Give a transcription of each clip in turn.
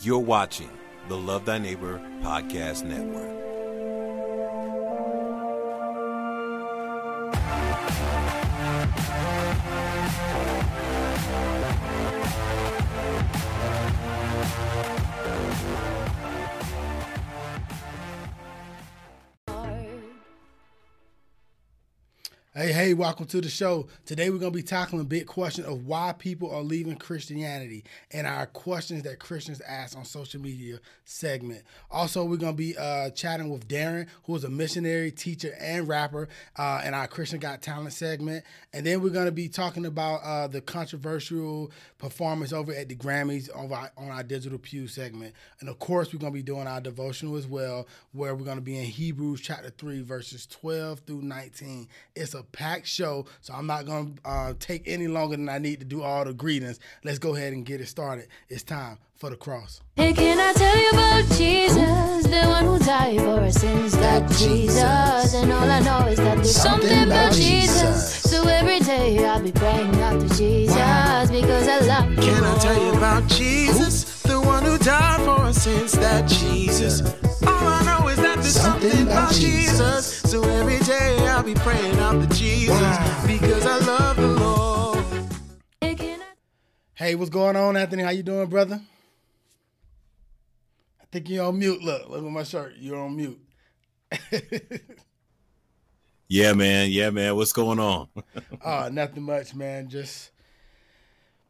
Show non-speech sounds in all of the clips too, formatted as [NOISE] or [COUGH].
You're watching the Love Thy Neighbor Podcast Network. Welcome to the show. Today we're going to be tackling a big question of why people are leaving Christianity and our questions that Christians ask on social media segment. Also, we're going to be uh, chatting with Darrin, who is a missionary, teacher, and rapper uh, in our Christian Got Talent segment. And then we're going to be talking about uh, the controversial performance over at the Grammys on our, on our Digital Pew segment. And of course, we're going to be doing our devotional as well, where we're going to be in Hebrews chapter 3, verses 12 through 19. It's a packed show, so I'm not going to uh, take any longer than I need to do all the greetings. Let's go ahead and get it started. It's time for the cross. Hey, can I tell you about Jesus, the one who died for our sins? That Jesus, and all I know is that there's something, about Jesus. So every day I'll be praying out to Jesus because I love you. Can I tell you about Jesus, the one who died for our sins? That Jesus. All I know is that there's something, about Jesus. So every day I'll be praying out to Jesus because I love the Lord. Hey, Hey, what's going on, Anthony? How you doing, brother? I think you're on mute. Look, look at my shirt. You're on mute. [LAUGHS] Yeah, man. Yeah, man. What's going on? Uh, [LAUGHS] nothing much, man. Just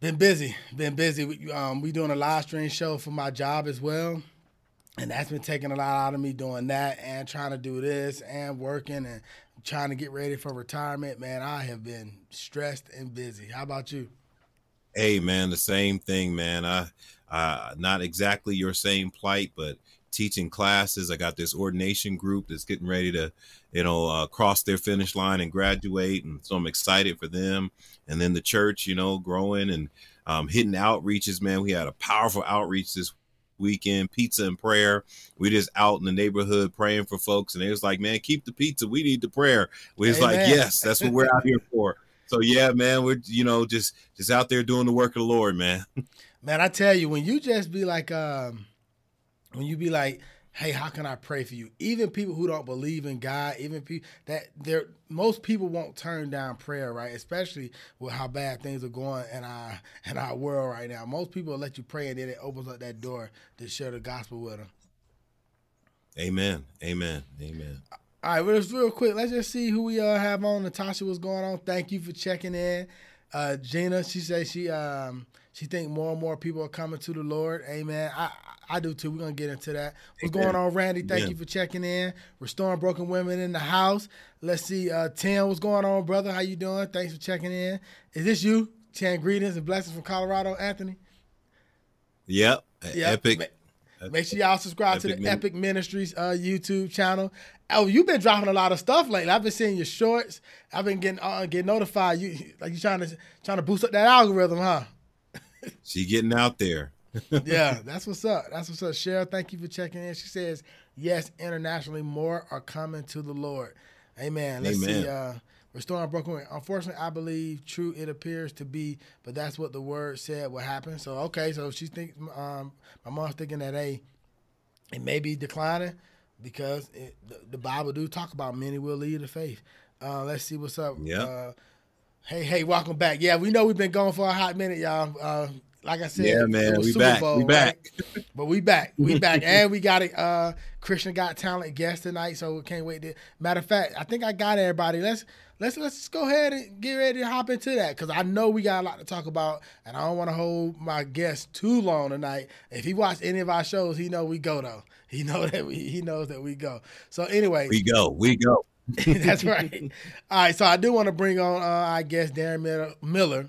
been busy. Been busy. We, um, we doing a live stream show for my job as well, and that's been taking a lot out of me doing that and trying to do this and working and trying to get ready for retirement. Man, I have been stressed and busy. How about you? hey, man, the same thing, man. I, uh, not exactly your same plight, but teaching classes. I got this ordination group that's getting ready to, you know, uh, cross their finish line and graduate, and so I'm excited for them. And then the church, you know, growing and um, hitting outreaches. Man, we had a powerful outreach this weekend pizza and prayer. We just out in the neighborhood praying for folks and it was like man keep the pizza. We need the prayer. We was like yes that's what we're out here [LAUGHS] for. So yeah man we're you know just just out there doing the work of the lord man. Man, I tell you, when you just be like, um, when you be like, hey, how can I pray for you? Even people who don't believe in God, even people that there, most people won't turn down prayer, right? Especially with how bad things are going in our [LAUGHS] in our world right now. Most people will let you pray, and then it opens up that door to share the gospel with them. amen amen amen All right, well, just real quick, let's just see who we uh, have on. Natasha, what's going on? Thank you for checking in. Uh, Gina, she says she um she think more and more people are coming to the Lord. Amen. I I do too. We're gonna get into that. What's Amen. going on, Randy? Thank Amen. you for checking in. Restoring broken women in the house. Let's see. Uh, Tim, what's going on, brother? How you doing? Thanks for checking in. Is this you? Chan greetings and blessings from Colorado, Anthony. yep Yeah. epic Ma- Make sure y'all subscribe to the Min- Epic Ministries uh, YouTube channel. Oh, you've been dropping a lot of stuff lately. I've been seeing your shorts. I've been getting uh, getting notified. You like you trying to trying to boost up that algorithm, huh? She getting out there [LAUGHS] yeah, that's what's up. That's what's up. Cheryl, thank you for checking in. She says, yes, internationally, more are coming to the Lord. Amen. Let's see. Amen. Uh, restoring broken women. Unfortunately, I believe true it appears to be, but that's what the word said would happen. So, okay, so she thinks, um, my mom's thinking that, hey, it may be declining because it, the, the Bible do talk about many will leave the faith. Uh, let's see what's up. Yeah. Uh, hey, hey, welcome back. Yeah, we know we've been going for a hot minute, y'all. Uh, like I said, yeah man we Super back Bowl, we right? back But we back. We [LAUGHS] back. and we got a uh, Christian Got Talent guest tonight, so we can't wait to matter of fact, I think I got everybody. Let's let's let's go ahead and get ready to hop into that because I know we got a lot to talk about and I don't want to hold my guest too long tonight. If he watched any of our shows, he know we go though. He know [LAUGHS] that we he knows that we go. So anyway, we go we go [LAUGHS] that's right. All right, so I do want to bring on, uh, I guess, Darrin Miller,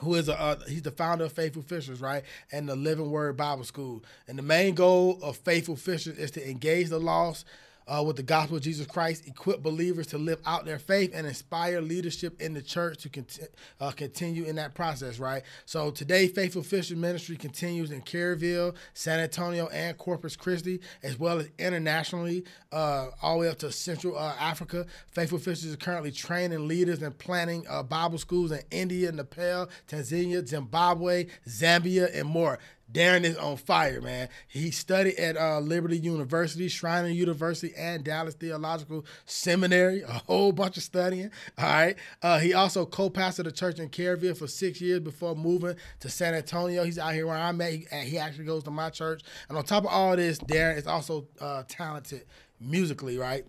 who is a uh, he's the founder of Faithful Fishers, right, and the Living Word Bible School. And the main goal of Faithful Fishers is to engage the lost uh, with the gospel of Jesus Christ, equip believers to live out their faith, and inspire leadership in the church to conti- uh, continue in that process, right? So today, Faithful Fishers Ministry continues in Kerrville, San Antonio, and Corpus Christi, as well as internationally, uh, all the way up to Central uh, Africa. Faithful Fishers is currently training leaders and planning uh, Bible schools in India, Nepal, Tanzania, Zimbabwe, Zambia, and more. Darrin is on fire, man. He studied at uh, Liberty University, Schreiner University, and Dallas Theological Seminary. A whole bunch of studying. All right. Uh, he also co-pastored a church in Kerrville for six years before moving to San Antonio. He's out here where I'm at. He, he actually goes to my church. And on top of all this, Darrin is also uh, talented musically, right?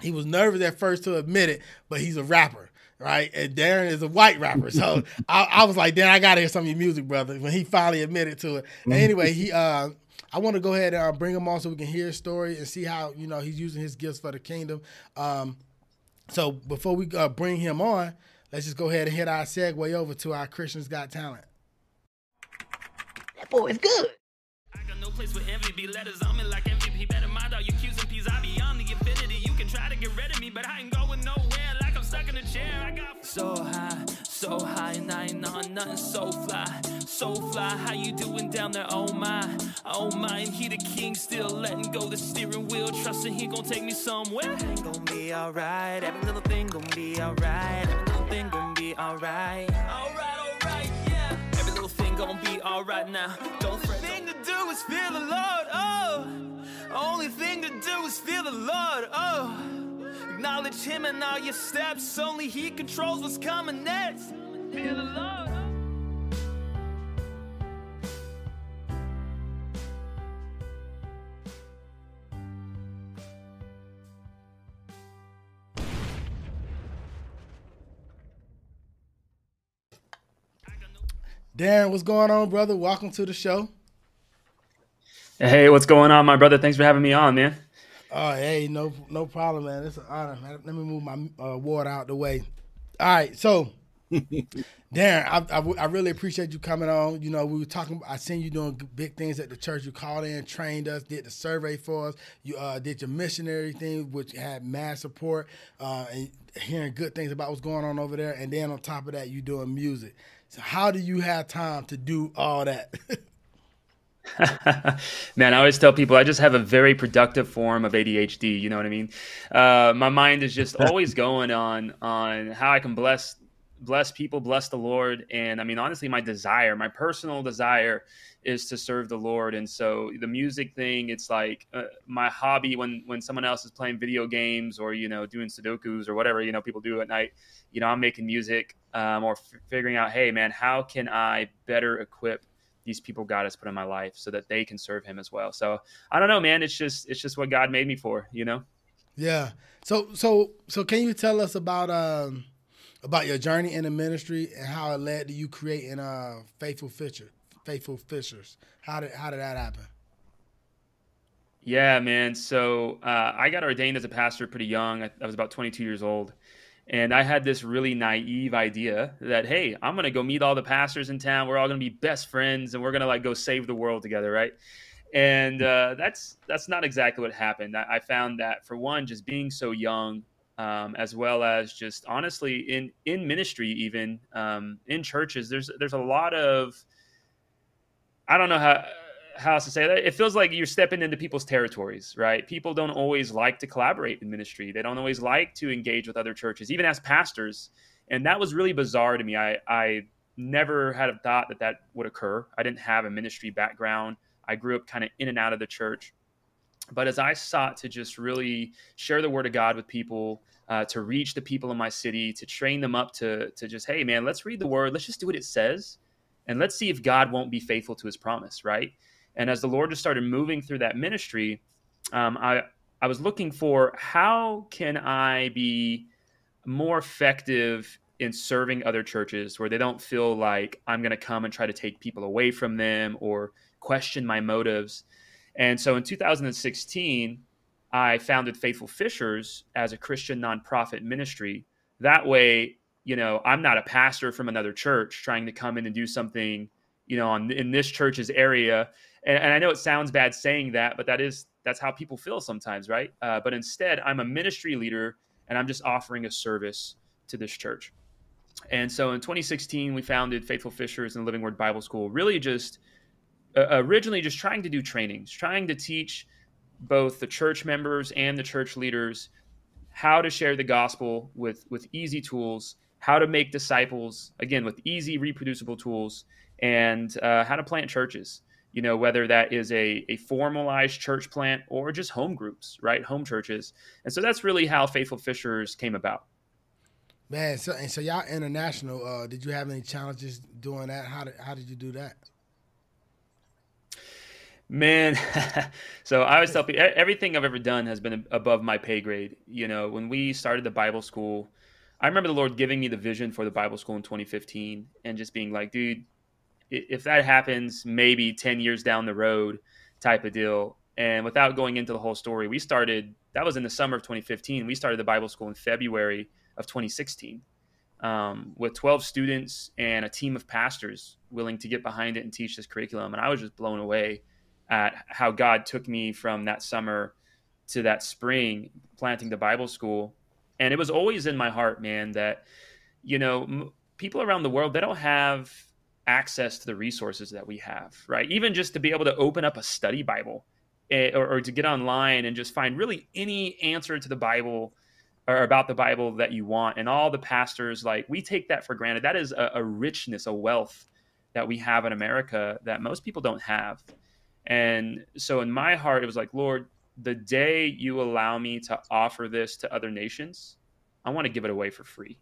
He was nervous at first to admit it, but he's a rapper right? And Darrin is a white rapper, so [LAUGHS] I, I, was like, Darrin, I gotta hear some of your music, brother. When he finally admitted to it. Mm-hmm. Anyway, he, uh, I want to go ahead and uh, bring him on so we can hear his story and see how you know he's using his gifts for the kingdom. Um, so before we uh, bring him on, let's just go ahead and hit our segue over to our Christians Got Talent. That boy is good. I got no place for envy, be letters on me like MVP. Better mind all your Q's and P's. I be on the infinity. You can try to get rid of me, but I ain't going so high, so high, and I ain't on nothing so fly, so fly. How you doing down there? Oh my, oh my, and he the king, still letting go the steering wheel, trusting he gon' take me somewhere. Everything gon' be alright, every little thing gon' be alright, every little thing gon' be alright. Alright, alright, yeah. Every little thing gon' be alright now. Don't fret. Thing to do is feel the Lord, oh. Only thing to do is feel the Lord, oh. Acknowledge him in all your steps. Only he controls what's coming next. Feel the love. Darrin, what's going on, brother? Welcome to the show. Hey, what's going on, my brother? Thanks for having me on, man. Oh, hey, no, no problem, man. It's an honor, man. Let me move my uh, water out the way. All right, so [LAUGHS] Darrin, I, I, I, really appreciate you coming on. You know, we were talking. I seen you doing big things at the church. You called in, trained us, did the survey for us. You uh, did your missionary thing, which had mass support, uh, and hearing good things about what's going on over there. And then on top of that, you doing music. So how do you have time to do all that? [LAUGHS] [LAUGHS] Man, I always tell people I just have a very productive form of ADHD. You know what I mean? Uh, my mind is just always [LAUGHS] going on on how I can bless bless people, bless the Lord, and I mean honestly, my desire, my personal desire, is to serve the Lord. And so the music thing, it's like uh, my hobby when when someone else is playing video games or you know doing Sudokus or whatever you know people do at night. You know, I'm making music um, or f- figuring out, hey man, how can I better equip these people God has put in my life so that they can serve him as well. So I don't know, man. It's just it's just what God made me for, you know? Yeah. So so so can you tell us about um about your journey in the ministry and how it led to you creating uh faithful fisher faithful fishers? How did how did that happen? Yeah, man. So uh, I got ordained as a pastor pretty young. I, I was about 22 years old. And I had this really naive idea that, hey, I'm going to go meet all the pastors in town. We're all going to be best friends and we're going to like go save the world together, right? And uh, that's that's not exactly what happened. I, I, found that for one, just being so young, um, as well as just honestly in in ministry, even um, in churches, there's there's a lot of I don't know how how to say that? It feels like you're stepping into people's territories, right? People don't always like to collaborate in ministry. They don't always like to engage with other churches, even as pastors. And that was really bizarre to me. I, I never had a thought that that would occur. I didn't have a ministry background. I grew up kind of in and out of the church. But as I sought to just really share the word of God with people, uh, to reach the people in my city, to train them up to, to just, hey, man, let's read the word. Let's just do what it says. And let's see if God won't be faithful to his promise, right? And as the Lord just started moving through that ministry, um, I I was looking for how can I be more effective in serving other churches where they don't feel like I'm going to come and try to take people away from them or question my motives. And so in 2016, I founded Faithful Fishers as a Christian nonprofit ministry. That way, you know, I'm not a pastor from another church trying to come in and do something, you know, on, in this church's area and, and, I know it sounds bad saying that, but that is that's how people feel sometimes, right? Uh, but instead, I'm a ministry leader, and I'm just offering a service to this church. And so in 2016, we founded Faithful Fishers and Living Word Bible School. Really, just uh, originally just trying to do trainings, trying to teach both the church members and the church leaders how to share the gospel with with easy tools, how to make disciples again with easy reproducible tools, and uh, how to plant churches you know, whether that is a, a formalized church plant or just home groups, right? Home churches. And so that's really how Faithful Fishers came about. Man, so and so y'all international. Uh, did you have any challenges doing that? How did how did you do that? Man, [LAUGHS] so I always tell people everything I've ever done has been above my pay grade. You know, when we started the Bible school, I remember the Lord giving me the vision for the Bible school in 2015 and just being like, dude, if that happens, maybe 10 years down the road type of deal. And without going into the whole story, we started, that was in the summer of 2015. We started the Bible school in February of 2016 um, with 12 students and a team of pastors willing to get behind it and teach this curriculum. And I was just blown away at how God took me from that summer to that spring planting the Bible school. And it was always in my heart, man, that, you know, m- people around the world, they don't have access to the resources that we have, right? Even just to be able to open up a study Bible eh, or, or to get online and just find really any answer to the Bible or about the Bible that you want. And all the pastors, like, we take that for granted. That is a, a richness, a wealth that we have in America that most people don't have. And so in my heart, it was like, Lord, the day you allow me to offer this to other nations, I want to give it away for free.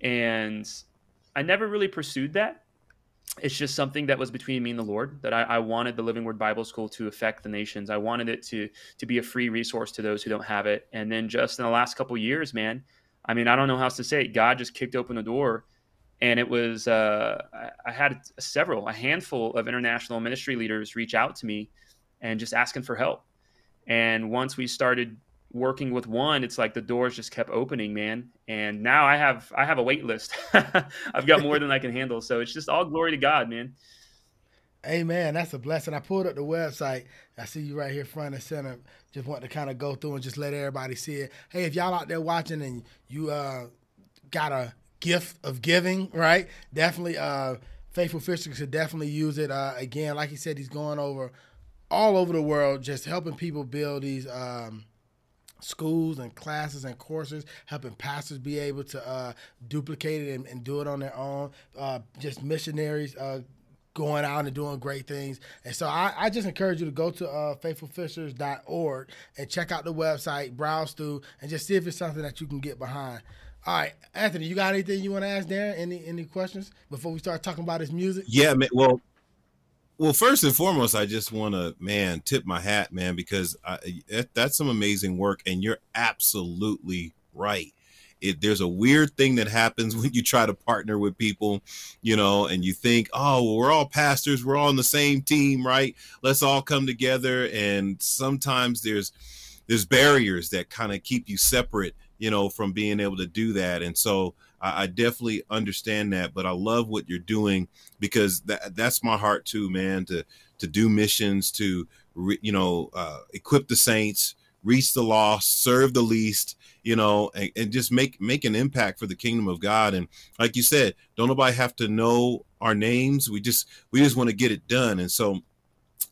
And I never really pursued that. It's just something that was between me and the Lord that I, I, wanted the Living Word Bible School to affect the nations. I wanted it to to be a free resource to those who don't have it. And then just in the last couple years, man, I mean, I don't know how else to say it. God just kicked open the door and it was uh, I had several, a handful of international ministry leaders reach out to me and just asking for help. And once we started working with one, it's like the doors just kept opening, man. And now I have I have a wait list. [LAUGHS] I've got more than I can handle. So it's just all glory to God, man. Amen. That's a blessing. I pulled up the website. I see you right here front and center. Just want to kind of go through and just let everybody see it. Hey, if y'all out there watching and you uh, got a gift of giving, right? Definitely, uh, Faithful Fisher should definitely use it. Uh, again, like he said, he's going over all over the world, just helping people build these um, schools and classes and courses, helping pastors be able to uh, duplicate it and, and, do it on their own. Uh, just missionaries uh, going out and doing great things. And so I, I just encourage you to go to uh, faithfulfishers.org and check out the website, browse through, and just see if it's something that you can get behind. All right, Anthony, you got anything you want to ask Darrin? Any any questions before we start talking about his music? Yeah, well, well, first and foremost, I just want to, man, tip my hat, man, because I, that, that's some amazing work, and you're absolutely right. It, there's a weird thing that happens [LAUGHS] when you try to partner with people, you know, and you think, oh, well, we're all pastors, we're all on the same team, right? Let's all come together. And sometimes there's there's barriers that kind of keep you separate you know, from being able to do that. And so I, I definitely understand that, but I love what you're doing because that that's my heart too, man. To to do missions, to re, you know, uh, equip the saints, reach the lost, serve the least, you know, and, and just make make an impact for the kingdom of God. And like you said, don't nobody have to know our names. We just we just want to get it done. And so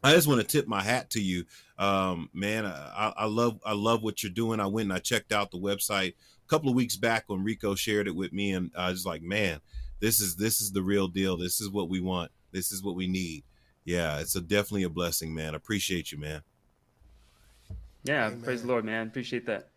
I just want to tip my hat to you um, man, I, I love I love what you're doing. I went and I checked out the website a couple of weeks back when Rico shared it with me, and I was like, man, this is this is the real deal. This is what we want. This is what we need. Yeah, it's a definitely a blessing, man. Appreciate you, man. Yeah, Amen. praise the Lord, man. Appreciate that.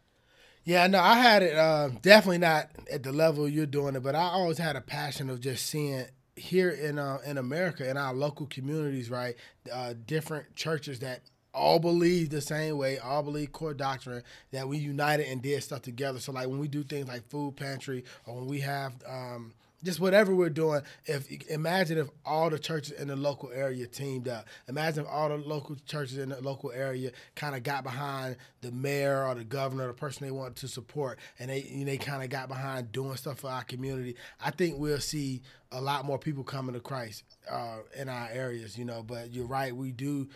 Yeah, no, I had it uh, definitely not at the level you're doing it, but I always had a passion of just seeing here in uh, in America in our local communities, right? Uh, different churches that all believe the same way, all believe core doctrine that we united and did stuff together. So like when we do things like food pantry or when we have um, just whatever we're doing, if imagine if all the churches in the local area teamed up. Imagine if all the local churches in the local area kind of got behind the mayor or the governor, or the person they wanted to support, and they they kind of got behind doing stuff for our community. I think we'll see a lot more people coming to Christ uh, in our areas, you know. But you're right, we do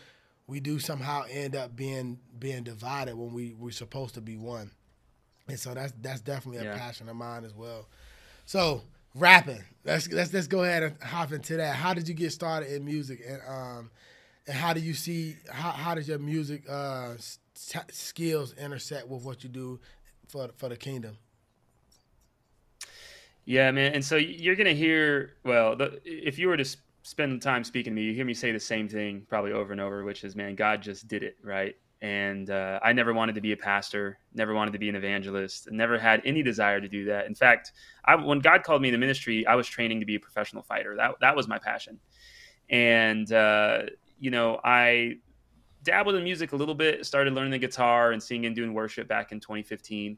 we do somehow end up being being divided when we we're supposed to be one. And so that's that's definitely a yeah. passion of mine as well. So rapping, let's let's let's go ahead and hop into that. How did you get started in music, and um, and how do you see how how does your music uh skills intersect with what you do for for the kingdom? Yeah, man. And so you're gonna hear well, the, if you were to spend time speaking to me, you hear me say the same thing probably over and over, which is, man, God just did it, right? And uh, I never wanted to be a pastor, never wanted to be an evangelist, never had any desire to do that. In fact, I, when God called me the ministry, I was training to be a professional fighter. That that was my passion. And uh, you know, I dabbled in music a little bit, started learning the guitar and singing, and doing worship back in 2015.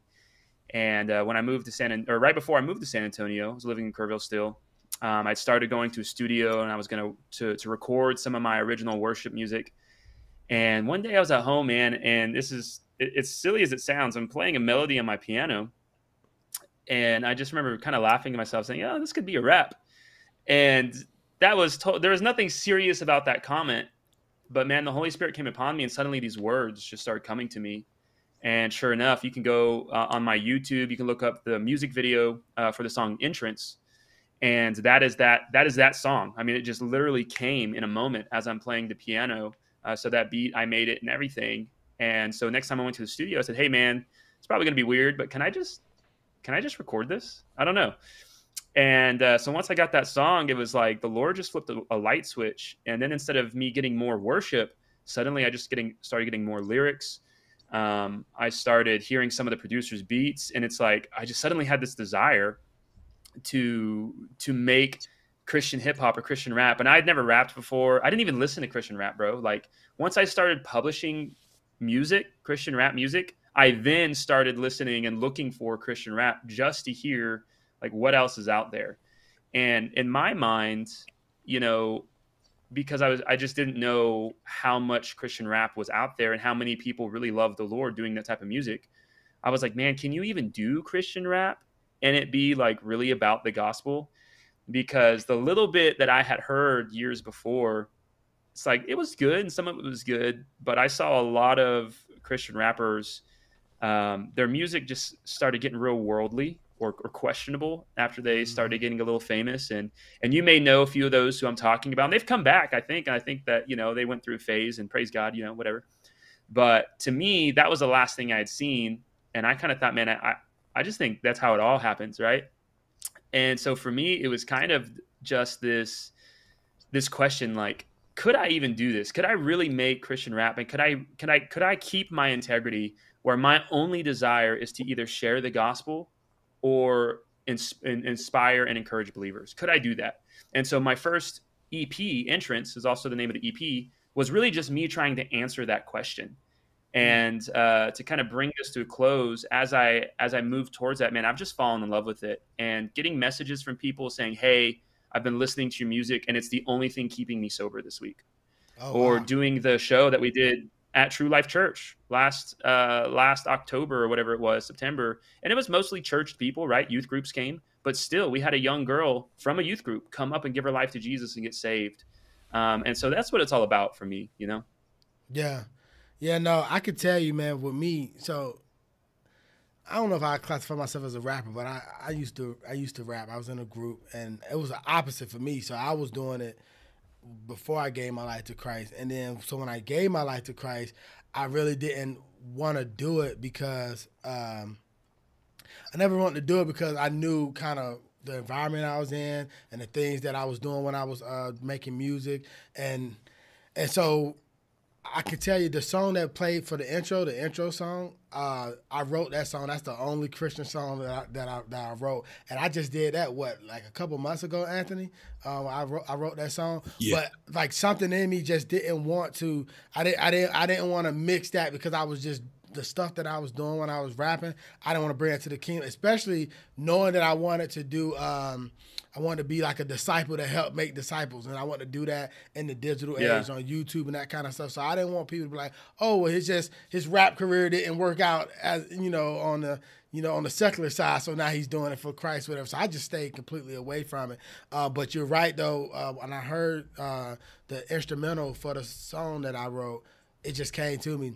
And uh, when I moved to San, or right before I moved to San Antonio, I was living in Kerrville still. Um, I started going to a studio and I was going to to record some of my original worship music and one day I was at home, man, and this is it's silly as it sounds. I'm playing a melody on my piano, and I just remember kind of laughing to myself, saying, "Oh, this could be a rap." And that was to- there was nothing serious about that comment, but man, the Holy Spirit came upon me, and suddenly these words just started coming to me. And sure enough, you can go uh, on my YouTube. You can look up the music video uh, for the song "Entrance," and that is that that is that song. I mean, it just literally came in a moment as I'm playing the piano uh, so that beat, I made it and everything. And so next time I went to the studio, I said, "Hey, man, it's probably going to be weird, but can I just can I just record this? I don't know." And uh, so once I got that song, it was like the Lord just flipped a, a, light switch, and then instead of me getting more worship, suddenly I just getting started getting more lyrics. Um, I started hearing some of the producers' beats, and it's like I just suddenly had this desire to to make Christian hip hop or Christian rap. And I'd never rapped before. I didn't even listen to Christian rap, bro. Like once I started publishing music, Christian rap music, I then started listening and looking for Christian rap just to hear like what else is out there. And in my mind, you know, because I was I just didn't know how much Christian rap was out there and how many people really love the Lord doing that type of music. I was like, man, can you even do Christian rap and it be like really about the gospel? because the little bit that I had heard years before, it's like it was good and some of it was good, but I saw a lot of Christian rappers. Um, their music just started getting real worldly or, or questionable after they mm-hmm. started getting a little famous. And and you may know a few of those who I'm talking about. And they've come back, I think. And I think that you know they went through a phase and praise God, you know, whatever. But to me, that was the last thing I had seen, and I kind of thought, man, I I just think that's how it all happens, right? And so for me, it was kind of just this this question like could I even do this? Could I really make Christian rap? And could I could I could I keep my integrity where my only desire is to either share the gospel or ins- inspire and encourage believers? Could I do that? And so my first EP entrance is also the name of the EP was really just me trying to answer that question and uh, to kind of bring this to a close as i as i move towards that man i've just fallen in love with it and getting messages from people saying hey i've been listening to your music and it's the only thing keeping me sober this week. Oh, or wow. doing the show that we did at true life church last uh, last october or whatever it was september and it was mostly church people right? Youth groups came but still we had a young girl from a youth group come up and give her life to jesus and get saved. Um, and so that's what it's all about for me you know? Yeah yeah, no, I could tell you, man. With me, so I don't know if I classify myself as a rapper, but I, I used to I used to rap. I was in a group, and it was the opposite for me. So I was doing it before I gave my life to Christ, and then so when I gave my life to Christ, I really didn't want to do it because um, I never wanted to do it because I knew kind of the environment I was in and the things that I was doing when I was uh, making music, and and so I can tell you the song that played for the intro, the intro song. Uh, I wrote that song. That's the only Christian song that I, that I, that I wrote, and I just did that what like a couple months ago, Anthony. Um, I wrote I wrote that song, yeah. but like something in me just didn't want to. I didn't I didn't I didn't want to mix that because I was just the stuff that I was doing when I was rapping. I didn't want to bring it to the kingdom, especially knowing that I wanted to do. Um, I wanted to be like a disciple to help make disciples, and I want to do that in the digital yeah. age on YouTube and that kind of stuff. So I didn't want people to be like, "Oh, well, it's just his rap career didn't work out as you know on the you know on the secular side, so now he's doing it for Christ, whatever." So I just stayed completely away from it. Uh, but you're right though, uh, when I heard uh, the instrumental for the song that I wrote, it just came to me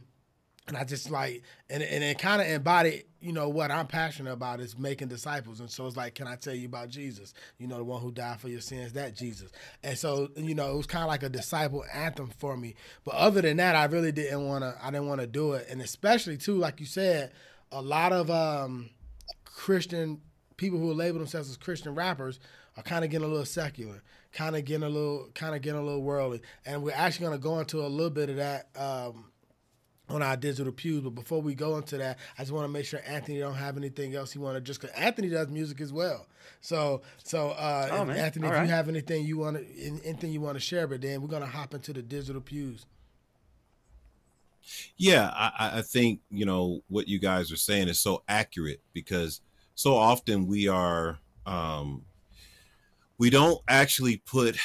and I just like and and it kind of embodied, you know, what I'm passionate about is making disciples. And so it's like, can I tell you about Jesus? You know, the one who died for your sins, that Jesus. And so, you know, it was kind of like a disciple anthem for me. But other than that, I really didn't want to. I didn't want to do it. And especially too, like you said, a lot of um, Christian people who label themselves as Christian rappers are kind of getting a little secular. kind of getting a little kind of getting a little worldly, and we're actually going to go into a little bit of that. Um, on our digital pews, but before we go into that, I just want to make sure Anthony don't have anything else he want to just. Cause Anthony does music as well, so so uh, Oh. Anthony, All if right. you have anything you want to anything you want to share, but then we're gonna hop into the digital pews. Yeah, I, I- I think you know what you guys are saying is so accurate because so often we are um, we don't actually put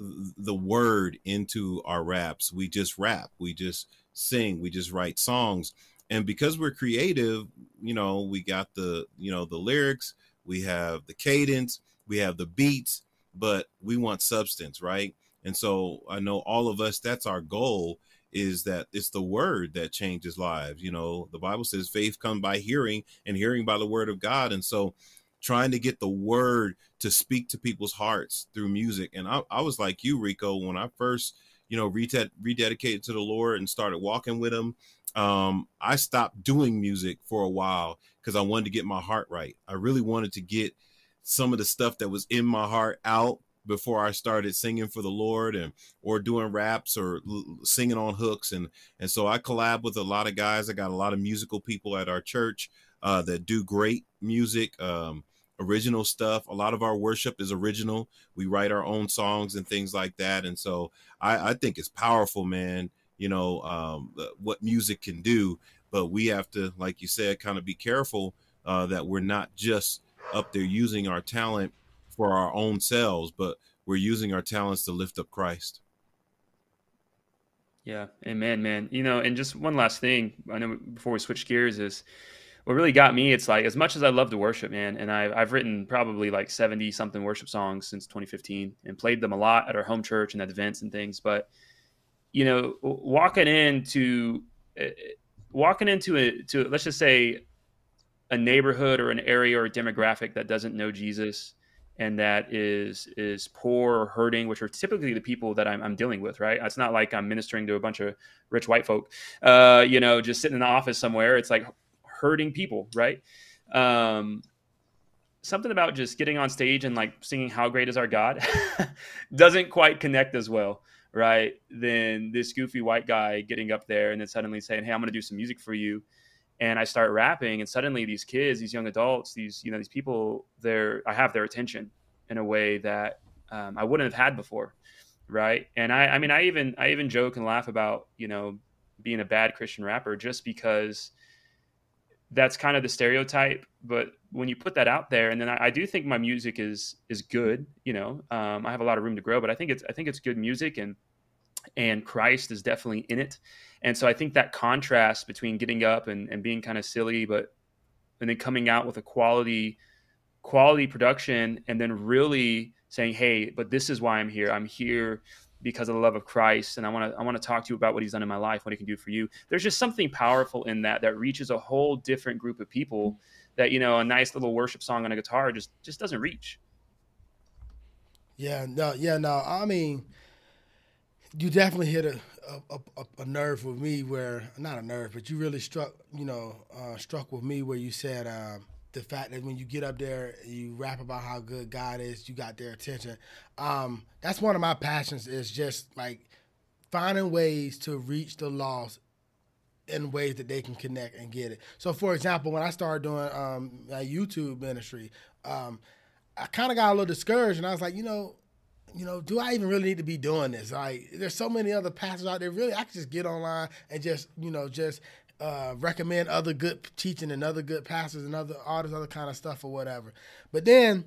the word into our raps. We just rap. We just sing. We just write songs. And because we're creative, you know, we got the you know the lyrics. We have the cadence. We have the beats, but we want substance, right? And so I know all of us. That's our goal is that it's the word that changes lives. You know, the Bible says faith comes by hearing and hearing by the word of God. And so trying to get the word to speak to people's hearts through music. And I, I was like you, Rico, when I first, you know, redet- rededicated to the Lord and started walking with him. Um, I stopped doing music for a while because I wanted to get my heart right. I really wanted to get some of the stuff that was in my heart out before I started singing for the Lord and or doing raps or l- singing on hooks and and so I collab with a lot of guys. I got a lot of musical people at our church uh, that do great music, um, original stuff. A lot of our worship is original. We write our own songs and things like that, and so I, I think it's powerful, man. You know um, uh, what music can do, but we have to, like you said, kind of be careful uh, that we're not just up there using our talent for our own selves, but we're using our talents to lift up Christ. Yeah, amen, man. You know, and just one last thing, I know before we switch gears is what really got me. It's like as much as I love to worship, man, and I, I've written probably like seventy something worship songs since 2015, and played them a lot at our home church and at events and things. But you know, walking into uh, walking into a to let's just say a neighborhood or an area or a demographic that doesn't know Jesus and that is is poor or hurting, which are typically the people that I'm, I'm dealing with, right? It's not like I'm ministering to a bunch of rich white folk, uh, you know, just sitting in the office somewhere. It's like hurting people, right? Um, something about just getting on stage and like singing "How Great Is Our God" [LAUGHS] doesn't quite connect as well, right? Than this goofy white guy getting up there and then suddenly saying, "Hey, I'm going to do some music for you." and I start rapping, and suddenly these kids, these young adults, these you know these people, they're I have their attention in a way that um, I wouldn't have had before, right? And I I mean I even I even joke and laugh about you know being a bad Christian rapper just because that's kind of the stereotype. But when you put that out there, and then I, I do think my music is is good. You know, um, I have a lot of room to grow, but I think it's I think it's good music and and Christ is definitely in it. And so I think that contrast between getting up and, and being kind of silly, but and then coming out with a quality quality production and then really saying, Hey, but this is why I'm here. I'm here because of the love of Christ. And I want to I want to talk to you about what he's done in my life, what he can do for you. There's just something powerful in that that reaches a whole different group of people that, you know, a nice little worship song on a guitar just just doesn't reach. Yeah, no, yeah, no. I mean, you definitely hit a a, a, a nerve with me where not a nerve, but you really struck, you know, uh, struck with me where you said um, the fact that when you get up there, you rap about how good God is, you got their attention. Um, that's one of my passions is just like finding ways to reach the lost in ways that they can connect and get it. So, for example, when I started doing um, YouTube ministry, um, I kind of got a little discouraged, and I was like, you know, you know, do I even really need to be doing this? Like, there's so many other pastors out there. Really, I could just get online and just, you know, just uh, recommend other good teaching and other good pastors and other all this other kind of stuff or whatever. But then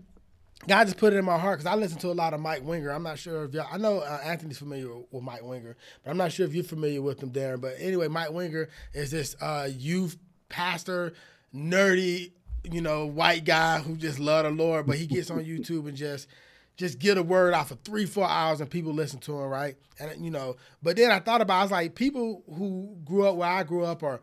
God just put it in my heart because I listen to a lot of Mike Winger. I'm not sure if y'all, I know uh, Anthony's familiar with Mike Winger, but I'm not sure if you're familiar with him, Darrin. But anyway, Mike Winger is this uh, youth pastor, nerdy, you know, white guy who just love the Lord, but he gets on [LAUGHS] YouTube and just just get a word out for three, four hours and people listen to him, right? And you know, but then I thought about, I was like, people who grew up where I grew up or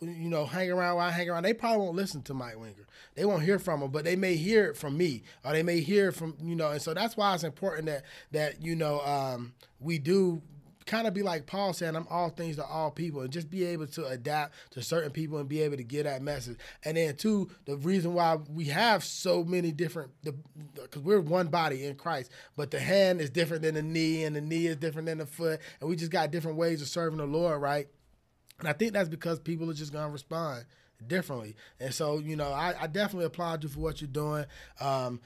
you know, hang around where I hang around, they probably won't listen to Mike Winger. They won't hear from him, but they may hear it from me, or they may hear it from you know. And so that's why it's important that that you know um, we do kind of be like Paul saying, I'm all things to all people, and just be able to adapt to certain people and be able to get that message. And then, two, the reason why we have so many different, because we're one body in Christ, but the hand is different than the knee, and the knee is different than the foot, and we just got different ways of serving the Lord, right? And I think that's because people are just going to respond differently. And so, you know, I, I, definitely applaud you for what you're doing. Um,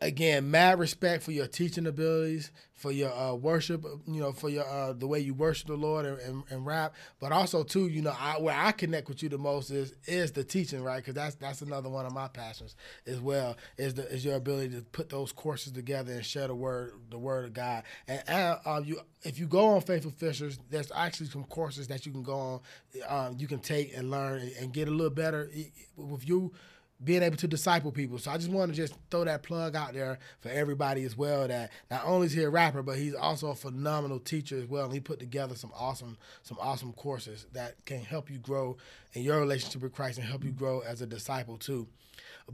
again, mad respect for your teaching abilities, for your uh, worship, you know, for your uh, the way you worship the Lord and, and, and, rap, but also too, you know, I, where I connect with you the most is is the teaching, right? Because that's that's another one of my passions as well. Is the is your ability to put those courses together and share the word the word of God. And uh, you, if you go on Faithful Fishers, there's actually some courses that you can go on, um, you can take and learn and get a little better with you being able to disciple people. So I just want to just throw that plug out there for everybody as well. That not only is he a rapper, but he's also a phenomenal teacher as well. And he put together some awesome, some awesome courses that can help you grow in your relationship with Christ and help you grow as a disciple too.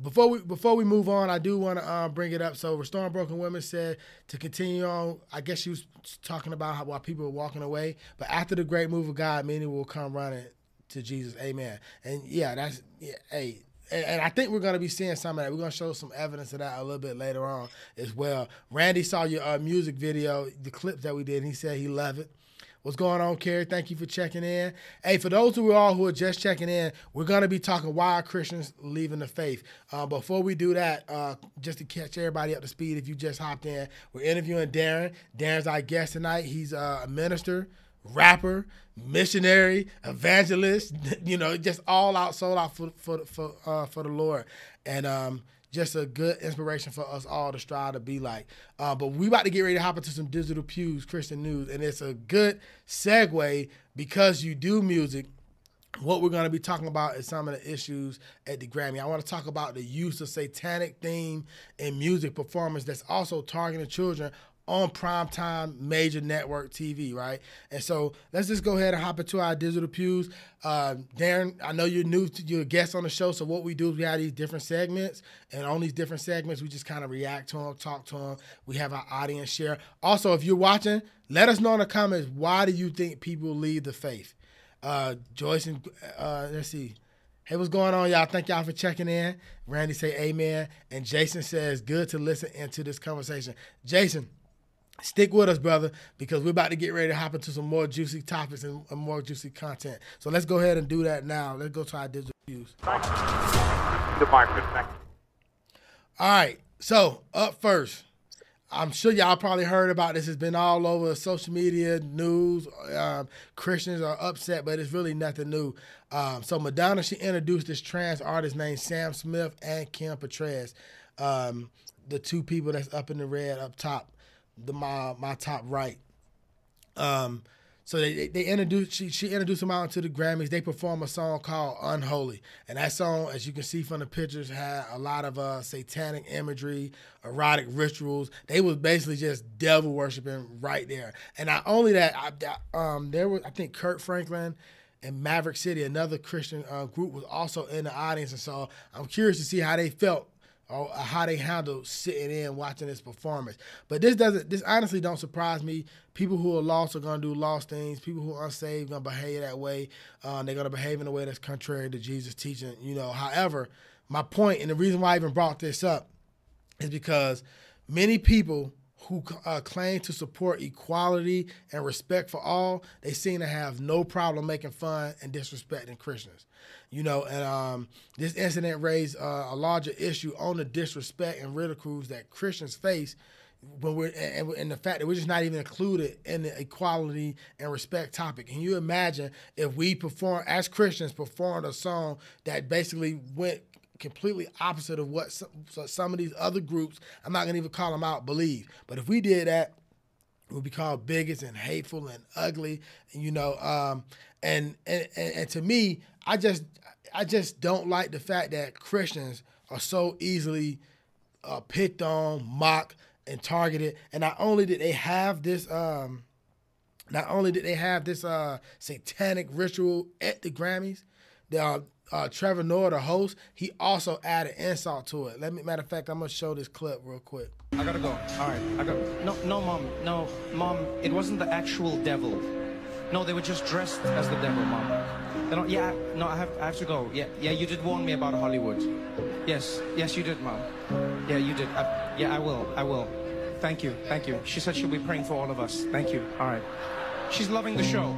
Before we before we move on, I do want to uh, bring it up. So, Restoring Broken Women said to continue on. I guess she was talking about how while people were walking away, but after the great move of God, many will come running to Jesus. Amen. And yeah, that's yeah, hey and I think we're to be seeing some of that. We're to show some evidence of that a little bit later on as well. Randy saw your uh, music video, the clips that we did, and he said he loved it. What's going on, Kerry? Thank you for checking in. Hey, for those who are all who are just checking in, we're to be talking why Christians leaving the faith. Uh, before we do that, uh, just to catch everybody up to speed, if you just hopped in, we're interviewing Darrin. Darrin's our guest tonight. He's uh, a minister rapper, missionary, evangelist, [LAUGHS] you know, just all out, sold out for for for uh, for the Lord, and um, just a good inspiration for us all to strive to be like. Uh, but we about to get ready to hop into some digital pews Christian news, and it's a good segue because you do music. What we're going to be talking about is some of the issues at the Grammy. I want to talk about the use of satanic theme in music performance that's also targeting children on primetime major network TV, right? And so let's just go ahead and hop into our digital pews. Uh, Darrin, I know you're new to you're a guest on the show, so what we do is we have these different segments, and on these different segments, we just kind of react to them, talk to them. We have our audience share. Also, if you're watching, let us know in the comments why do you think people leave the faith. Uh, Joyce and uh, let's see. Hey, what's going on, y'all? Thank y'all for checking in. Randy say amen. And Jason says, good to listen into this conversation. Jason, Stick with us, brother, because we're about to get ready to hop into some more juicy topics and, more juicy content. So let's go ahead and do that now. Let's go to our digital pews. All right. So up first, I'm sure y'all probably heard about this. It's been all over social media, news. Um, Christians are upset, but it's really nothing new. Um, so Madonna, she introduced this trans artist named Sam Smith and Kim Petras, um, the two people that's up in the red up top the my my top right. Um, so they they introduced she she introduced them out to the Grammys. They perform a song called Unholy, and that song, as you can see from the pictures, had a lot of uh, satanic imagery, erotic rituals. They was basically just devil worshiping right there. And not only that, I, um, there was I think Kirk Franklin and Maverick City, another Christian uh, group, was also in the audience, and so I'm curious to see how they felt or how they handle sitting in watching this performance. But this doesn't. This honestly don't surprise me. People who are lost are gonna do lost things. People who are unsaved gonna behave that way. Uh, they're gonna behave in a way that's contrary to Jesus' teaching. You know. However, my point and the reason why I even brought this up is because many people who uh, claim to support equality and respect for all, they seem to have no problem making fun and disrespecting Christians. You know, and um, this incident raised uh, a larger issue on the disrespect and ridicules that Christians face when we're and, and, the fact that we're just not even included in the equality and respect topic. Can you imagine if we perform as Christians performed a song that basically went completely opposite of what some, some of these other groups, I'm not gonna even call them out, believe. But if we did that, we'd be called bigots and hateful and ugly, and, you know. Um, and, and and to me, I just I just don't like the fact that Christians are so easily uh, picked on, mocked, and targeted. And not only did they have this, um, not only did they have this uh, satanic ritual at the Grammys, the, uh, uh, Trevor Noah, the host, he also added insult to it. Let me, matter of fact, I'm gonna show this clip real quick. I gotta go. All right, I got. No, no, mom, no, mom. It wasn't the actual devil. No, they were just dressed as the devil, mom. They don't, yeah, no, I have, I have to go. Yeah, yeah, you did warn me about Hollywood. Yes, yes, you did, mom. Yeah, you did. I, yeah, I will, I will. Thank you, thank you. She said she'll be praying for all of us. Thank you. All right. She's loving the show.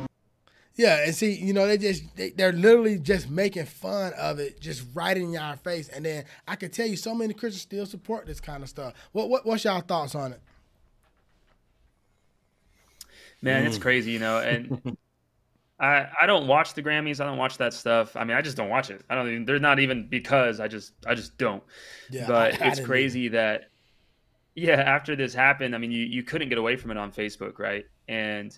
Yeah, and see, you know, they just they, they're literally just making fun of it, just right in your face. And then I can tell you, so many Christians still support this kind of stuff. What, what what's y'all thoughts on it? Man, it's crazy, you know, and [LAUGHS] I I don't watch the Grammys. I don't watch that stuff. I mean, I just don't watch it. I don't even. They're not even because I just I just don't. Yeah, but I- I it's crazy that yeah, after this happened, I mean, you you couldn't get away from it on Facebook, right? And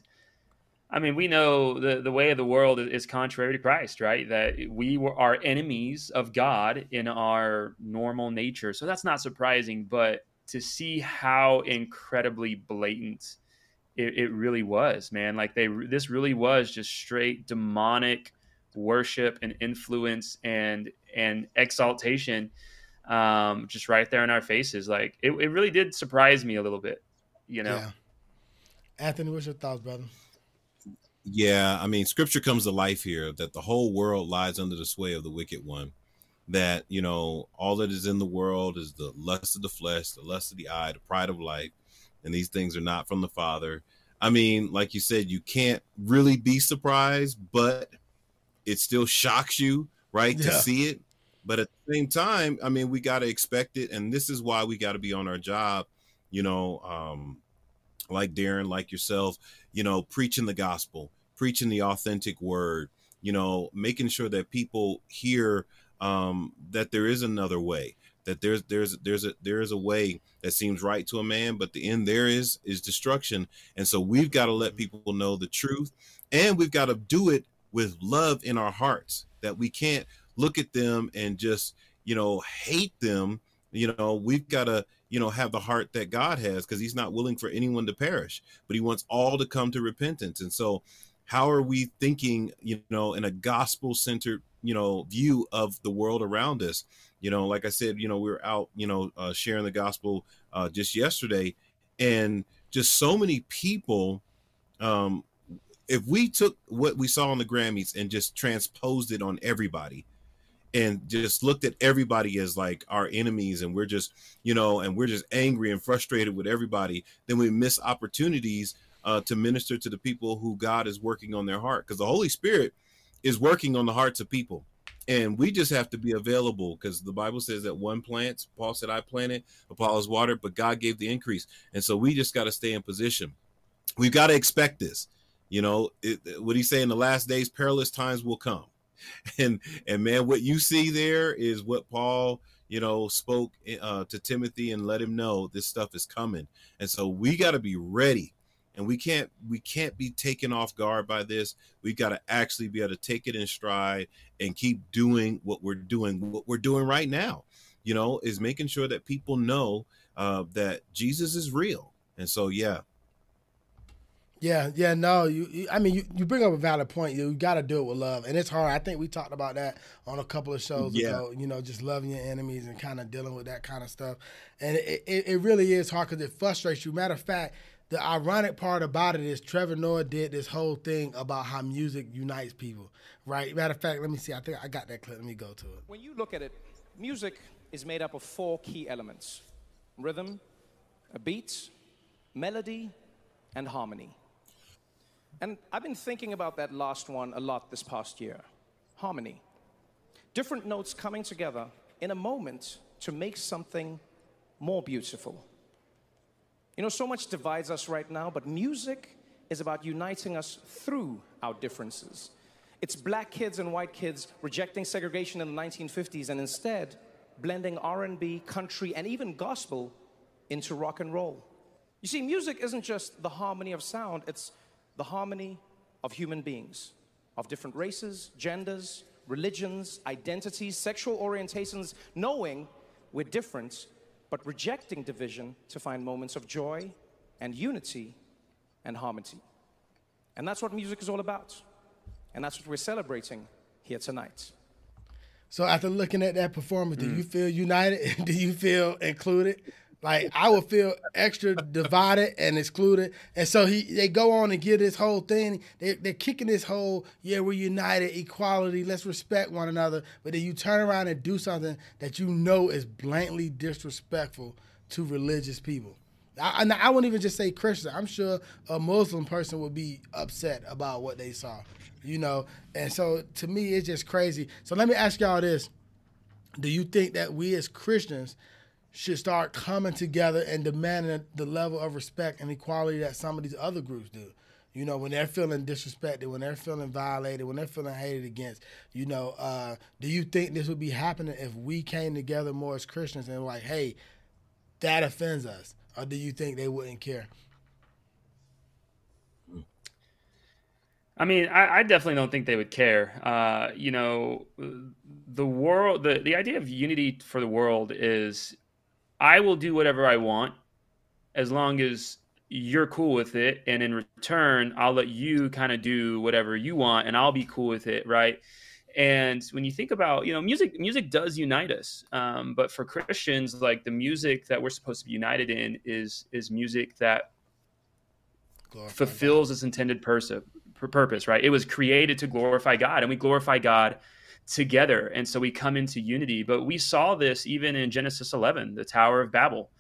I mean, we know the the way of the world is, is contrary to Christ, right? That we were are enemies of God in our normal nature. So that's not surprising, but to see how incredibly blatant it, it really was, man. Like they this really was just straight demonic worship and influence and and exaltation um just right there in our faces like it, it really did surprise me a little bit you know Yeah. Anthony, what's your thoughts, brother? Yeah, I mean, scripture comes to life here that the whole world lies under the sway of the wicked one. That, you know, all that is in the world is the lust of the flesh, the lust of the eye, the pride of life, and these things are not from the Father. I mean, like you said, you can't really be surprised, but it still shocks you, right, to see it. But at the same time, I mean, we got to expect it. And this is why we got to be on our job, you know, um, like Darrin, like yourself, you know, preaching the gospel, preaching the authentic word, you know, making sure that people hear um, that there is another way, that there's there's there's a there is a way that seems right to a man, but the end there is is destruction. And so we've got to let people know the truth, and we've got to do it with love in our hearts. That we can't look at them and just you know hate them. You know, we've got to you know have the heart that God has because He's not willing for anyone to perish, but He wants all to come to repentance. And so, how are we thinking? You know, in a gospel centered you know view of the world around us you know like i said you know we were out you know uh, sharing the gospel uh, just yesterday. And just so many people um if we took what we saw on the grammys and just transposed it on everybody and just looked at everybody as like our enemies and we're just you know and we're just angry and frustrated with everybody then we miss opportunities uh, to minister to the people who god is working on their heart. Because the holy spirit is working on the hearts of people and we just have to be available because the bible says that one plants paul said i planted apollos watered but god gave the increase. And so we just got to stay in position. We've got to expect this you know? It, what he say in the last days perilous times will come. [LAUGHS] And and man what you see there is what paul you know spoke uh, to timothy and let him know this stuff is coming. And so we got to be ready and we can't we can't be taken off guard by this we've got to actually be able to take it in stride and keep doing what we're doing what we're doing right now you know is making sure that people know uh, that jesus is real and so yeah Yeah, yeah, no, you. you- I mean, you, you bring up a valid point. You got to do it with love, and it's hard. I think we talked about that on a couple of shows Yeah. ago. You know, just loving your enemies and kind of dealing with that kind of stuff, and it, it, it really is hard because it frustrates you. Matter of fact, the ironic part about it is Trevor Noah did this whole thing about how music unites people, right? Matter of fact, let me see. I think I got that clip. Let me go to it. When you look at it, music is made up of four key elements rhythm, a beat, melody, and harmony. And I've been thinking about that last one a lot this past year harmony. Different notes coming together in a moment to make something more beautiful. You know, so much divides us right now, but music is about uniting us through our differences. It's black kids and white kids rejecting segregation in the 1950s and instead blending R&B, country, and even gospel into rock and roll. You see, music isn't just the harmony of sound, it's the harmony of human beings, of different races, genders, religions, identities, sexual orientations, knowing we're different, but rejecting division to find moments of joy and unity and harmony. And that's what music is all about. And that's what we're celebrating here tonight. So after looking at that performance, do mm. you feel united? [LAUGHS] do you feel included? Like I would feel extra divided and excluded. And so he they go on and give this whole thing. They they're kicking this whole, yeah, we're united, equality, let's respect one another. But then you turn around and do something that you know is blatantly disrespectful to religious people. I, I, I wouldn't even just say Christian. I'm sure a Muslim person would be upset about what they saw, you know. And so to me, it's just crazy. So let me ask y'all this: Do you think that we as Christians should start coming together and demanding the level of respect and equality that some of these other groups do? You know, when they're feeling disrespected, when they're feeling violated, when they're feeling hated against, you know, uh, do you think this would be happening if we came together more as Christians and like, hey, that offends us? Or do you think they wouldn't care? I mean, I, I, definitely don't think they would care. Uh, you know, the world, the, the idea of unity for the world is I will do whatever I want as long as you're cool with it. And in return, I'll let you kind of do whatever you want and I'll be cool with it. Right. And when you think about, you know, music, music does unite us. Um, but for Christians, like the music that we're supposed to be united in is is music that glorify fulfills God. its intended pers- purpose. Right? It was created to glorify God, and we glorify God together. And so we come into unity. But we saw this even in Genesis 11, the Tower of Babel.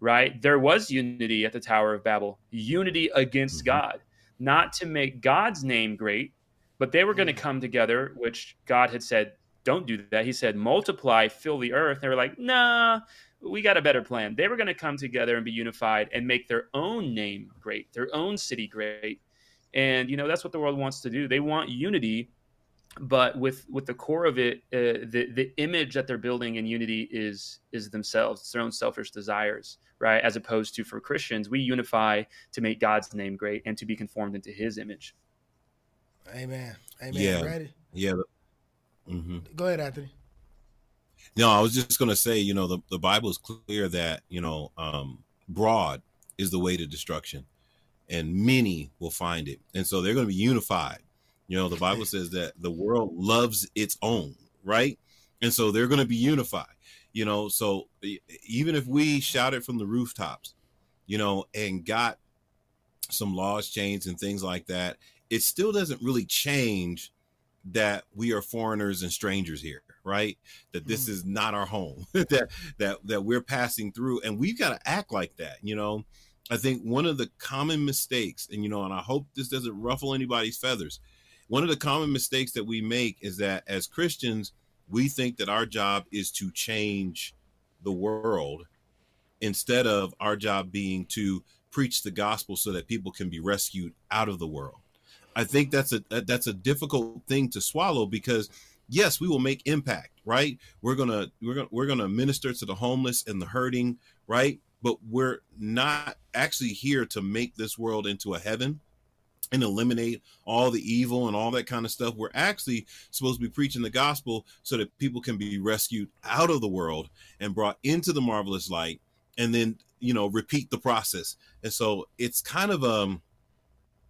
Right? There was unity at the Tower of Babel, unity against mm-hmm. God, not to make God's name great but they were going to mm. come together, which God had said, don't do that. He said, multiply, fill the earth. They were like, nah, we got a better plan. They were going to come together and be unified and make their own name great, their own city great. And, you know, that's what the world wants to do. They want unity, but with with the core of it, uh, the the image that they're building in unity is is themselves, it's their own selfish desires, right? As opposed to for Christians, we unify to make God's name great and to be conformed into His image. Amen. Amen. Yeah. Ready? Yeah. Mm-hmm. Go ahead, Anthony. No, I was just going to say, you know, the, the Bible is clear that, you know, um, broad is the way to destruction and many will find it. And so they're going to be unified. You know, the [LAUGHS] Bible says that the world loves its own, right? And so they're going to be unified, you know. So even if we shouted from the rooftops, you know, and got some laws changed and things like that, it still doesn't really change that we are foreigners and strangers here right that this mm. is not our home [LAUGHS] that that that we're passing through and we've got to act like that you know i think one of the common mistakes and you know and i hope this doesn't ruffle anybody's feathers one of the common mistakes that we make is that as christians we think that our job is to change the world instead of our job being to preach the gospel so that people can be rescued out of the world I think that's a that's a difficult thing to swallow because yes, we will make impact, right? We're gonna we're gonna we're gonna minister to the homeless and the hurting, right? But we're not actually here to make this world into a heaven and eliminate all the evil and all that kind of stuff. We're actually supposed to be preaching the gospel so that people can be rescued out of the world and brought into the marvelous light and then, you know, repeat the process. And so it's kind of um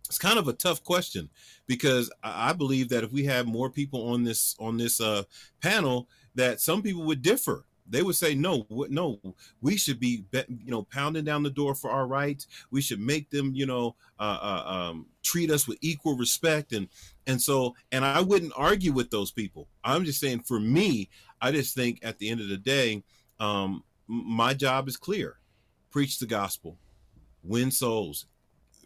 it's kind of a tough question because I believe that if we have more people on this on this uh, panel, that some people would differ. They would say, no, no, we should be, you know, pounding down the door for our rights. We should make them, you know, uh, uh, um, treat us with equal respect. And and so, and I wouldn't argue with those people. I'm just saying, for me, I just think at the end of the day, um, my job is clear: preach the gospel, win souls,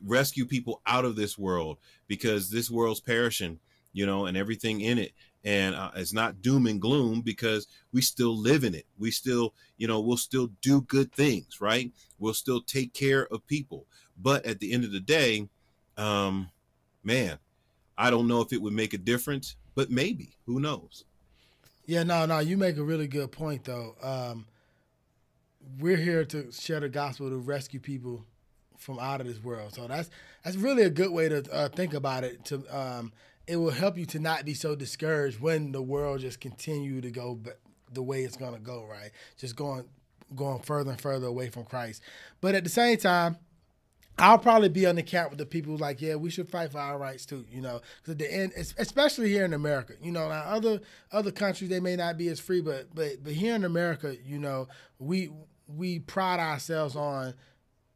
rescue people out of this world because this world's perishing, you know, and everything in it. And uh, it's not doom and gloom because we still live in it. We still, you know, we'll still do good things, right? We'll still take care of people. But at the end of the day, um, man, I don't know if it would make a difference, but maybe. Who knows? Yeah, no, no, you make a really good point though. Um, we're here to share the gospel to rescue people from out of this world. So that's that's really a good way to uh, think about it. To um, it will help you to not be so discouraged when the world just continue to go the way it's gonna go. Right, just going going further and further away from Christ. But at the same time, I'll probably be on the camp with the people like, yeah, we should fight for our rights too. You know, because at the end, especially here in America, you know, now other other countries they may not be as free, but but but here in America, you know, we we pride ourselves on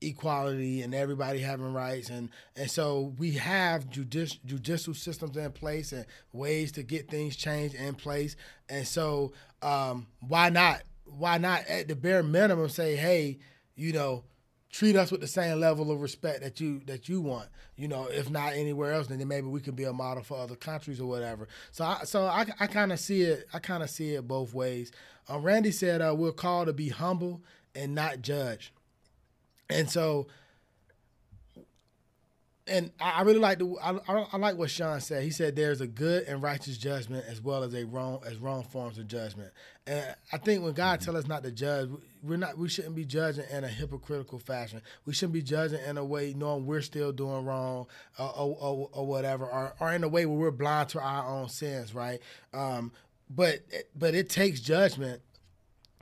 equality and everybody having rights. And and so we have judici- judicial systems in place and ways to get things changed in place. And so um, why not why not at the bare minimum say hey you know treat us with the same level of respect that you that you want you know if not anywhere else then maybe we can be a model for other countries or whatever. So i so i, I kind of see it i kind of see it both ways. Uh, randy said uh, we're called to be humble and not judge and so, and I really like the I, I, like what Sean said. He said there's a good and righteous judgment as well as a wrong as wrong forms of judgment. And I think when God tells us not to judge, we're not we shouldn't be judging in a hypocritical fashion. We shouldn't be judging in a way knowing we're still doing wrong or, or, or whatever, or, or in a way where we're blind to our own sins, right? Um, but but it takes judgment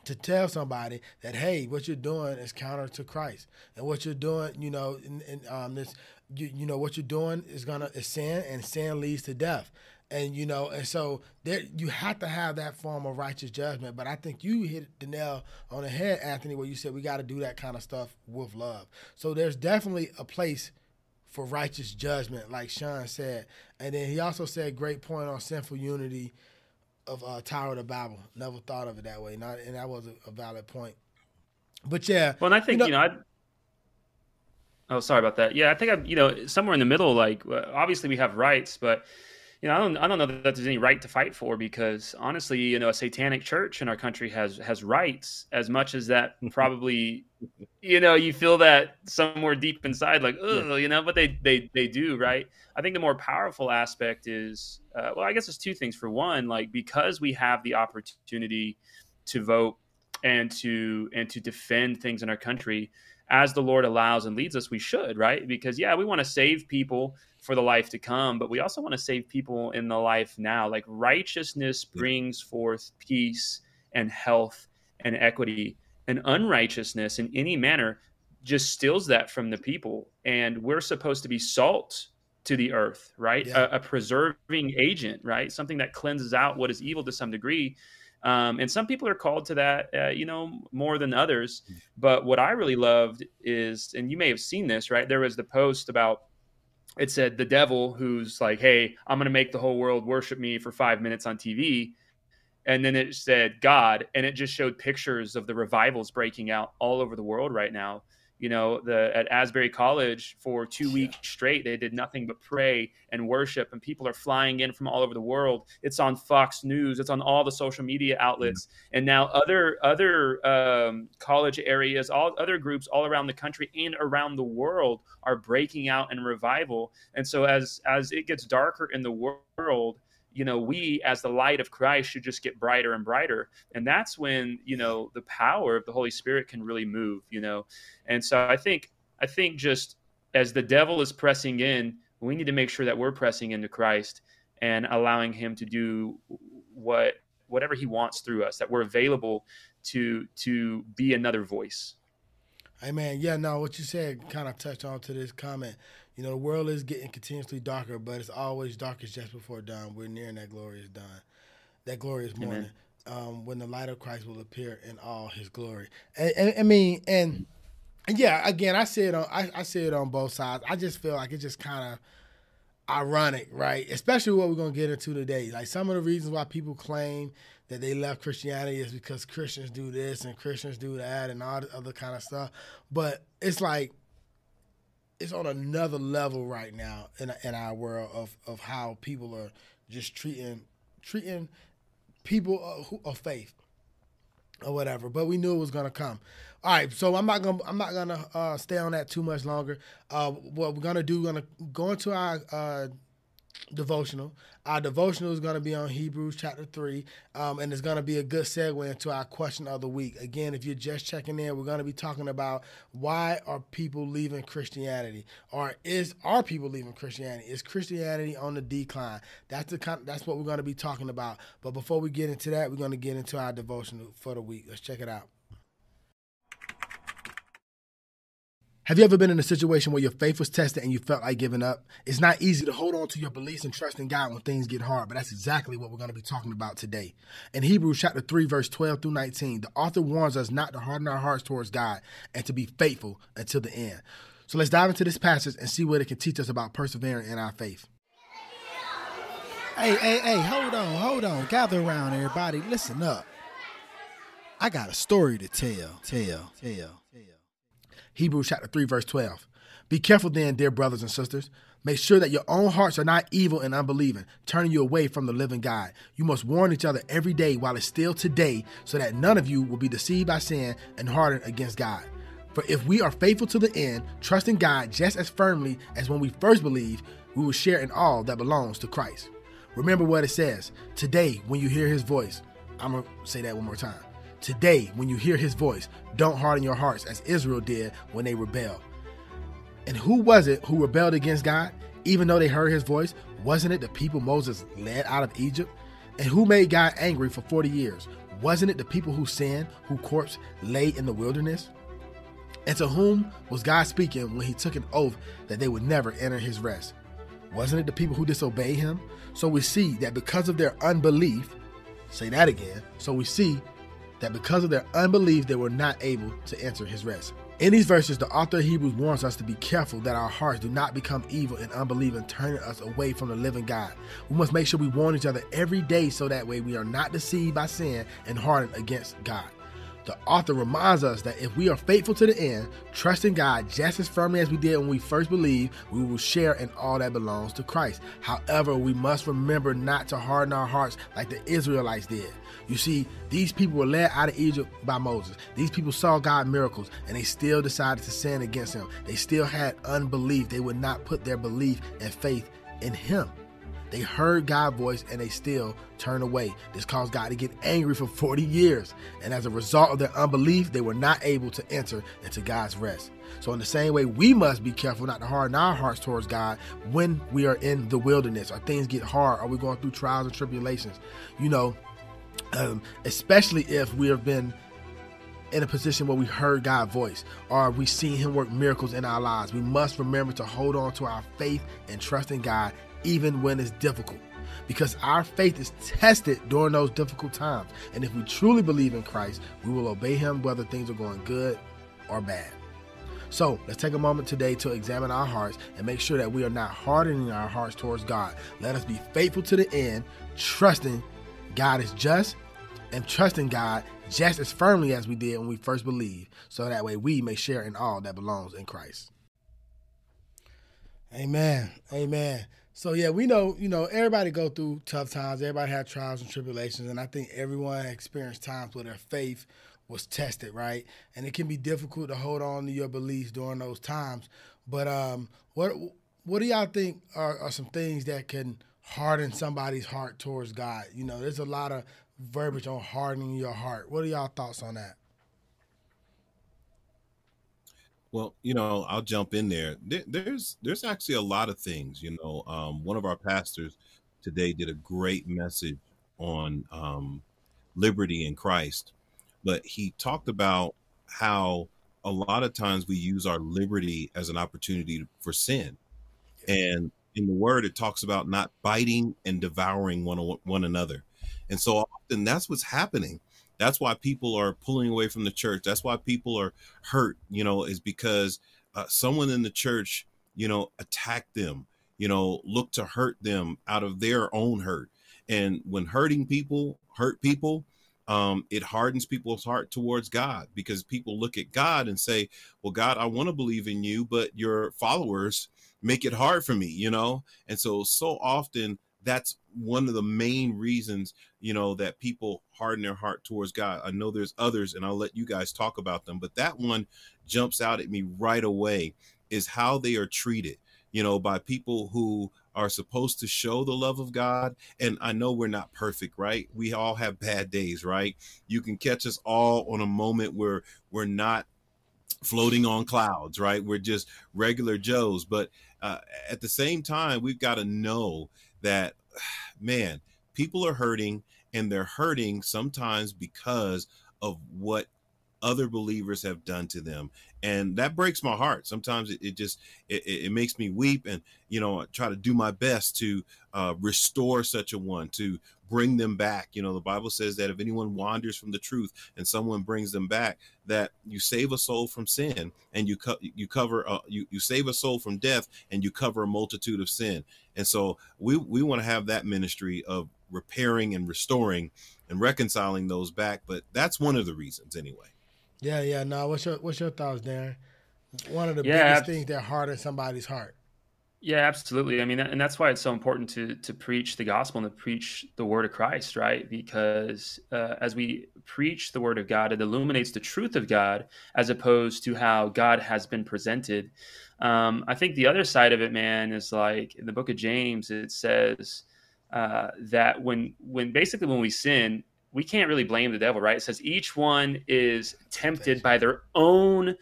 to tell somebody that hey, what you're doing is counter to Christ, and what you're doing, you know, in, in um, this, you, you know, what you're doing is gonna is sin, and sin leads to death, and you know, and so there you have to have that form of righteous judgment. But I think you hit the nail on the head, Anthony, where you said we got to do that kind of stuff with love. So there's definitely a place for righteous judgment, like Sean said, and then he also said great point on sinful unity of uh, Tower of the Babel. Never thought of it that way. Not, and that was a, a valid point. But yeah. Well, and I think you know, you know oh, sorry about that. Yeah, I think I'm, you know, somewhere in the middle. Like, obviously we have rights, but you know, I don't, I don't know that there's any right to fight for because honestly, you know, a satanic church in our country has has rights as much as that [LAUGHS] probably, you know, you feel that somewhere deep inside, like, oh, you know, but they they they do, right? I think the more powerful aspect is, uh, well, I guess it's two things. For one, like because we have the opportunity to vote and to and to defend things in our country as the Lord allows and leads us, we should, right? Because yeah, we want to save people for the life to come, but we also want to save people in the life now. Like righteousness brings forth peace and health and equity, and unrighteousness in any manner just steals that from the people. And we're supposed to be salt to the earth, right? Yeah. A, a, preserving agent, right? Something that cleanses out what is evil to some degree. Um, and some people are called to that, uh, you know, more than others. Hmm. But what I really loved is, and you may have seen this, right? There was the post about it said the devil who's like, hey, I'm going to make the whole world worship me for five minutes on TV. And then it said God, and it just showed pictures of the revivals breaking out all over the world right now you know the at asbury college for two weeks straight they did nothing but pray and worship and people are flying in from all over the world. It's on fox news. It's on all the social media outlets. And now other other um, college areas all other groups all around the country and around the world are breaking out in revival. And so as as it gets darker in the world you know we as the light of christ should just get brighter and brighter and that's when you know the power of the holy spirit can really move you know and so i think i think just as the devil is pressing in we need to make sure that we're pressing into christ and allowing him to do what whatever he wants through us that we're available to to be another voice Amen. Yeah, no, what you said kind of touched on to this comment. You know, the world is getting continuously darker, but it's always darkest just before dawn. We're nearing that glorious dawn, that glorious morning, um, when the light of Christ will appear in all His glory. And, and I mean, and, and yeah, again, I see it on I, I see it on both sides. I just feel like it's just kind of ironic, right? Especially what we're gonna get into today. Like some of the reasons why people claim that they left Christianity is because Christians do this and Christians do that and all the other kind of stuff. But it's like it's on another level right now in in our world of of how people are just treating treating people of, of faith or whatever. But we knew it was gonna come. All right, so I'm not gonna I'm not gonna uh, stay on that too much longer. Uh, what we're gonna do, we're gonna go into our uh, devotional. Our devotional is going to be on Hebrews chapter 3, um, and it's going to be a good segue into our question of the week. Again, if you're just checking in, we're going to be talking about why are people leaving Christianity, or is are people leaving Christianity? Is Christianity on the decline? That's the that's what we're going to be talking about. But before we get into that, we're going to get into our devotional for the week. Let's check it out. Have you ever been in a situation where your faith was tested and you felt like giving up? It's not easy to hold on to your beliefs and trust in God when things get hard, but that's exactly what we're going to be talking about today. In Hebrews chapter 3 verse 12 through 19, the author warns us not to harden our hearts towards God and to be faithful until the end. So let's dive into this passage and see what it can teach us about persevering in our faith. Hey, hey, hey, hold on, hold on. Gather around, everybody. Listen up. I got a story to tell. Tell, tell, tell. Hebrews chapter 3, verse 12. Be careful then, dear brothers and sisters. Make sure that your own hearts are not evil and unbelieving, turning you away from the living God. You must warn each other every day while it's still today, so that none of you will be deceived by sin and hardened against God. For if we are faithful to the end, trusting God just as firmly as when we first believed, we will share in all that belongs to Christ. Remember what it says today, when you hear his voice. I'm going to say that one more time. Today, when you hear his voice, don't harden your hearts as Israel did when they rebelled. And who was it who rebelled against God? Even though they heard his voice, wasn't it the people Moses led out of Egypt? And who made God angry for 40 years? Wasn't it the people who sinned, who corpse lay in the wilderness? And to whom was God speaking when he took an oath that they would never enter his rest? Wasn't it the people who disobeyed him? So we see that because of their unbelief, say that again. So we see that because of their unbelief, they were not able to enter his rest. In these verses, the author of Hebrews warns us to be careful that our hearts do not become evil and unbelieving, turning us away from the living God. We must make sure we warn each other every day so that way we are not deceived by sin and hardened against God. The author reminds us that if we are faithful to the end, trusting God just as firmly as we did when we first believed, we will share in all that belongs to Christ. However, we must remember not to harden our hearts like the Israelites did. You see, these people were led out of Egypt by Moses. These people saw God miracles and they still decided to sin against him. They still had unbelief. They would not put their belief and faith in him. They heard God's voice and they still turned away. This caused God to get angry for 40 years. And as a result of their unbelief, they were not able to enter into God's rest. So, in the same way, we must be careful not to harden our hearts towards God when we are in the wilderness or things get hard or we're going through trials and tribulations. You know, um, especially if we have been in a position where we heard God's voice or we seen Him work miracles in our lives. We must remember to hold on to our faith and trust in God even when it's difficult. Because our faith is tested during those difficult times. And if we truly believe in Christ, we will obey Him whether things are going good or bad. So let's take a moment today to examine our hearts and make sure that we are not hardening our hearts towards God. Let us be faithful to the end, trusting God is just and trusting God just as firmly as we did when we first believed, so that way we may share in all that belongs in Christ. Amen. Amen. So yeah, we know, you know, everybody go through tough times. Everybody had trials and tribulations, and I think everyone experienced times where their faith was tested, right? And it can be difficult to hold on to your beliefs during those times. But um, what what do y'all think are, are some things that can harden somebody's heart towards God? You know, there's a lot of verbiage on hardening your heart. What are y'all thoughts on that? Well, you know, I'll jump in there. there. There's there's actually a lot of things. You know, um, one of our pastors today did a great message on um, liberty in Christ, but he talked about how a lot of times we use our liberty as an opportunity for sin, and in the Word it talks about not biting and devouring one one another, and so often that's what's happening that's why people are pulling away from the church. That's why people are hurt, you know, is because uh, someone in the church, you know, attacked them, you know, look to hurt them out of their own hurt. And when hurting people hurt people, um, it hardens people's heart towards God because people look at God and say, Well, God, I want to believe in you, but your followers make it hard for me, you know? And so, so often that's one of the main reasons you know that people harden their heart towards god. I know there's others and i'll let you guys talk about them but that one jumps out at me right away is how they are treated you know by people who are supposed to show the love of god. And i know we're not perfect right? We all have bad days right? You can catch us all on a moment where we're not floating on clouds right? We're just regular joes. But uh, at the same time we've got to know that [SIGHS] man, people are hurting and they're hurting sometimes because of what other believers have done to them and that breaks my heart. Sometimes it, it just it, it, makes me weep and you know I try to do my best to uh, restore such a one to bring them back you know the bible says that if anyone wanders from the truth and someone brings them back that you save a soul from sin and you co- you cover uh, you you save a soul from death and you cover a multitude of sin and so we we want to have that ministry of repairing and restoring and reconciling those back but that's one of the reasons anyway yeah, yeah. No, what's your what's your thoughts, Darrin? One of the yeah, biggest things that harden somebody's heart. Yeah, absolutely. I mean, and that's why it's so important to to preach the gospel and to preach the word of Christ, right? Because uh, as we preach the word of God, it illuminates the truth of God as opposed to how God has been presented. Um, I think the other side of it, man, is like in the book of James, it says uh, that when when basically when we sin, we can't really blame the devil, right? It says each one is tempted by their own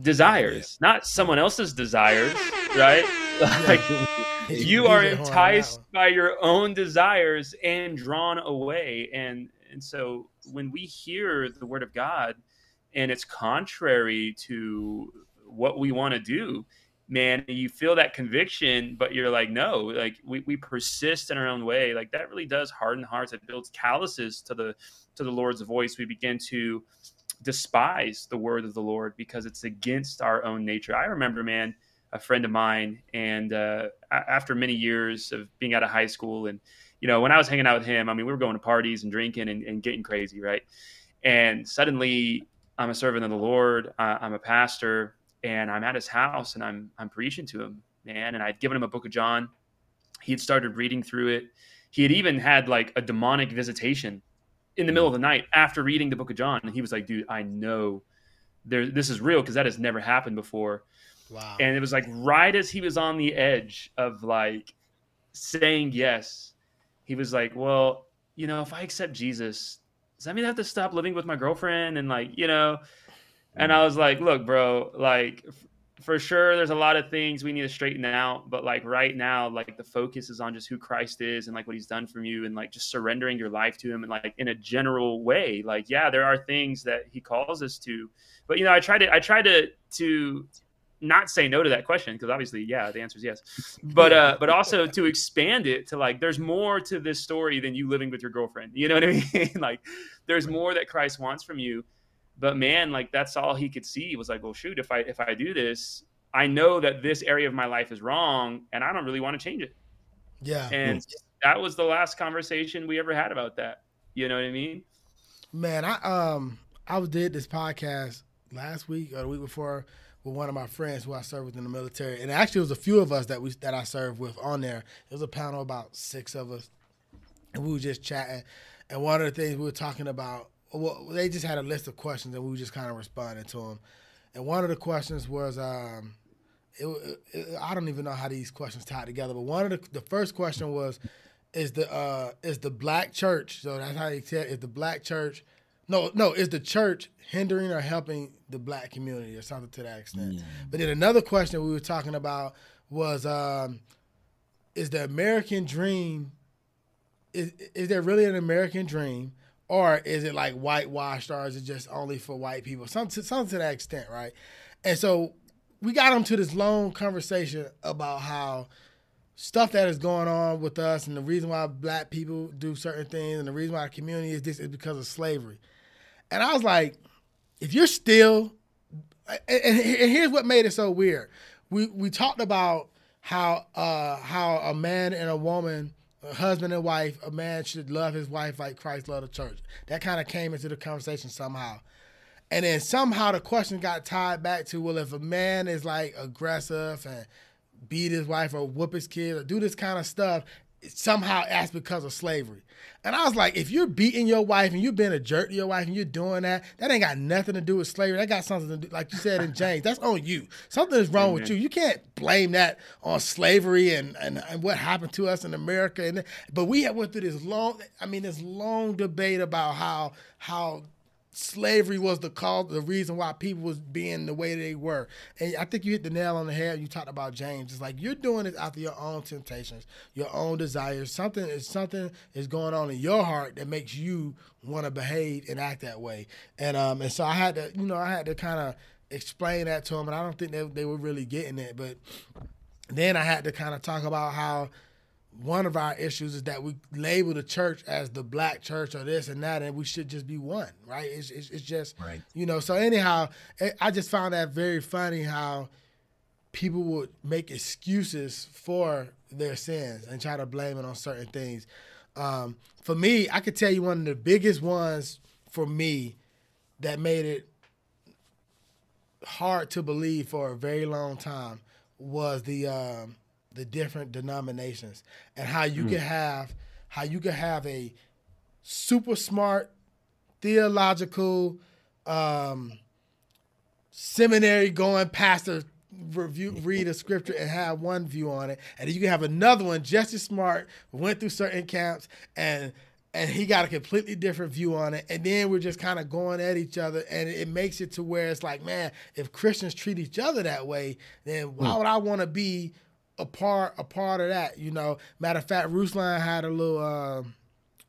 desires, not someone else's desires, right? [LAUGHS] like you are enticed by your own desires and drawn away. And and so when we hear the word of God and it's contrary to what we want to do, man, you feel that conviction, but you're like, no, like we, we persist in our own way. Like that really does harden hearts. It builds calluses to the to the Lord's voice. We begin to despise the word of the Lord because it's against our own nature. I remember, man, a friend of mine, and uh, after many years of being out of high school, and you know, when I was hanging out with him, I mean, we were going to parties and drinking and, and getting crazy, right? And suddenly, I'm a servant of the Lord. I'm a pastor and I'm at his house and I'm I'm preaching to him, man. And I'd given him a book of John. He had started reading through it. He had even had like a demonic visitation in the middle of the night after reading the book of John. And he was like, dude, I know there this is real because that has never happened before. Wow. And it was like right as he was on the edge of like saying yes, he was like, Well, you know, if I accept Jesus, does that mean I have to stop living with my girlfriend? And like, you know, and I mm. was like, look, bro, like for sure there's a lot of things we need to straighten out, but like right now, like the focus is on just who Christ is and like what he's done for you and like just surrendering your life to him and like in a general way. Like, yeah, there are things that he calls us to. But you know, I try to I try to to not say no to that question because obviously yeah the answer is yes [LAUGHS] but uh but also to expand it to like there's more to this story than you living with your girlfriend you know what i [LAUGHS] mean like there's more that christ wants from you but man, like that's all he could see was like, well, shoot, if I if I do this, I know that this area of my life is wrong, and I don't really want to change it. Yeah, and that was the last conversation we ever had about that. You know what I mean? Man, I um I did this podcast last week or the week before with one of my friends who I served with in the military, and actually it was a few of us that we that I served with on there. It was a panel about six of us, and we were just chatting. And one of the things we were talking about well, they just had a list of questions and we were just kind of responding to them. And one of the questions was, um, it, it, I don't even know how these questions tied together, but one of the the first question was, is the uh, is the black church? So that's how they said is the black church. No, no, is the church hindering or helping the black community or something to that extent? Mm. But then another question we were talking about was, um, is the American dream? Is is there really an American dream? or is it like whitewashed or is it just only for white people some to, some to that extent right and so we got into this long conversation about how stuff that is going on with us and the reason why black people do certain things and the reason why our community is this is because of slavery and i was like if you're still and, and here's what made it so weird we we talked about how uh how a man and a woman a husband and wife, a man should love his wife like Christ loved the church. That kind of came into the conversation somehow. And then somehow the question got tied back to well, if a man is like aggressive and beat his wife or whoop his kid or do this kind of stuff, somehow that's because of slavery. And I was like, if you're beating your wife and you're being a jerk to your wife and you're doing that, that ain't got nothing to do with slavery. That got something to do, like you said in [LAUGHS] James, that's on you. Something is wrong with you. You can't blame that on slavery and, and, and what happened to us in America. And but we have went through this long, I mean, this long debate about how how slavery was the cause, the reason why people was being the way they were. And I think you hit the nail on the head. You talked about James. It's like you're doing this after your own temptations, your own desires. Something is something is going on in your heart that makes you want to behave and act that way. And um and so I had to, you know, I had to kind of explain that to them, and I don't think they they were really getting it. But then I had to kind of talk about how one of our issues is that we label the church as the black church or this and that, and we should just be one, right? It's, it's, it's just, Right. you know. So anyhow, I- just found that very funny how people would make excuses for their sins and try to blame it on certain things. Um, for me, I could tell you one of the biggest ones for me that made it hard to believe for a very long time was the um, the different denominations and how you could have how you could have a super smart theological um, seminary going pastor review read a scripture and have one view on it. And then you can have another one just as smart went through certain camps and and he got a completely different view on it. And then we're just kind of going at each other and it makes it to where it's like man if christians treat each other that way then why would i want to be a part a part of that you know matter of fact ruslan had a little um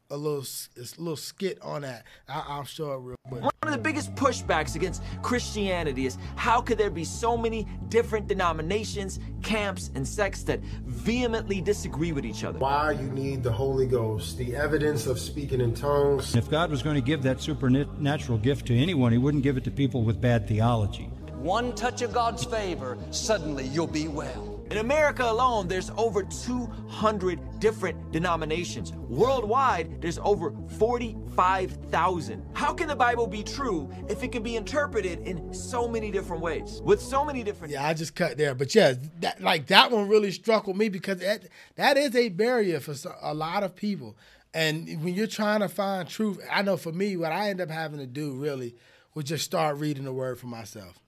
a little s- a little skit on that I, i'll show it real quick One of the biggest pushbacks against Christianity is how could there be so many different denominations, camps, and sects that vehemently disagree with each other? Why you need the Holy Ghost, the evidence of speaking in tongues. If God was going to give that supernatural gift to anyone, He wouldn't give it to people with bad theology. One touch of God's favor, suddenly you'll be well. In America alone, there's over 200 different denominations. Worldwide, there's over 45,000. How can the Bible be true if it can be interpreted in so many different ways? With so many different Yeah, I just cut there, but yeah, that like that one really struck with me because that that is a barrier for a lot of people. And when you're trying to find truth, I know for me, what I end up having to do really was just start reading the word for myself.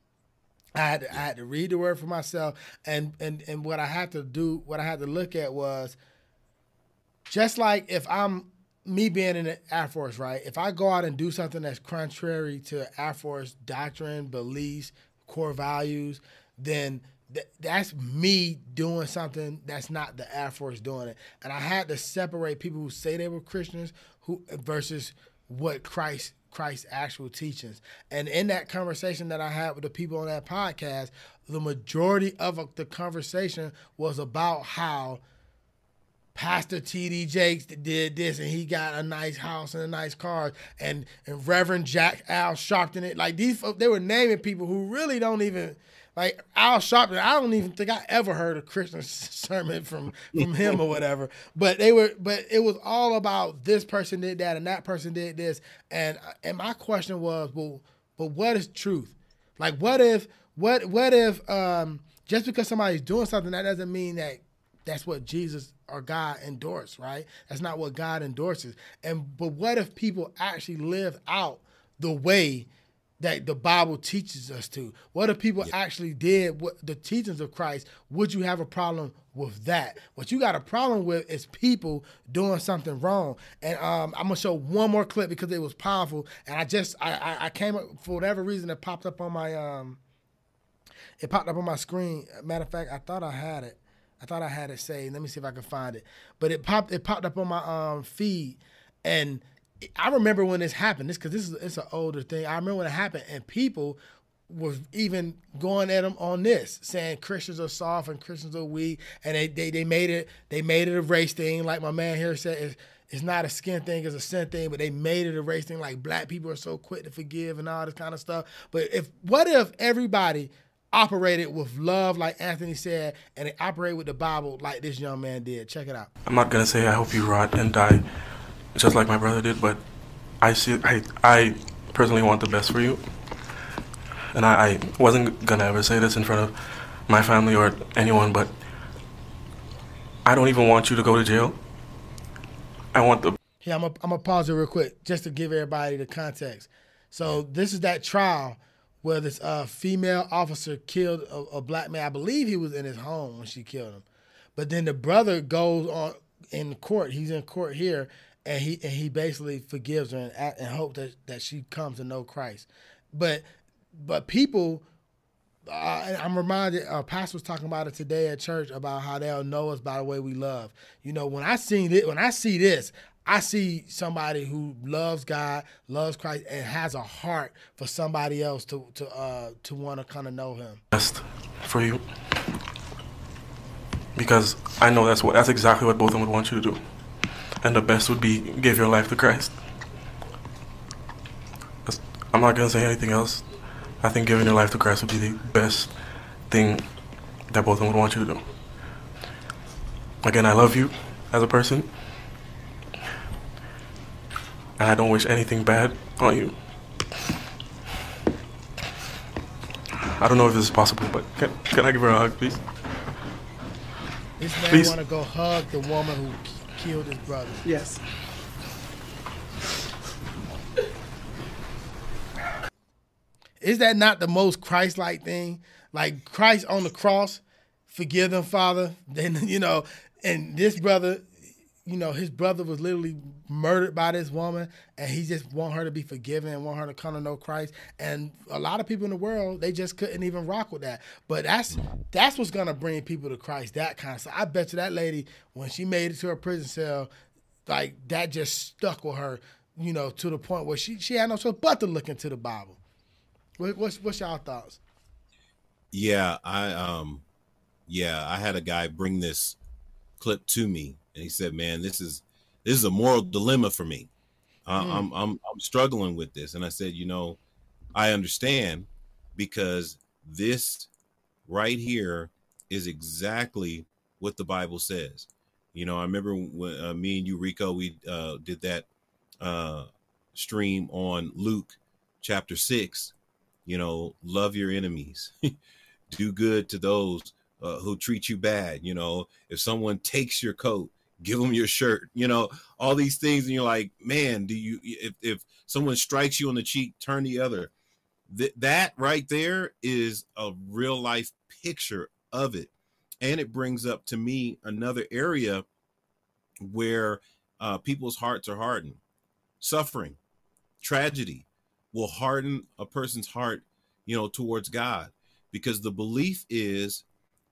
I had to, I had to read the word for myself, and and and what I had to do, what I had to look at was just like if I'm me being in the Air Force, right? If I go out and do something that's contrary to Air Force doctrine, beliefs, core values, then th- that's me doing something that's not the Air Force doing it. And I had to separate people who say they were Christians who versus what Christ Christ's actual teachings. And in that conversation that I had with the people on that podcast, the majority of the conversation was about how Pastor T.D. Jakes did this, and he got a nice house and a nice car, and and Reverend Jack Al Sharpton. It like these, they were naming people who really don't even like Al Sharpton. I don't even think I ever heard a Christian [LAUGHS] sermon from from him or whatever. But they were, but it was all about this person did that and that person did this, and and my question was, well, but what is truth? Like, what if what what if um, just because somebody's doing something that doesn't mean that that's what Jesus or God endorsed, right? That's not what God endorses. And but what if people actually live out the way that the Bible teaches us to? What if people actually did what the teachings of Christ? Would you have a problem with that? What you got a problem with is people doing something wrong. And um, I'm gonna show one more clip because it was powerful. And I just I I, I came up for whatever reason it popped up on my um it popped up on my screen. Matter of fact, I thought I had it. I thought I had it saved. Let me see if I can find it. But it popped. It popped up on my um feed, and I remember when this happened. This because this is it's an older thing. I remember when it happened, and people was even going at them on this, saying Christians are soft and Christians are weak, and they they, they made it they made it a race thing. Like my man here said, it's, it's not a skin thing, it's a sin thing. But they made it a race thing. Like black people are so quick to forgive and all this kind of stuff. But if what if everybody operated with love, like Anthony said, and they operate with the Bible like this young man did? Check it out. I'm not gonna say I hope you rot and die, just like my brother did, but I see. I I personally want the best for you, and I, I wasn't gonna ever say this in front of my family or anyone, but I don't even want you to go to jail. I want the Here, I'm gonna I'm gonna pause it real quick just to give everybody the context. So this is that trial where this uh, female officer killed a, a black man. I believe he was in his home when she killed him. But then the brother goes on in court. He's in court here, and he and he basically forgives her and, and that that she comes to know Christ. But but people. Uh, I'm reminded. Uh, Pastor was talking about it today at church about how they'll know us by the way we love. You know, when I see it, when I see this, I see somebody who loves God, loves Christ, and has a heart for somebody else to to uh, to want to kind of know Him. Best for you, because I know that's what that's exactly what both of them would want you to do, and the best would be give your life to Christ. That's, I'm not gonna say anything else. I think giving your life to Christ would be the best thing that both of them would want you to do. Again, I love you as a person and I don't wish anything bad on you. I don't know if this is possible, but can, can I give her a hug, please? This man please. want to go hug the woman who killed his brother. Yes. Is that not the most Christ-like thing? Like Christ on the cross, forgive them, Father. [LAUGHS] Then you know, and this brother you know, his brother was literally murdered by this woman, and he just want her to be forgiven and want her to come to know Christ. And a lot of people in the world, they just couldn't even rock with that. But that's that's what's gonna bring people to Christ. That kind of stuff. I bet you that lady, when she made it to her prison cell, like that just stuck with her. You know, to the point where she she had no choice but to look into the Bible. What, what's what's y'all thoughts? Yeah, I um, yeah, I had a guy bring this clip to me and he said, "Man, this is this is a moral dilemma for me. Uh, mm. I'm I'm I'm struggling with this." And I said, "You know, I understand because this right here is exactly what the Bible says. You know, I remember when uh, me and you, Rico, we uh, did that uh, stream on Luke chapter six. You know, love your enemies, [LAUGHS] do good to those uh, who treat you bad. You know, if someone takes your coat, give them your shirt you know all these things and you're like man do you if, if someone strikes you on the cheek turn the other. Th- that right there is a real life picture of it and it brings up to me another area where uh, people's hearts are hardened. Suffering tragedy will harden a person's heart you know towards god because the belief is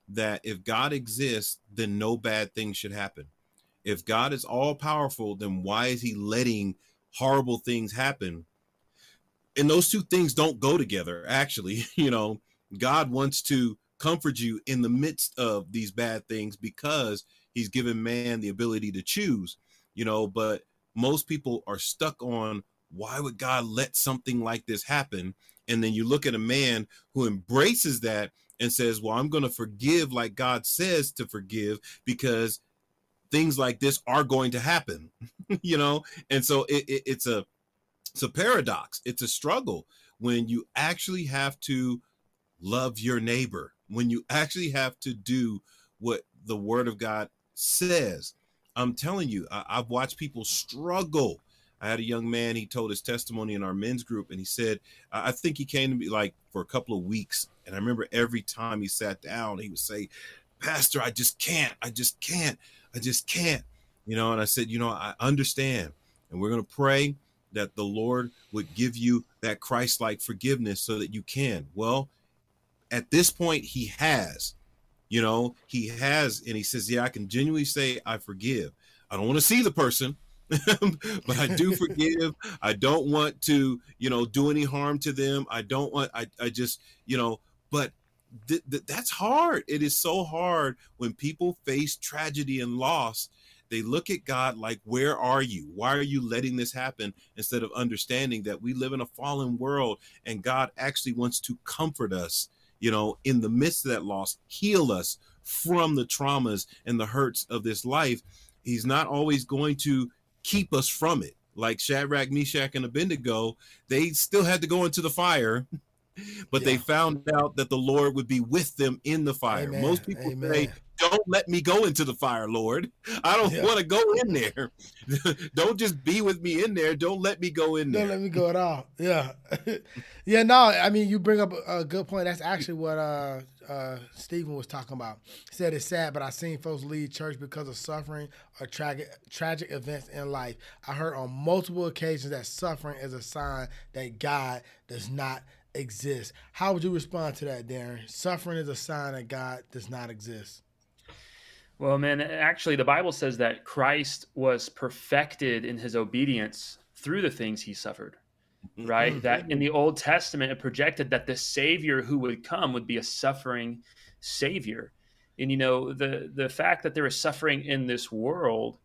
that if god exists then no bad thing should happen if God is all powerful, then why is he letting horrible things happen? And those two things don't go together, actually. [LAUGHS] You know, God wants to comfort you in the midst of these bad things because he's given man the ability to choose, you know, but most people are stuck on why would God let something like this happen? And then you look at a man who embraces that and says, Well, I'm going to forgive like God says to forgive because things like this are going to happen [LAUGHS] you know and so it, it, it's a it's a paradox it's a struggle when you actually have to love your neighbor when you actually have to do what the word of god says i'm telling you I, i've watched people struggle I had a young man, he told his testimony in our men's group, and he said, I think he came to me like for a couple of weeks. And I remember every time he sat down, he would say, Pastor, I just can't. I just can't. I just can't, you know. And I said, you know, I understand, and we're going to pray that the Lord would give you that Christ like forgiveness so that you can. Well, at this point, He has, you know, He has, and He says, yeah, I can genuinely say, I forgive. I don't want to see the person. [LAUGHS] but I do [LAUGHS] forgive. I don't want to, you know, do any harm to them. I don't want, I, I just, you know, but th- th- that's hard. It is so hard when people face tragedy and loss. They look at God like, Where are you? Why are you letting this happen? Instead of understanding that we live in a fallen world and God actually wants to comfort us, you know, in the midst of that loss, heal us from the traumas and the hurts of this life. He's not always going to keep us from it. Like Shadrach, Meshach, and Abednego, they still had to go into the fire but yeah. they found out that the Lord would be with them in the fire. Amen. Most people Amen. say don't let me go into the fire, Lord. I don't Yeah. want to go in there. [LAUGHS] don't just be with me in there. Don't let me go in there. Don't let me go at all. Yeah, [LAUGHS] yeah. No, I mean you bring up a, good point. That's actually what uh, uh, Stephen was talking about. He said it's sad, but I've seen folks leave church because of suffering or tragic tragic events in life. I heard on multiple occasions that suffering is a sign that God does not exist. How would you respond to that, Darrin? Suffering is a sign that God does not exist. Well, man, actually, the Bible says that Christ was perfected in his obedience through the things he suffered, mm-hmm. right? Mm-hmm. that in the Old Testament, it projected that the Savior who would come would be a suffering Savior. And, you know, the, the fact that there is suffering in this world,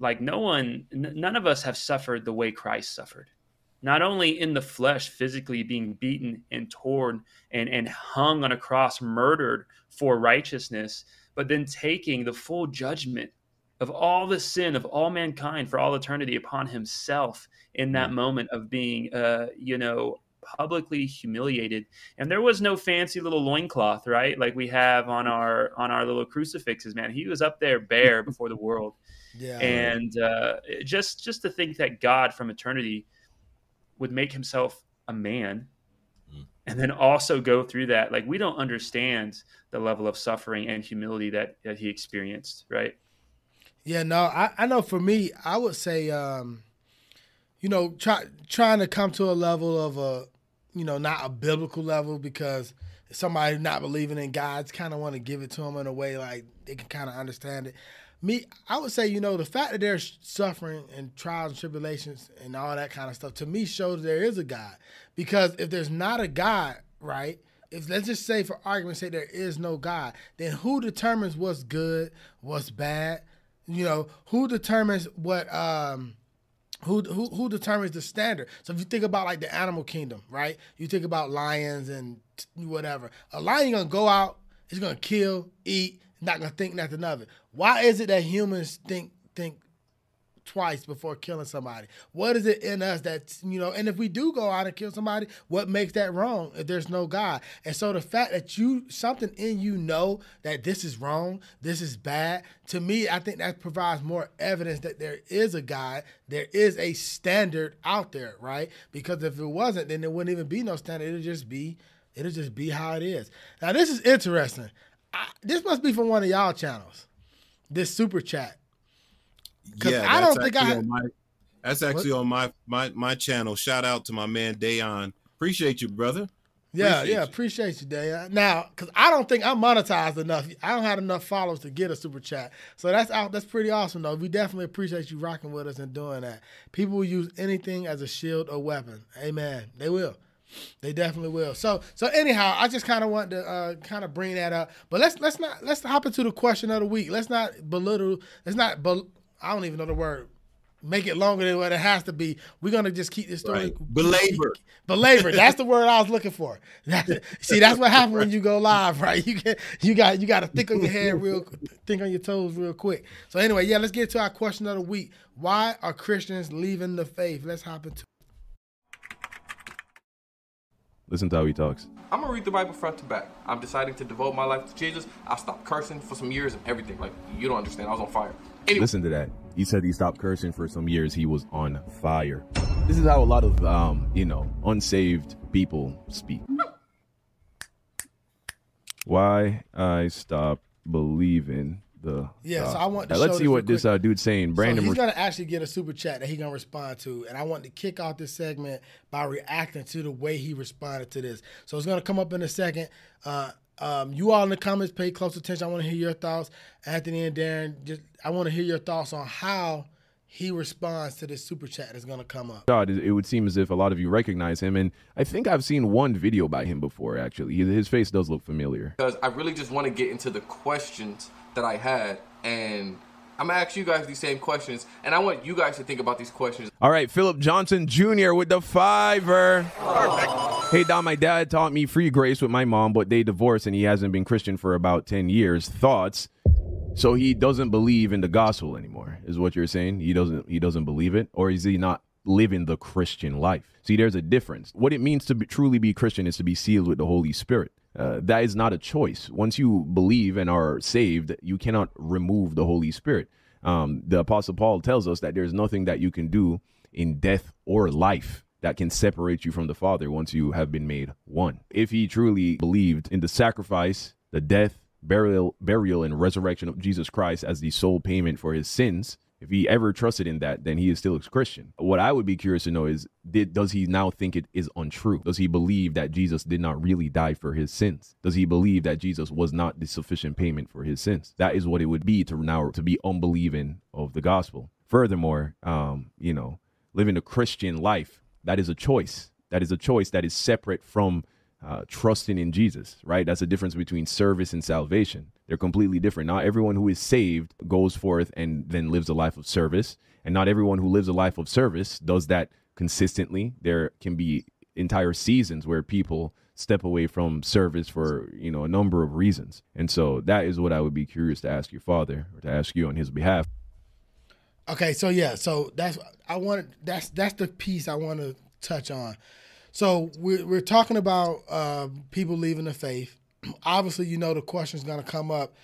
like no one, n- none of us have suffered the way Christ suffered. Not only in the flesh, physically being beaten and torn and, and hung on a cross, murdered for righteousness, but then taking the full judgment of all the sin of all mankind for all eternity upon himself in that moment of being uh you know publicly humiliated. And there was no fancy little loincloth right? Like we have on our on our little crucifixes man. He was up there bare [LAUGHS] before the world. Yeah. and uh just just to think that god from eternity would make himself a man and then also go through that. Like we don't understand the level of suffering and humility that that he experienced right? Yeah, no, I, I know for me, I would say, um, you know, try, trying to come to a level of a, you know, not a biblical level because somebody not believing in God's kind of want to give it to them in a way like they can kind of understand it. Me, I would say, you know, the fact that they're suffering and trials and tribulations and all that kind of stuff to me shows there is a God. Because if there's not a God, right? If let's just say for argument's sake there is no God, then who determines what's good, what's bad? You know, who determines what um who, who who determines the standard? So if you think about like the animal kingdom, right? You think about lions and whatever. A lion gonna go out, it's gonna kill, eat, not gonna think nothing of it. Why is it that humans think think twice before killing somebody? What is it in us that you know? And if we do go out and kill somebody, what makes that wrong if there's no God? And so the fact that you something in you know that this is wrong, this is bad, to me, I think that provides more evidence that there is a God, there is a standard out there, right? Because if it wasn't, then there wouldn't even be no standard. It'll just be, it'll just be how it is. Now this is interesting. I, this must be from one of y'all channels. This super chat. Yeah, I don't think I had- my, that's actually on my, my my channel. Shout out to my man Dayon. Appreciate you, brother. Yeah, Appreciate yeah, appreciate you, Daya. Now, because I don't think I'm monetized enough. I don't have enough followers to get a super chat. So that's out. That's pretty awesome, though. We definitely appreciate you rocking with us and doing that. People will use anything as a shield or weapon. Amen. They will. They definitely will. So, so anyhow, I just kind of want to uh, kind of bring that up. But let's let's not let's hop into the question of the week. Let's not belittle. Let's not. Bel- I don't even know the word. Make it longer than what it has to be. We're gonna just keep this story Right. Belabor. belabor. That's the word I was looking for. See, that's what happens when you go live, right? You get you got you got to think on your head real, think on your toes real quick. So anyway, yeah, let's get to our question of the week. Why are Christians leaving the faith? Let's hop into. Listen to how he talks. I'm gonna read the Bible front to back. I'm deciding to devote my life to Jesus. I stopped cursing for some years and everything. Like you don't understand. I was on fire. Listen to that. He said he stopped cursing for some years. He was on fire. This is how a lot of, um, you know, unsaved people speak. Why I stopped believing the. Yeah, so. I want to Now, let's see what real this uh, dude's saying. Brandon, so he's Mer- gonna actually get a super chat that he's gonna respond to, and I want to kick off this segment by reacting to the way he responded to this. So it's gonna come up in a second. Uh, um, you all in the comments pay close attention. I want to hear your thoughts, Anthony and Darrin. Just I want to hear your thoughts on how he responds to this super chat that's gonna come up. God, it it would seem as if a lot of you recognize him, and I think I've seen one video by him before. Actually, His- his face does look familiar. because I really just want to get into the questions that I had, and I'm gonna ask you guys these same questions, and I want you guys to think about these questions. All right, Philip Johnson Jr. with the fiver. Hey, Don, my dad taught me free grace with my mom, but they divorced and he hasn't been Christian for about 10 years. Thoughts? So he doesn't believe in the gospel anymore, is what you're saying? He doesn't he doesn't believe it? Or is he not living the Christian life. See, there's a difference. What it means to be, truly be Christian is to be sealed with the Holy Spirit. Uh, that is not a choice. Once you believe and are saved, you cannot remove the Holy Spirit. Um, the Apostle Paul tells us that there's nothing that you can do in death or life that can separate you from the Father once you have been made one. If he truly believed in the sacrifice, the death, burial, burial, and resurrection of Jesus Christ as the sole payment for his sins, if he ever trusted in that, then he is still a Christian. What I would be curious to know is did, does he now think it is untrue? Does he believe that Jesus did not really die for his sins? Does he believe that Jesus was not the sufficient payment for his sins? That is what it would be to now to be unbelieving of the gospel. Furthermore, um, you know, living a Christian life, that is a choice. That is a choice that is separate from uh, trusting in Jesus, right? That's the difference between service and salvation. They're completely different. Not everyone who is saved goes forth and then lives a life of service. And not everyone who lives a life of service does that consistently. There can be entire seasons where people step away from service for, you know, a number of reasons. And so that is what I would be curious to ask your father or to ask you on his behalf. Okay, so yeah, so that's I wanted that's that's the piece I want to touch on. So we're we're talking about uh, people leaving the faith. Obviously, you know the question is going to come up: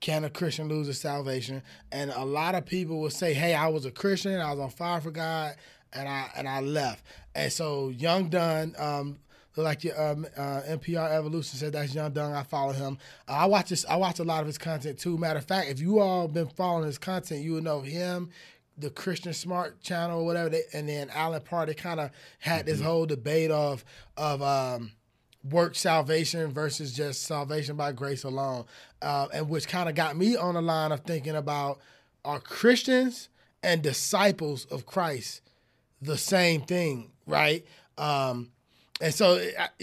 Can a Christian lose his salvation? And a lot of people will say, "Hey, I was a Christian. I was on fire for God, and I and I left." And so Young Dunn, um, like your um, uh, NPR Evolution said, that's Young Dunn. I follow him. Uh, I watch this. I watch a lot of his content too. Matter of fact, if you all been following his content, you would know him the Christian Smart channel or whatever, they, and then Alan Parr, kind of had this whole debate of of um, work salvation versus just salvation by grace alone, uh, and which kind of got me on the line of thinking about are Christians and disciples of Christ the same thing, right? Um, and so,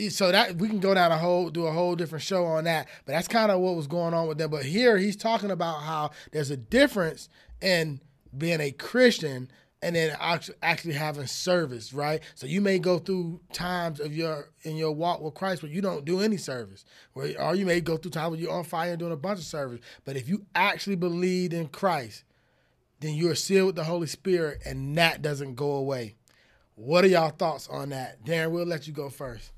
so that we can go down a whole, do a whole different show on that. But that's kind of what was going on with them. But here he's talking about how there's a difference in being a Christian and then actually having service, right? So you may go through times of your in your walk with Christ where you don't do any service, where or you may go through times where you're on fire and doing a bunch of service. But if you actually believe in Christ, then you're sealed with the Holy Spirit, and that doesn't go away. What are y'all thoughts on that, Darrin? We'll let you go first.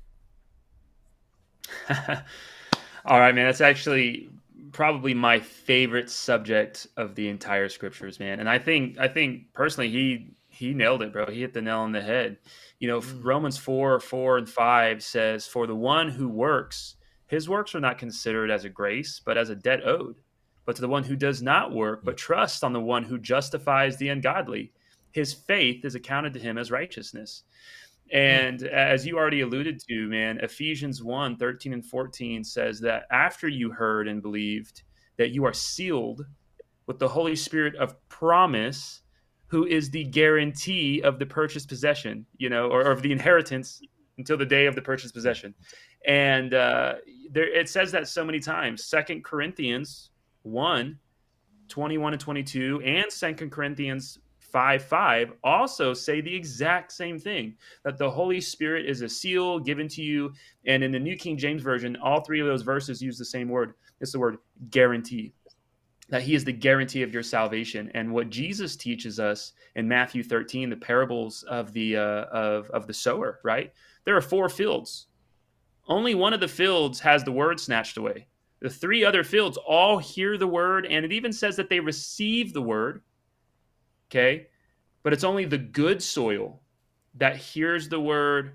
[LAUGHS] All right, man. That's actually probably my favorite subject of the entire scriptures, man. And I think I think personally he he nailed it, bro. He hit the nail on the head. You know, mm. Romans 4, 4 and 5 says, For the one who works, his works are not considered as a grace, but as a debt owed. But to the one who does not work, but trusts on the one who justifies the ungodly, his faith is accounted to him as righteousness. And as you already alluded to, man, Ephesians 1 13 and 14 says that after you heard and believed, that you are sealed with the Holy Spirit of promise, who is the guarantee of the purchased possession, you know, or, or of the inheritance until the day of the purchased possession. And uh, there, it says that so many times. Second Corinthians 1 21 and 22, and Second Corinthians 5 5 also say the exact same thing that the Holy Spirit is a seal given to you. And in the New King James Version, all three of those verses use the same word. It's the word guarantee. That he is the guarantee of your salvation, and what Jesus teaches us in Matthew 13, the parables of the uh, of of the sower. Right, there are four fields. Only one of the fields has the word snatched away. The three other fields all hear the word, and it even says that they receive the word Okay. But it's only the good soil that hears the word,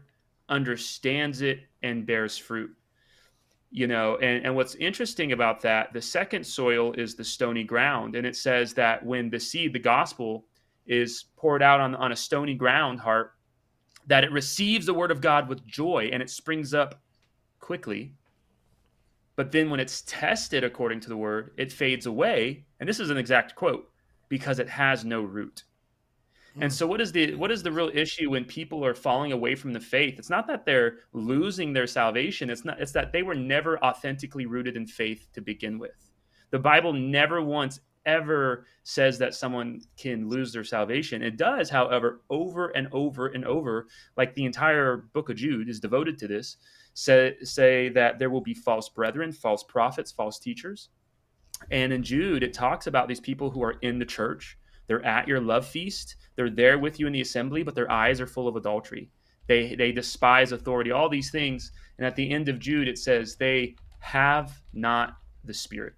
understands it, and bears fruit. You know, and, and what's interesting about that, the second soil is the stony ground. And it says that when the seed, the gospel, is poured out on, on a stony ground heart, that it receives the word of God with joy and it springs up quickly. But then when it's tested according to the word, it fades away. And this is an exact quote because it has no root. And hmm. so what is the what is the real issue when people are falling away from the faith? It's not that they're losing their salvation. It's not it's that they were never authentically rooted in faith to begin with. The Bible never once ever says that someone can lose their salvation. It does, however, over and over and over, like the entire book of Jude is devoted to this, say, say that there will be false brethren, false prophets, false teachers. And in Jude, it talks about these people who are in the church, They're at your love feast. They're there with you in the assembly, but their eyes are full of adultery. They they despise authority. All these things. And at the end of Jude, it says they have not the Spirit.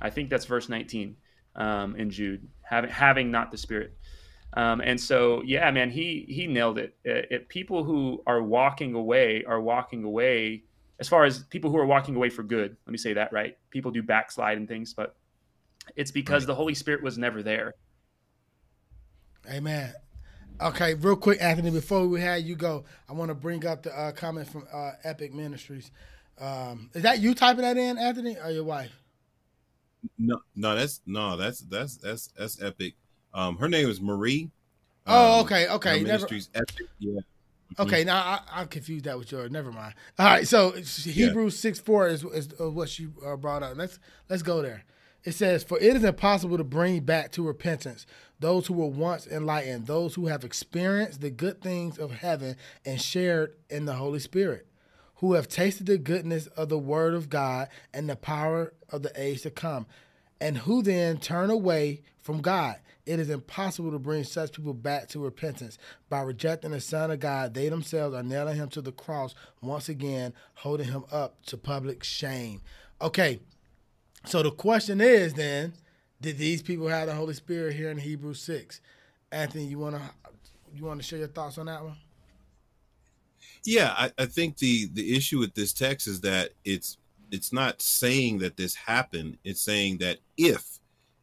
I think that's verse 19 um, in Jude. Having having not the Spirit. Um, and so, yeah, man, he he nailed it. It, it. People who are walking away are walking away. As far as people who are walking away for good, let me say that right. People do backslide and things, but it's because right. the Holy Spirit was never there. Amen. Okay, real quick, Anthony, before we had you go, I want to bring up the uh, comment from uh, Epic Ministries. Um, is that you typing that in, Anthony, or your wife? No, no, that's no, that's that's that's that's Epic. Um, her name is Marie. Oh, um, okay, okay. Her ministry's Never... Epic. Yeah. Okay, now I, I confused that with yours. Never mind. All right, so Hebrews yeah. six four is, is what she uh, brought up. Let's let's go there. It says, "For it is impossible to bring back to repentance those who were once enlightened, those who have experienced the good things of heaven and shared in the Holy Spirit, who have tasted the goodness of the Word of God and the power of the age to come, and who then turn away from God." It is impossible to bring such people back to repentance. By rejecting the Son of God, they themselves are nailing him to the cross once again, holding him up to public shame. Okay, so the question is then, did these people have the Holy Spirit here in Hebrews six? Anthony, you wanna you wanna share your thoughts on that one? Yeah, I, I think the the issue with this text is that it's it's not saying that this happened. It's saying that if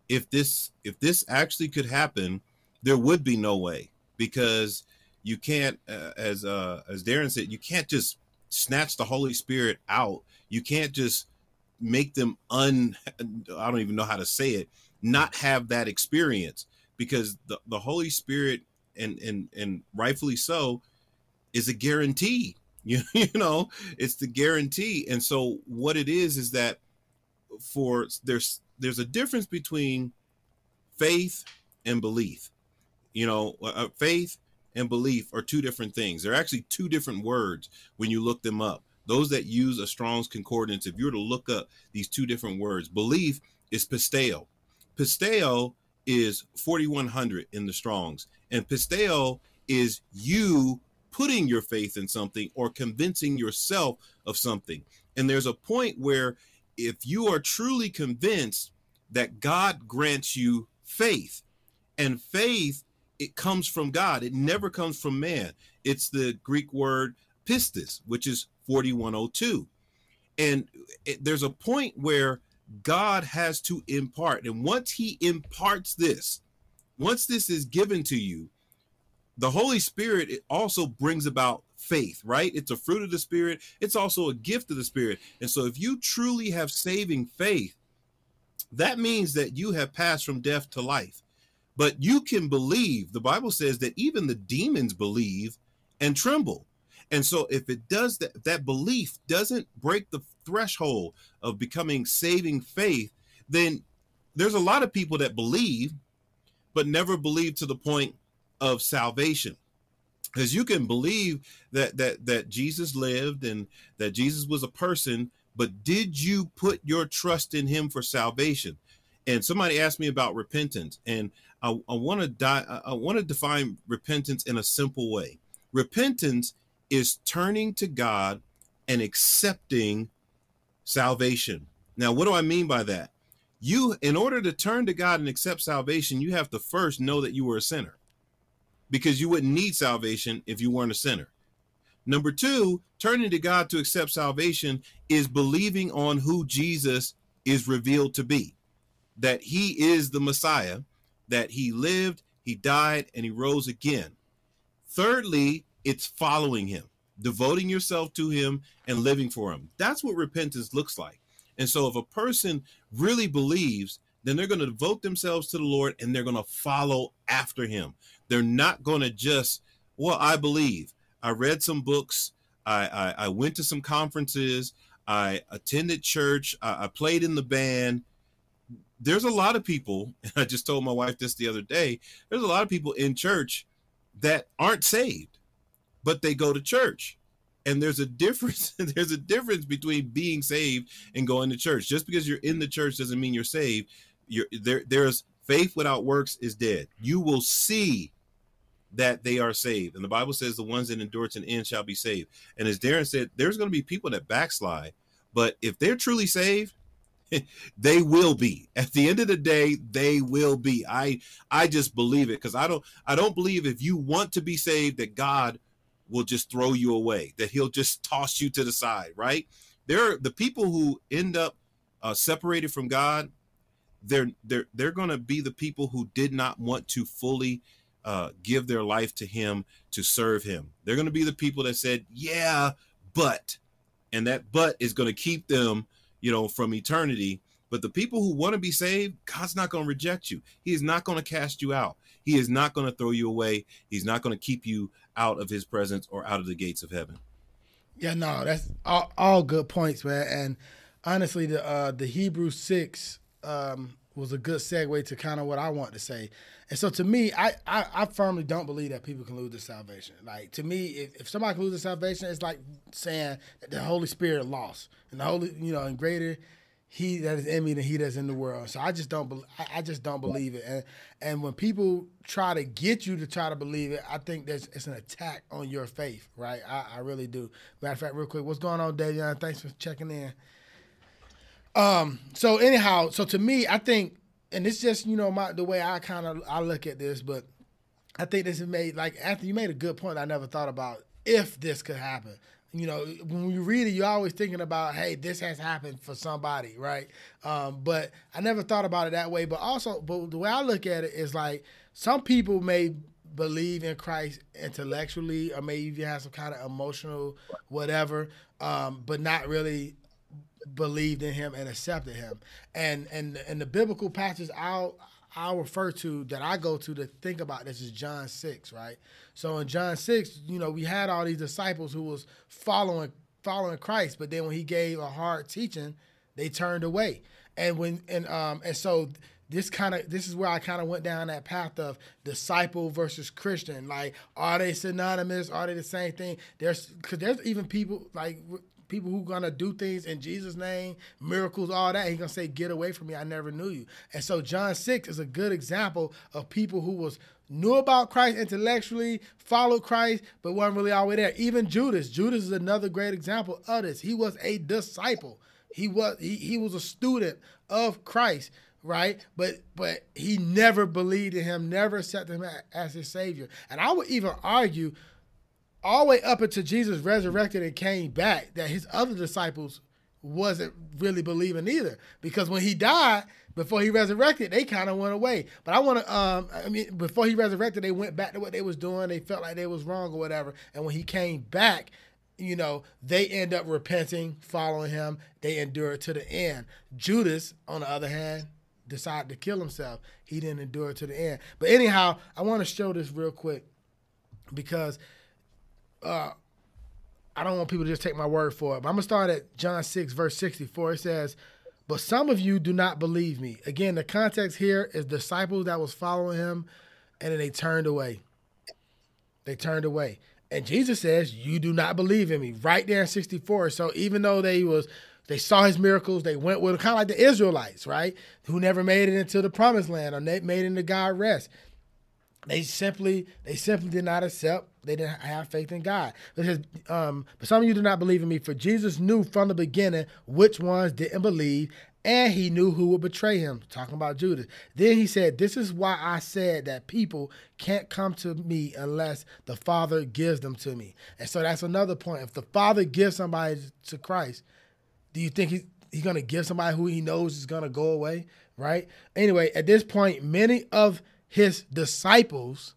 if this if this actually could happen, there would be no way because you can't, uh, as uh, as Darrin said, you can't just snatch the Holy Spirit out. You can't just make them un. I don't even know how to say it. Not have that experience because the the Holy Spirit and and and rightfully so is a guarantee. [LAUGHS] You, you know, it's the guarantee. And so what it is is that for there's there's a difference between faith and belief. You know, uh, uh, faith and belief are two different things. They're actually two different words when you look them up. Those that use a Strong's Concordance, if you were to look up these two different words, belief is pisteo. Pisteo is 4100 in the Strongs, and pisteo is you putting your faith in something or convincing yourself of something. And there's a point where if you are truly convinced that God grants you faith, and faith it comes from God. It never comes from man. It's the Greek word pistis, which is 4102. And it, there's a point where God has to impart. And once he imparts this, once this is given to you, the Holy Spirit it also brings about faith, right? It's a fruit of the Spirit. It's also a gift of the Spirit. And so if you truly have saving faith, that means that you have passed from death to life. But you can believe. The Bible says that even the demons believe and tremble. And so if it does that, that belief doesn't break the threshold of becoming saving faith, then there's a lot of people that believe, but never believe to the point of salvation because you can believe that that that Jesus lived and that Jesus was a person, but did you put your trust in him for salvation? And somebody asked me about repentance, and I, want to die. I want to define repentance in a simple way. Repentance is turning to God and accepting salvation. Now, what do I mean by that? You, in order to turn to God and accept salvation, you have to first know that you were a sinner because you wouldn't need salvation if you weren't a sinner. Number two, turning to God to accept salvation is believing on who Jesus is revealed to be that he is the Messiah, that he lived, he died, and he rose again. Thirdly, it's following him, devoting yourself to him and living for him. That's what repentance looks like. And so, if a person really believes, then they're going to devote themselves to the Lord and they're going to follow after him. They're not going to just, well, I believe. I read some books. I, I, I went to some conferences. I attended church. I, I played in the band. There's a lot of people, and [LAUGHS] I just told my wife this the other day. There's a lot of people in church that aren't saved, but they go to church. And there's a [LAUGHS] difference. there's a difference between being saved and going to church. Just because you're in the church doesn't mean you're saved. You're there. There's Faith without works is dead. You will see that they are saved. And the Bible says the ones that endure to the end shall be saved. And as Darrin said, there's going to be people that backslide, but if they're truly saved, [LAUGHS] they will be at the end of the day they will be i i just believe it because i don't i don't believe if you want to be saved that god will just throw you away that he'll just toss you to the side right there are the people who end up uh, separated from god they're they're they're going to be the people who did not want to fully uh, give their life to him to serve him they're going to be the people that said yeah but and that but is going to keep them you know, from eternity. But the people who want to be saved, God's not going to reject you. He is not going to cast you out. He is not going to throw you away. He's not going to keep you out of his presence or out of the gates of heaven. Yeah, no, that's all, all good points, man. And honestly, the uh, the Hebrew six um, was a good segue to kind of what I want to say. And so to me, I, I, I firmly don't believe that people can lose their salvation. Like to me, if, if somebody can lose their salvation, it's like saying that the Holy Spirit lost. And the Holy, you know, and greater he that is in me than he that's in the world. So I just don't believe I just don't believe it. And and when people try to get you to try to believe it, I think there's it's an attack on your faith, right? I, I really do. Matter of fact, real quick, what's going on, Davion? Thanks for checking in. Um. So anyhow, so to me, I think, and it's just you know my the way I kind of I look at this, but I think this is made like Anthony, you made a good point. I never thought about if this could happen. You know, when you read it, you're always thinking about, hey, this has happened for somebody, right? Um, but I never thought about it that way. But also, but the way I look at it is like some people may believe in Christ intellectually, or maybe even have some kind of emotional whatever, um, but not really believed in him and accepted him. And and and the biblical passage I'll I'll refer to that I go to to think about this is John six, right? So in John six, you know, we had all these disciples who was following following Christ, but then when he gave a hard teaching, they turned away. And when and um and so this kind of this is where I kind of went down that path of disciple versus Christian. Like, are they synonymous? Are they the same thing? There's because there's even people like people who gonna do things in Jesus' name, miracles, all that. He gonna say, "Get away from me! I never knew you." And so John six is a good example of people who was knew about Christ intellectually, followed Christ, but wasn't really all the way there. Even Judas, Judas is another great example of this. He was a disciple. He was he, he was a student of Christ right? But but he never believed in him, never accepted him as his savior. And I would even argue all the way up until Jesus resurrected and came back, that his other disciples wasn't really believing either. Because when he died, before he resurrected, they kind of went away. But I want to, um, I mean, before he resurrected, they went back to what they was doing. They felt like they was wrong or whatever. And when he came back, you know, they end up repenting, following him. They endure to the end. Judas, on the other hand, decided to kill himself. He didn't endure to the end. But anyhow, I want to show this real quick because uh, I don't want people to just take my word for it. But I'm gonna start at John six verse sixty four. It says, "But some of you do not believe me." Again, the context here is disciples that was following him, and then they turned away. They turned away, and Jesus says, "You do not believe in me." Right there in sixty four. So even though they was they saw his miracles. They went with kind of like the Israelites, right? Who never made it into the promised land or they made it into God rest. They simply they simply did not accept. They didn't have faith in God. Because um, but some of you do not believe in me. For Jesus knew from the beginning which ones didn't believe, and he knew who would betray him. Talking about Judas. Then he said, "This is why I said that people can't come to me unless the Father gives them to me." And so that's another point. If the Father gives somebody to Christ, do you think he's he's gonna give somebody who he knows is gonna go away? Right. Anyway, at this point, many of his disciples,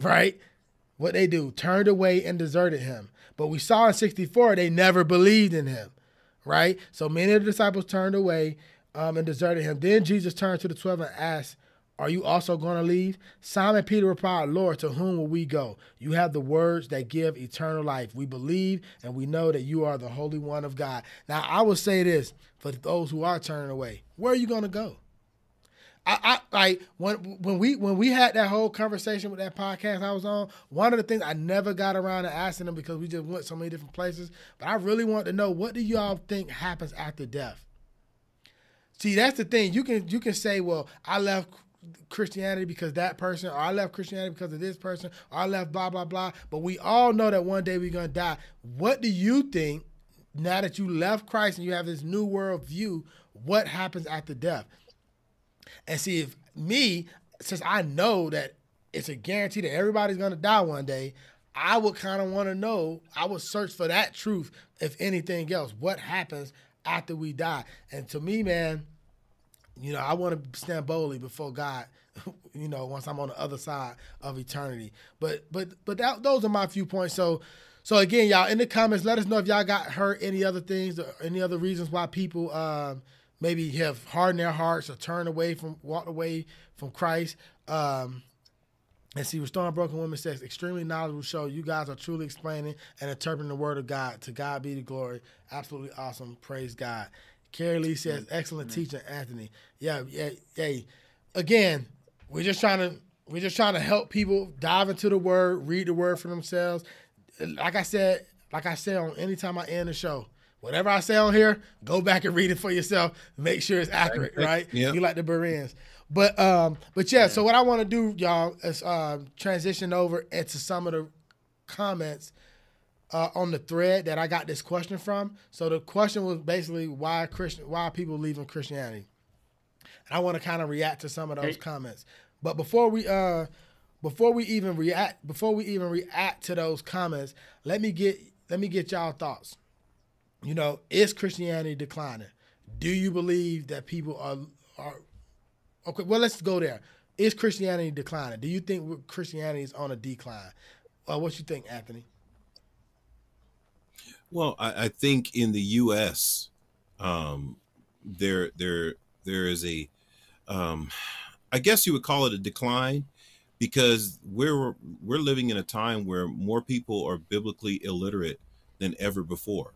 right? What they do, turned away and deserted him. But we saw in 64, they never believed in him, right? So many of the disciples turned away um, and deserted him. Then Jesus turned to the 12 and asked, Are you also going to leave? Simon Peter replied, Lord, to whom will we go? You have the words that give eternal life. We believe and we know that you are the Holy One of God. Now, I will say this for those who are turning away where are you going to go? I, I like when when we when we had that whole conversation with that podcast I was on. One of the things I never got around to asking them because we just went so many different places. But I really want to know what do y'all think happens after death? See, that's the thing. You can you can say, well, I left Christianity because that person, or I left Christianity because of this person, or I left blah blah blah. But we all know that one day we're gonna die. What do you think now that you left Christ and you have this new world view? What happens after death? And see if me, since I know that it's a guarantee that everybody's gonna die one day, I would kind of want to know. I would search for that truth, if anything else. What happens after we die? And to me, man, you know, I want to stand boldly before God. [LAUGHS] You know, once I'm on the other side of eternity. But but but that, those are my few points. So so again, y'all in the comments, let us know if y'all got hurt any other things, or any other reasons why people um, maybe have hardened their hearts or turned away from walked away from Christ. Um, and see, Restoring Broken Women says, extremely knowledgeable show. You guys are truly explaining and interpreting the word of God. To God be the glory. Absolutely awesome. Praise God. Carrie Lee says, excellent teacher, Anthony. Yeah, yeah, yeah. Again, we're just trying to we're just trying to help people dive into the word, read the word for themselves. Like I said, like I said on anytime I end the show, whatever I say on here, go back and read it for yourself. Make sure it's accurate, right? Yeah. You like the Bereans. But um, but yeah, so what I want to do, y'all, is uh, transition over into some of the comments uh, on the thread that I got this question from. So the question was basically why Christian, why are people leaving Christianity? And I want to kind of react to some of those Hey. comments. But before we uh, before we even react, before we even react to those comments, let me get let me get y'all thoughts. You know, is Christianity declining? Do you believe that people are are okay? Well, let's go there. Is Christianity declining? Do you think Christianity is on a decline? Uh, what do you think, Anthony? Well, I, I think in the U.S., um, there there there is a, um, I guess you would call it a decline, because we're we're living in a time where more people are biblically illiterate than ever before.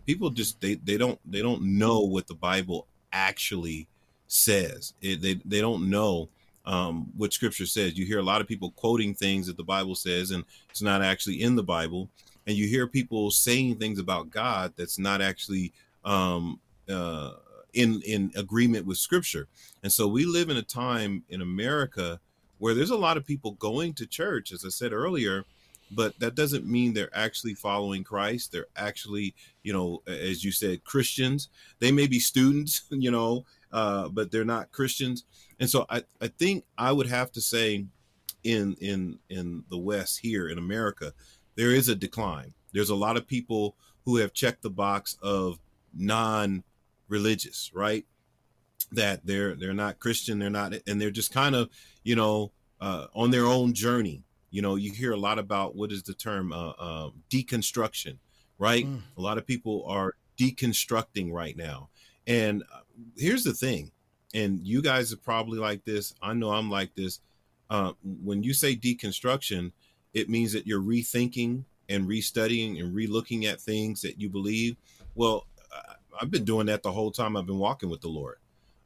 People just they they don't they don't know what the Bible actually says. It, they they don't know um, what Scripture says. You hear a lot of people quoting things that the Bible says, and it's not actually in the Bible. And you hear people saying things about God that's not actually um, uh, in in agreement with Scripture. And so we live in a time in America where there's a lot of people going to church, as I said earlier, but that doesn't mean they're actually following Christ. They're actually, you know, as you said, Christians. They may be students, [LAUGHS] you know, uh, but they're not Christians. And so I, I think I would have to say in in in the West here in America, there is a decline. There's a lot of people who have checked the box of non-religious, right? That they're they're not Christian, they're not, and they're just kind of, you know, uh, on their own journey. You know, you hear a lot about what is the term uh, uh, deconstruction, right? A lot of people are deconstructing right now. And uh, here's the thing, and you guys are probably like this. I know I'm like this. Uh, when you say deconstruction, it means that you're rethinking and restudying and relooking at things that you believe. Well, I've been doing that the whole time I've been walking with the Lord.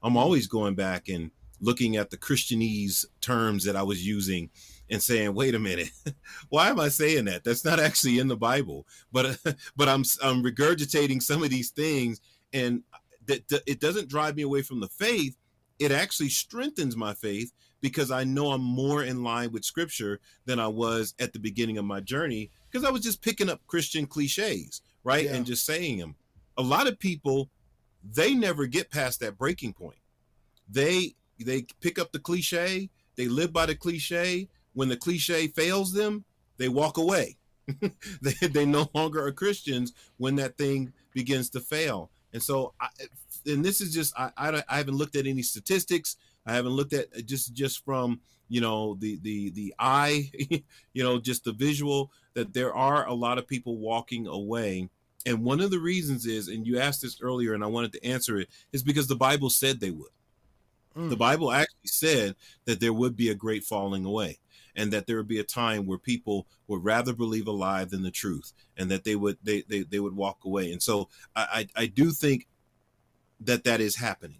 I'm always going back and looking at the Christianese terms that I was using and saying, "Wait a minute, [LAUGHS] why am I saying that? That's not actually in the Bible." But [LAUGHS] but I'm I'm regurgitating some of these things, and that that- it doesn't drive me away from the faith. It actually strengthens my faith because I know I'm more in line with Scripture than I was at the beginning of my journey because I was just picking up Christian cliches, right, Yeah. and just saying them. A lot of people they never get past that breaking point they they pick up the cliche they live by the cliche when the cliche fails them they walk away. [LAUGHS] They, they no longer are christians when that thing begins to fail. And so I, and this is just I, I I haven't looked at any statistics. I haven't looked at just just from you know the the the eye [LAUGHS] you know just the visual that there are a lot of people walking away. And one of the reasons is and you asked this earlier and i wanted to answer it is because the bible said they would. Mm. the Bible actually said that there would be a great falling away and that there would be a time where people would rather believe a lie than the truth and that they would they they, they would walk away. And so I, I I do think that that is happening.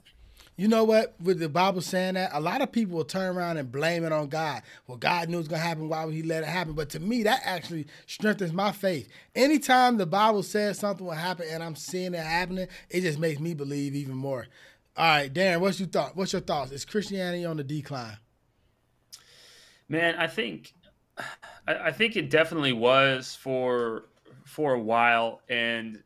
You know what? With the Bible saying that, a lot of people will turn around and blame it on God. Well, God knew it was gonna happen. Why would He let it happen? But to me, that actually strengthens my faith. Anytime the Bible says something will happen and I'm seeing it happening, it just makes me believe even more. All right, Darrin, what's your thought? What's your thoughts? Is Christianity on the decline? Man, I think I, think it definitely was for for a while, and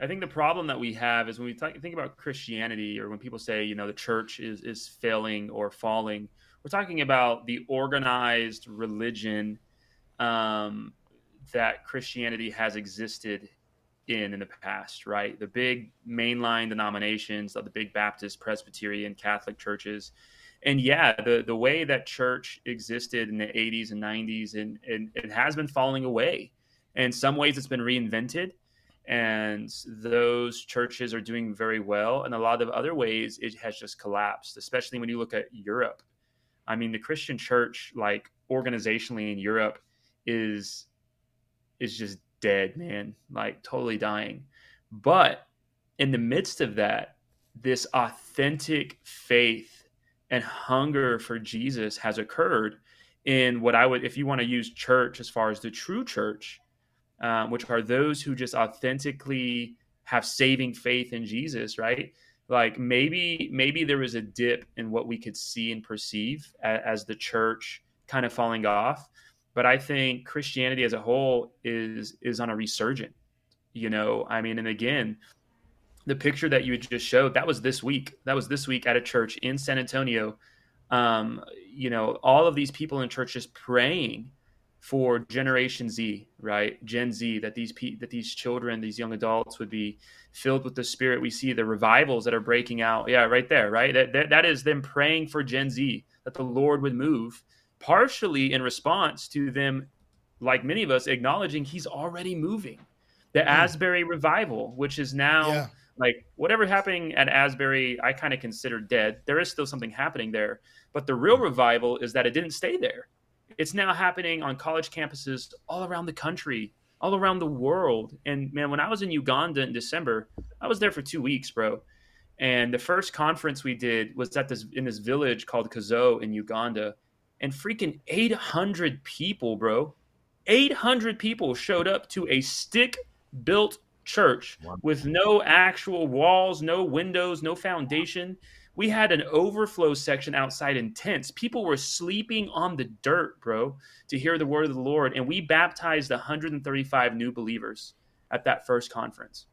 I think the problem that we have is when we talk, think about Christianity, or when people say, you know, the church is is failing or falling, we're talking about the organized religion um, that Christianity has existed in in the past, right? The big mainline denominations the big Baptist, Presbyterian, Catholic churches. And yeah, the, the way that church existed in the 80s and 90s, and, and it has been falling away. In some ways, it's been reinvented, and those churches are doing very well. And a lot of other ways, it has just collapsed, especially when you look at Europe. I mean, the Christian church, like organizationally in Europe, is is just dead, man, like totally dying. But in the midst of that, this authentic faith and hunger for Jesus has occurred in what I would, if you want to use church as far as the true church, um, which are those who just authentically have saving faith in Jesus, right? Like maybe maybe there was a dip in what we could see and perceive as, as the church kind of falling off, but I think Christianity as a whole is is on a resurgent. You know, I mean, and again, the picture that you just showed that was this week. That was this week at a church in San Antonio. Um, you know, all of these people in churches praying for Generation Z, right? Gen Z, that these pe- that these children, these young adults would be filled with the Spirit. We see the revivals that are breaking out. Yeah, right there, right. That that, that is them praying for Gen Z that the Lord would move partially in response to them, like many of us, acknowledging he's already moving. The mm. Asbury revival, which is now yeah. Like whatever happening at Asbury, I kind of consider dead. There is still something happening there. But the real revival is that it didn't stay there. It's now happening on college campuses all around the country, all around the world. And man, when I was in Uganda in December, I was there for two weeks, bro. And the first conference we did was at this in this village called Kazo in Uganda and freaking 800 people, bro. 800 people showed up to a stick built church with no actual walls, no windows, no foundation. We had an overflow section outside in tents. People were sleeping on the dirt, bro, to hear the word of the Lord. And we baptized 135 new believers at that first conference.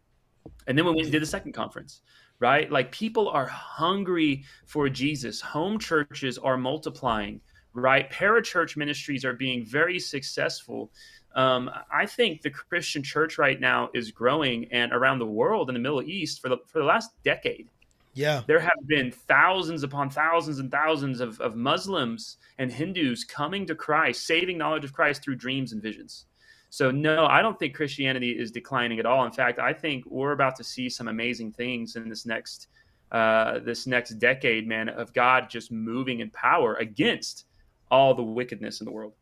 And then we went and did the second conference, right? Like people are hungry for Jesus. Home churches are multiplying right? Parachurch ministries are being very successful. Um, I think the Christian church right now is growing, and around the world in the Middle East for the for the last decade. Yeah, there have been thousands upon thousands and thousands of, of Muslims and Hindus coming to Christ, saving knowledge of Christ through dreams and visions. So no, I don't think Christianity is declining at all. In fact, I think we're about to see some amazing things in this next uh, this next decade, man, of God just moving in power against all the wickedness in the world.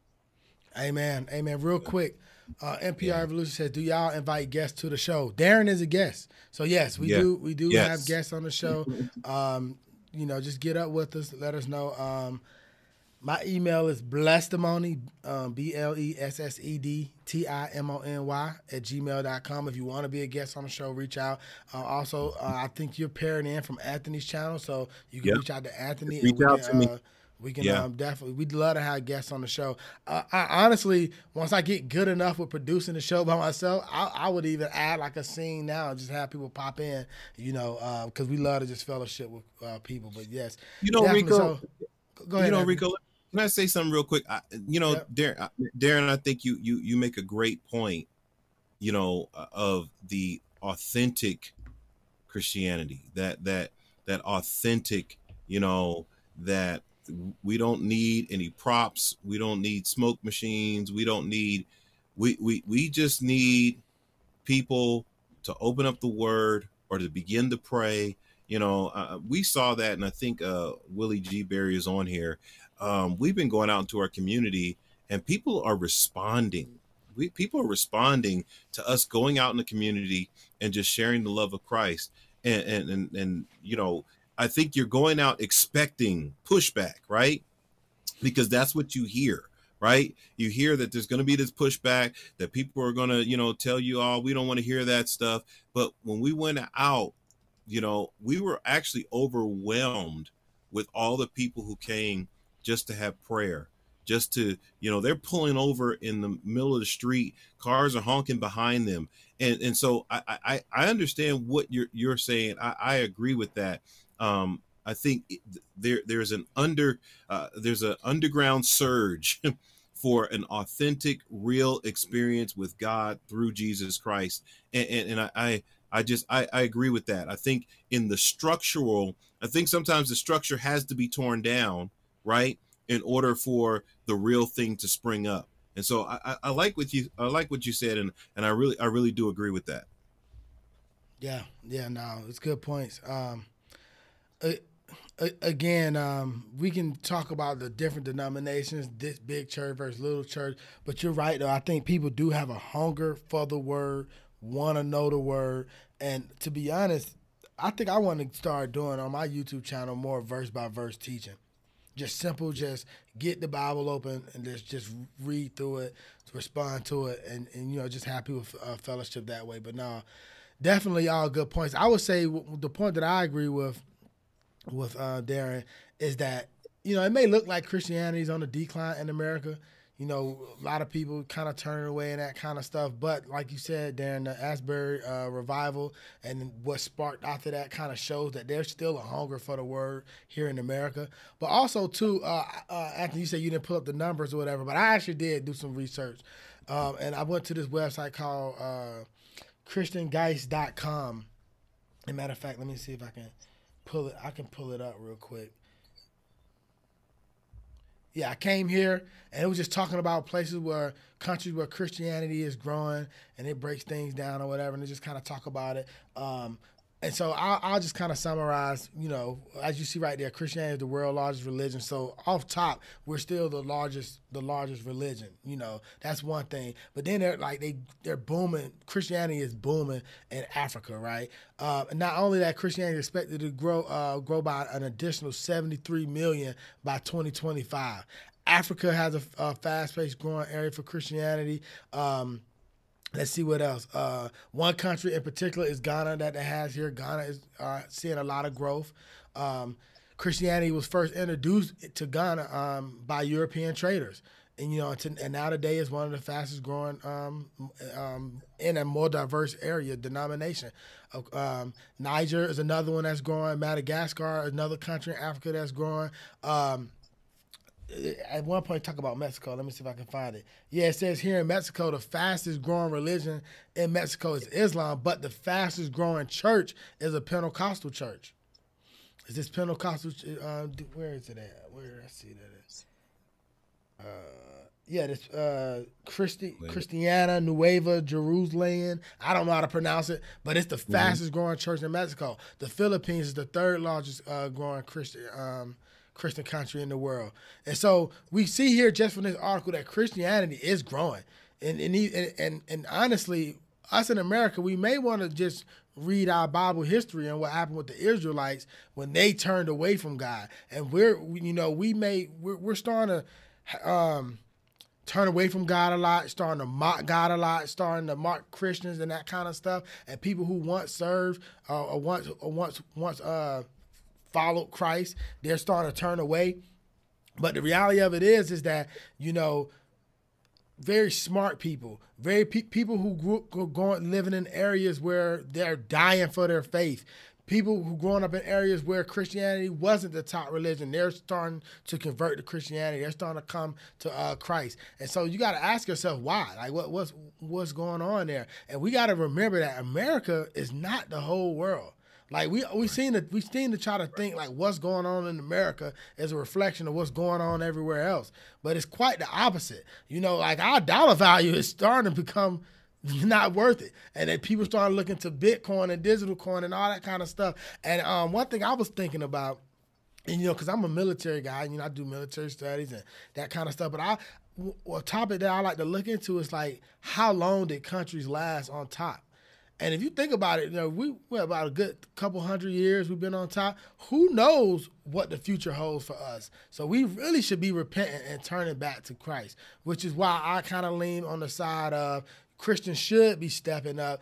Amen. Amen. Real quick, uh, NPR yeah. Evolution says, "Do y'all invite guests to the show?" Darrin is a guest, so yes, we yeah. do. We do yes. have guests on the show. [LAUGHS] Um, you know, just get up with us. Let us know. Um, my email is blessedtimony, um, B L E S S E D T I M O N Y, at gmail.com. If you want to be a guest on the show, reach out. Uh, also, uh, I think you're pairing in from Anthony's channel, so you can yep. reach out to Anthony. Reach out to me. Uh, we can yeah. um, definitely. We'd love to have guests on the show. Uh, I honestly, once I get good enough with producing the show by myself, I, I would even add like a scene now and just have people pop in. You know, because uh, we love to just fellowship with uh, people. But yes, you know, Rico. So, go ahead. You know, Rico. Can I say something real quick? I, you know, yep. Darrin, Darrin, I think you you you make a great point. You know, uh, of the authentic Christianity that that that authentic. You know that we don't need any props. We don't need smoke machines. We don't need we we, we just need people to open up the word or to begin to pray. You know uh, we saw that and i think uh, willie g. Berry is on here. Um, we've been going out into our community and people are responding. We, people are responding to us going out in the community and just sharing the love of christ. And and and, and you know I think you're going out expecting pushback, right? Because that's what you hear, right? You hear that there's going to be this pushback, that people are going to, you know, tell you, oh, we don't want to hear that stuff. But when we went out, you know, we were actually overwhelmed with all the people who came just to have prayer just to you know they're pulling over in the middle of the street cars are honking behind them and and so i i, I understand what you're you're saying i, I agree with that um i think there there's an under uh, there's an underground surge [LAUGHS] for an authentic real experience with god through jesus christ and and, and I, I I just I, I agree with that. I think in the structural, I think sometimes the structure has to be torn down, right? in order for the real thing to spring up. And so I, I, like what you I like what you said, and and I really I really do agree with that. Yeah, yeah, no, it's good points. Um, again, um, we can talk about the different denominations, this big church versus little church, but you're right though. I think people do have a hunger for the word, want to know the word, and to be honest, I think I want to start doing on my YouTube channel more verse by verse teaching. Just simple just get the bible open and just just read through it respond to it and, and you know just happy with uh, fellowship that way. But no definitely all good points. I would say the point that i agree with with uh, darrin is that you know it may look like christianity is on the decline in america you know, a lot of people kind of turning away and that kind of stuff. But like you said, Darrin, the Asbury uh, revival and what sparked after that kind of shows that there's still a hunger for the word here in America. But also, too, uh, uh, after you said you didn't pull up the numbers or whatever, but I actually did do some research. Um, and I went to this website called uh, ChristianGeist.com. As a matter of fact, let me see if I can pull it. I can pull it up real quick yeah, I came here and it was just talking about places where countries where Christianity is growing and it breaks things down or whatever, and they just kind of talk about it. Um, and so I'll, I'll just kind of summarize, you know, as you see right there, Christianity is the world's largest religion. So off top, we're still the largest, the largest religion. You know, that's one thing. But then they're like they they're booming. Christianity is booming in Africa, right? Uh, not only that, Christianity is expected to grow uh, grow by an additional 73 million by 2025. Africa has a, a fast-paced growing area for Christianity. Um, Let's see what else. Uh, one country in particular is Ghana that it has here. Ghana is uh, seeing a lot of growth. Um, Christianity was first introduced to Ghana um, by European traders, and you know, to, and now today is one of the fastest growing um, um in a more diverse area denomination. Um, Niger is another one that's growing. Madagascar, another country in Africa that's growing. Um, at one point talk about Mexico. Let me see if I can find it. Yeah, it says here in Mexico, the fastest growing religion in Mexico is Islam, but the fastest growing church is a Pentecostal church. Is this Pentecostal? Uh, where is it at? Where did I see that is? Uh, yeah, this uh, Christi- Christiana Nueva Jerusalem. I don't know how to pronounce it, but it's the mm-hmm. fastest growing church in Mexico. The Philippines is the third largest uh, growing Christian um, Christian country in the world. And so we see here just from this article that Christianity is growing. And and and, and, and honestly, us in America, we may want to just read our Bible history and what happened with the Israelites when they turned away from God. And we're you know we may we're, we're starting to um, turn away from God a lot, starting to mock God a lot, starting to mock Christians and that kind of stuff. And people who once served uh, or once or once once uh, followed Christ, they're starting to turn away. But the reality of it is, is that you know, very smart people, very pe- people who grew going living in areas where they're dying for their faith. People who growing up in areas where Christianity wasn't the top religion, they're starting to convert to Christianity. They're starting to come to uh, Christ, and so you got to ask yourself why. Like, what, what's what's going on there? And we got to remember that America is not the whole world. Like we we seen to we seen to try to think like what's going on in America is a reflection of what's going on everywhere else, but it's quite the opposite. You know, like our dollar value is starting to become [LAUGHS] not worth it, and then people started looking to Bitcoin and digital coin and all that kind of stuff. And um, one thing I was thinking about, and you know, because I'm a military guy, you know, I do military studies and that kind of stuff. But I, a topic that I like to look into is like how long did countries last on top? And if you think about it, you know, we we're about a good couple hundred years we've been on top. Who knows what the future holds for us? So we really should be repentant and turning back to Christ, which is why I kind of lean on the side of Christians should be stepping up,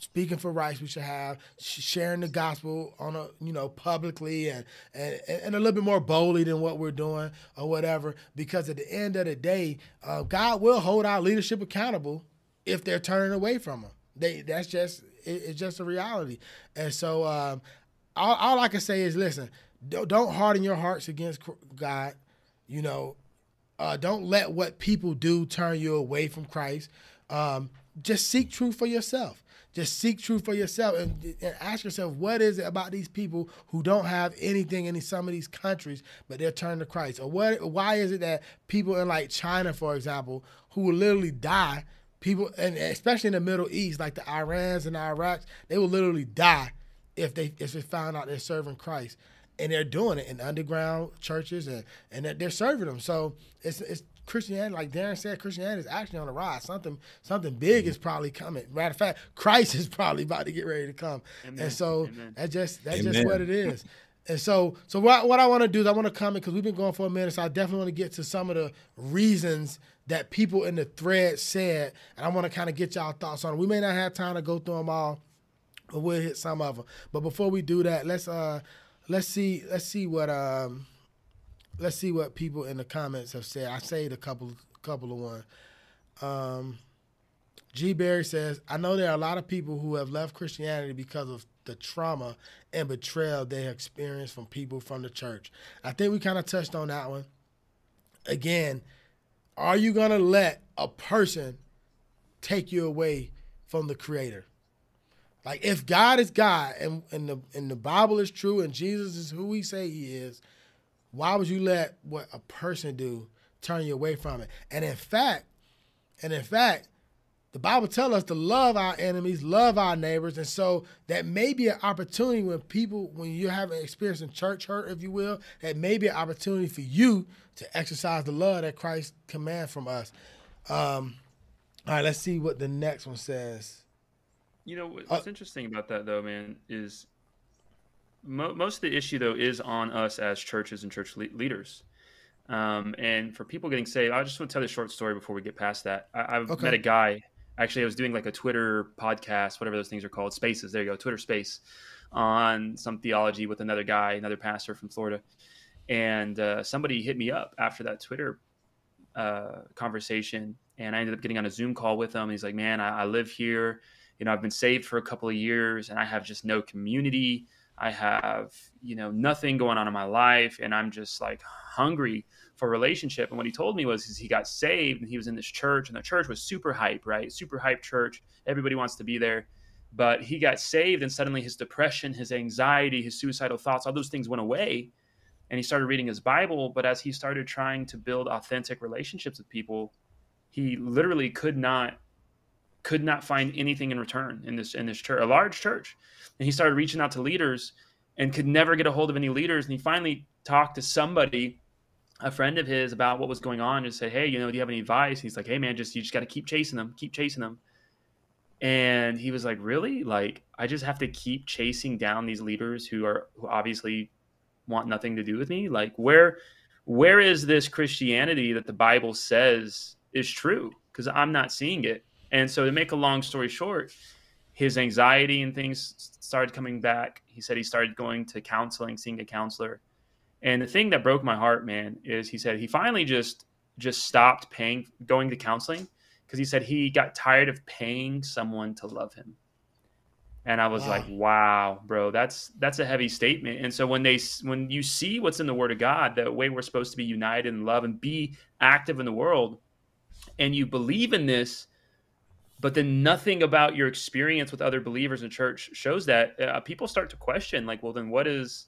speaking for rights we should have, sh- sharing the gospel on a you know publicly and, and and a little bit more boldly than what we're doing or whatever. Because at the end of the day, uh, God will hold our leadership accountable if they're turning away from Him. They that's just it, it's just a reality. And so um, all, all I can say is listen, don't, harden your hearts against God. You know, uh, don't let what people do turn you away from Christ. Um, just seek truth for yourself. Just seek truth for yourself and, and, ask yourself, what is it about these people who don't have anything in some of these countries, but they're turning to Christ? Or what? Why is it that people in like China, for example, who will literally die, people, and especially in the Middle East, like the Irans and the Iraqs, they will literally die if they if they found out they're serving Christ and they're doing it in underground churches and and they're serving them. So it's it's Christianity, like Darrin said, Christianity is actually on the rise. Something something big mm-hmm. is probably coming. Matter of fact, Christ [LAUGHS] is probably about to get ready to come. Amen. And so Amen. that's just that's Amen. just what it is. [LAUGHS] And so, so what, what I want to do is I want to comment because we've been going for a minute. So I definitely want to get to some of the reasons that people in the thread said, and I want to kind of get y'all thoughts on it. We may not have time to go through them all, but we'll hit some of them. But before we do that, let's uh let's see let's see what um let's see what people in the comments have said. I saved a couple couple of one. Um, G. Barry says, I know there are a lot of people who have left Christianity because of the trauma and betrayal they experienced from people from the church. I think we kind of touched on that one. Again, are you going to let a person take you away from the creator? Like if God is God and, and the and the Bible is true and Jesus is who we say he is, why would you let what a person do turn you away from it? And in fact, and in fact, the Bible tells us to love our enemies, love our neighbors, and so that may be an opportunity when people, when you're having experiencing church hurt, if you will, that may be an opportunity for you to exercise the love that Christ commands from us. Um, all right, let's see what the next one says. You know what's uh, interesting about that, though, man, is mo- most of the issue though is on us as churches and church le- leaders. Um, and for people getting saved, I just want to tell this short story before we get past that. I, have okay. met a guy. Actually, I was doing like a Twitter podcast, whatever those things are called, Spaces. There you go, Twitter Space, on some theology with another guy, another pastor from Florida, and uh, somebody hit me up after that Twitter uh, conversation, and I ended up getting on a Zoom call with him. He's like, "Man, I, I live here. You know, I've been saved for a couple of years, and I have just no community." I have, you know, nothing going on in my life and I'm just like hungry for relationship. And what he told me was he got saved and he was in this church and the church was super hype, right? Super hype church. Everybody wants to be there. But he got saved and suddenly his depression, his anxiety, his suicidal thoughts, all those things went away. And he started reading his Bible. But as he started trying to build authentic relationships with people, he literally could not could not find anything in return in this in this church, a large church. And he started reaching out to leaders and could never get a hold of any leaders. And he finally talked to somebody, a friend of his, about what was going on and said, Hey, you know, do you have any advice? And he's like, Hey man, just you just gotta keep chasing them, keep chasing them. And he was like, Really? Like, I just have to keep chasing down these leaders who are who obviously want nothing to do with me? Like where where is this Christianity that the Bible says is true? Because I'm not seeing it. And so to make a long story short, his anxiety and things started coming back. He said he started going to counseling, seeing a counselor. And the thing that broke my heart, man, is he said he finally just just stopped paying going to counseling because he said he got tired of paying someone to love him. And I was like, "Wow, bro, that's that's a heavy statement." And so when they when you see what's in the Word of God, the way we're supposed to be united in love and be active in the world, and you believe in this, but then nothing about your experience with other believers in church shows that uh, people start to question like well then what is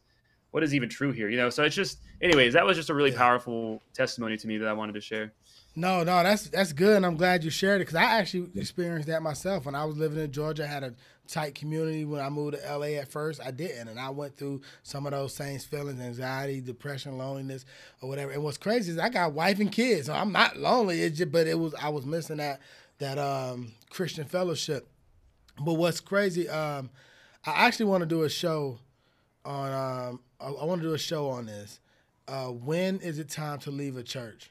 what is even true here you know? So it's just anyways that was just a really yeah. powerful testimony to me that i wanted to share. No no that's that's good and i'm glad you shared it because i actually experienced that myself. When i was living in georgia i had a tight community. When i moved to la at first i didn't and i went through some of those same feelings anxiety depression loneliness or whatever. And what's crazy is i got wife and kids so i'm not lonely it's just but it was i was missing that that um, Christian fellowship. But what's crazy, um, I actually want to do a show on. Um, I, I want to do a show on this. Uh, when is it time to leave a church?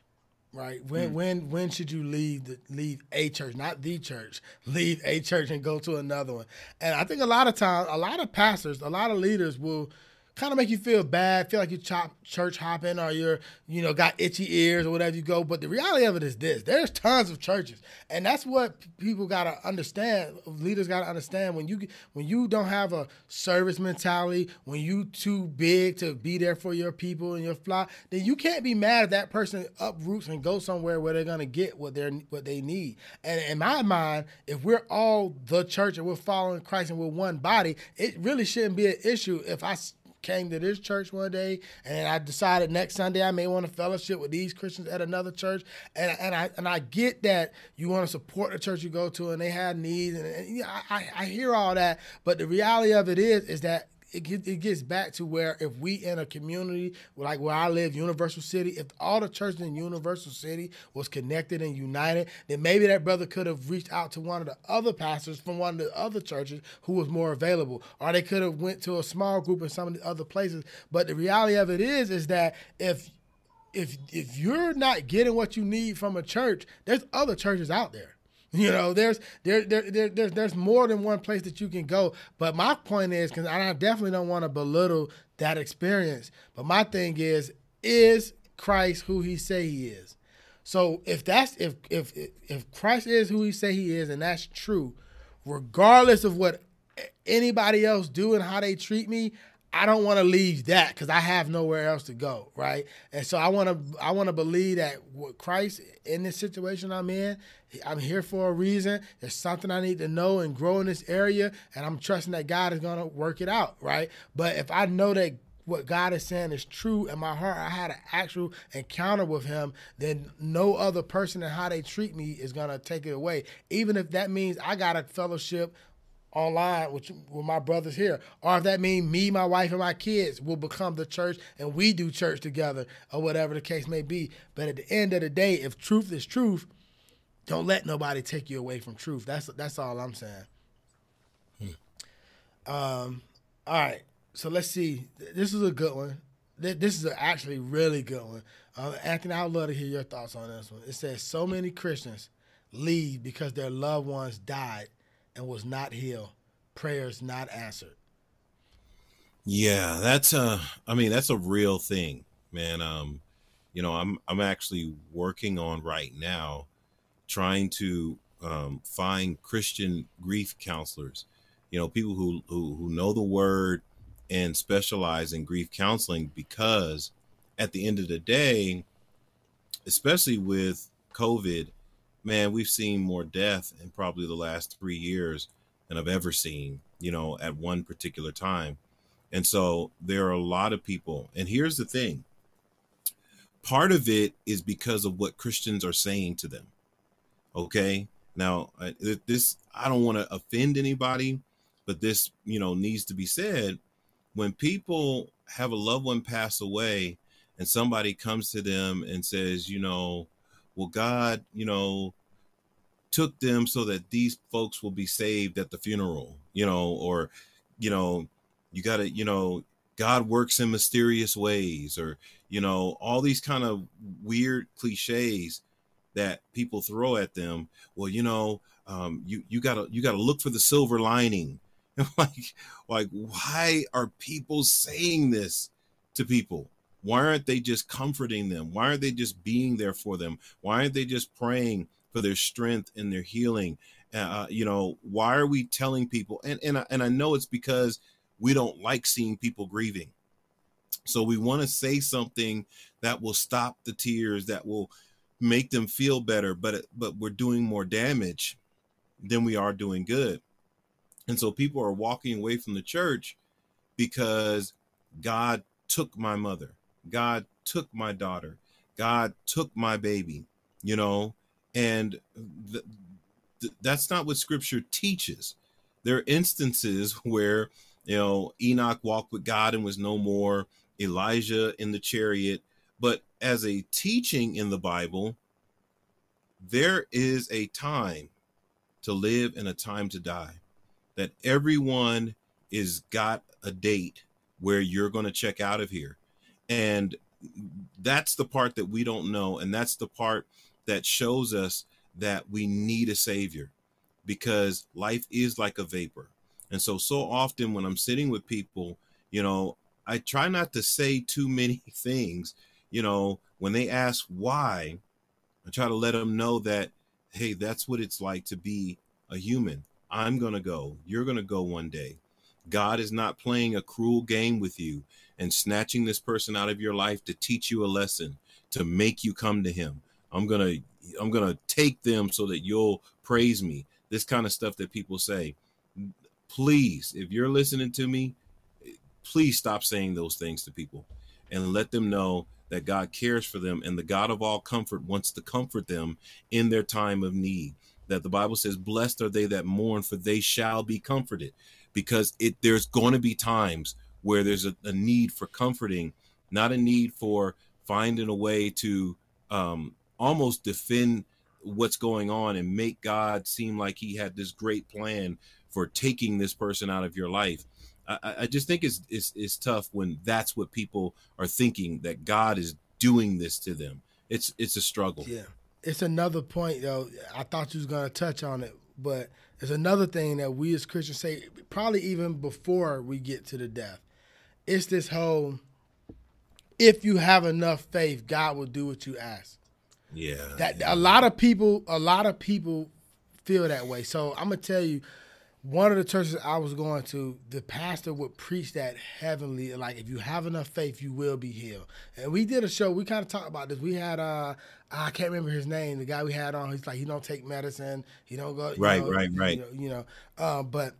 right? When Hmm. when when should you leave the leave a church, not the church, leave a church and go to another one? And I think a lot of times, a lot of pastors, a lot of leaders will kind of make you feel bad, feel like you chop church hopping or you're, you know, got itchy ears or whatever you go. But the reality of it is this: there's tons of churches, and that's what people gotta understand. Leaders gotta understand when you when you don't have a service mentality, when you too big to be there for your people and your flock, then you can't be mad if that person uproots and goes somewhere where they're gonna get what they're what they need. And in my mind, if we're all the church and we're following Christ and we're one body, it really shouldn't be an issue if I came to this church one day and I decided next Sunday I may want to fellowship with these Christians at another church. And, and I and I get that you want to support the church you go to and they have needs and, and I I hear all that. But the reality of it is is that it, it gets back to where if we in a community like where I live, Universal City, if all the churches in Universal City was connected and united, then maybe that brother could have reached out to one of the other pastors from one of the other churches who was more available, or they could have went to a small group in some of the other places. But the reality of it is, is that if if if you're not getting what you need from a church, there's other churches out there. You know, there's there, there, there there's there's more than one place that you can go. But my point is, because I definitely don't want to belittle that experience. But my thing is, is Christ who He say He is? So if that's if if if Christ is who He say He is, and that's true, regardless of what anybody else do and how they treat me, I don't want to leave that because I have nowhere else to go, right? And so I want to I want to believe that what Christ in this situation I'm in, I'm here for a reason. There's something I need to know and grow in this area, and I'm trusting that God is gonna work it out, right? But if I know that what God is saying is true in my heart, I had an actual encounter with Him, then no other person and how they treat me is gonna take it away. Even if that means I got a fellowship online with, with my brothers here. Or if that means me, my wife, and my kids will become the church and we do church together or whatever the case may be. But at the end of the day, if truth is truth, don't let nobody take you away from truth. That's that's all I'm saying. Um, all right. So let's see. This is a good one. This is actually really good one. Uh, Anthony, I would love to hear your thoughts on this one. It says so many Christians leave because their loved ones died and was not healed. Prayers not answered. Yeah, that's a I mean, that's a real thing, man. Um, you know, I'm I'm actually working on right now trying to um find Christian grief counselors. You know, people who who who know the word and specialize in grief counseling because at the end of the day, especially with COVID, man, we've seen more death in probably the last 3 years than I've ever seen, you know, at one particular time. And so there are a lot of people. And here's the thing part of it is because of what Christians are saying to them. Okay. Now, this, I don't want to offend anybody, but this, you know, needs to be said. When people have a loved one pass away and somebody comes to them and says, you know, well, God, you know, took them so that these folks will be saved at the funeral, you know, or, you know, you got to, you know, God works in mysterious ways, or, you know, all these kind of weird cliches that people throw at them. Well, you know, um, you you gotta you gotta look for the silver lining. [LAUGHS] like, like, why are people saying this to people? Why aren't they just comforting them? Why aren't they just being there for them? Why aren't they just praying for their strength and their healing? Uh, you know, why are we telling people? And and I, and I know it's because we don't like seeing people grieving. So we want to say something that will stop the tears, that will make them feel better, but but we're doing more damage than we are doing good. And so people are walking away from the church because God took my mother. God took my daughter. God took my baby, you know, and th- th- that's not what scripture teaches. There are instances [LAUGHS] where, you know, Enoch walked with God and was no more, Elijah in the chariot. But as a teaching in the Bible, there is a time to live and a time to die. That everyone is got a date where you're going to check out of here. And that's the part that we don't know and that's the part that shows us that we need a savior because life is like a vapor and so so often when i'm sitting with people you know i try not to say too many [LAUGHS] things you know when they ask why i try to let them know that hey that's what it's like to be a human. I'm going to go. You're going to go one day. God is not playing a cruel game with you and snatching this person out of your life to teach you a lesson to make you come to him. I'm going to i'm going to take them so that you'll praise me. This kind of stuff that people say. Please if you're listening to me please stop saying those things to people and let them know that God cares for them and the God of all comfort wants to comfort them in their time of need. That the Bible says, Blessed are they that mourn, for they shall be comforted. Because it there's going to be times where there's a, a need for comforting, not a need for finding a way to um, almost defend what's going on and make God seem like he had this great plan for taking this person out of your life. I, I just think it's, it's it's tough when that's what people are thinking that God is doing this to them. It's it's a struggle. Yeah, it's another point though. I thought you was gonna touch on it, but it's another thing that we as Christians say probably even before we get to the death. It's this whole if you have enough faith, God will do what you ask. Yeah. That a lot of people a lot of people feel that way. So I'm gonna tell you one of the churches I was going to, the pastor would preach that heavenly, like if you have enough faith, you will be healed. And we did a show. We kind of talked about this. We had uh, I can't remember his name. The guy we had on, he's like he don't take medicine. He don't go. Right, know, right, right. You know, you know uh, but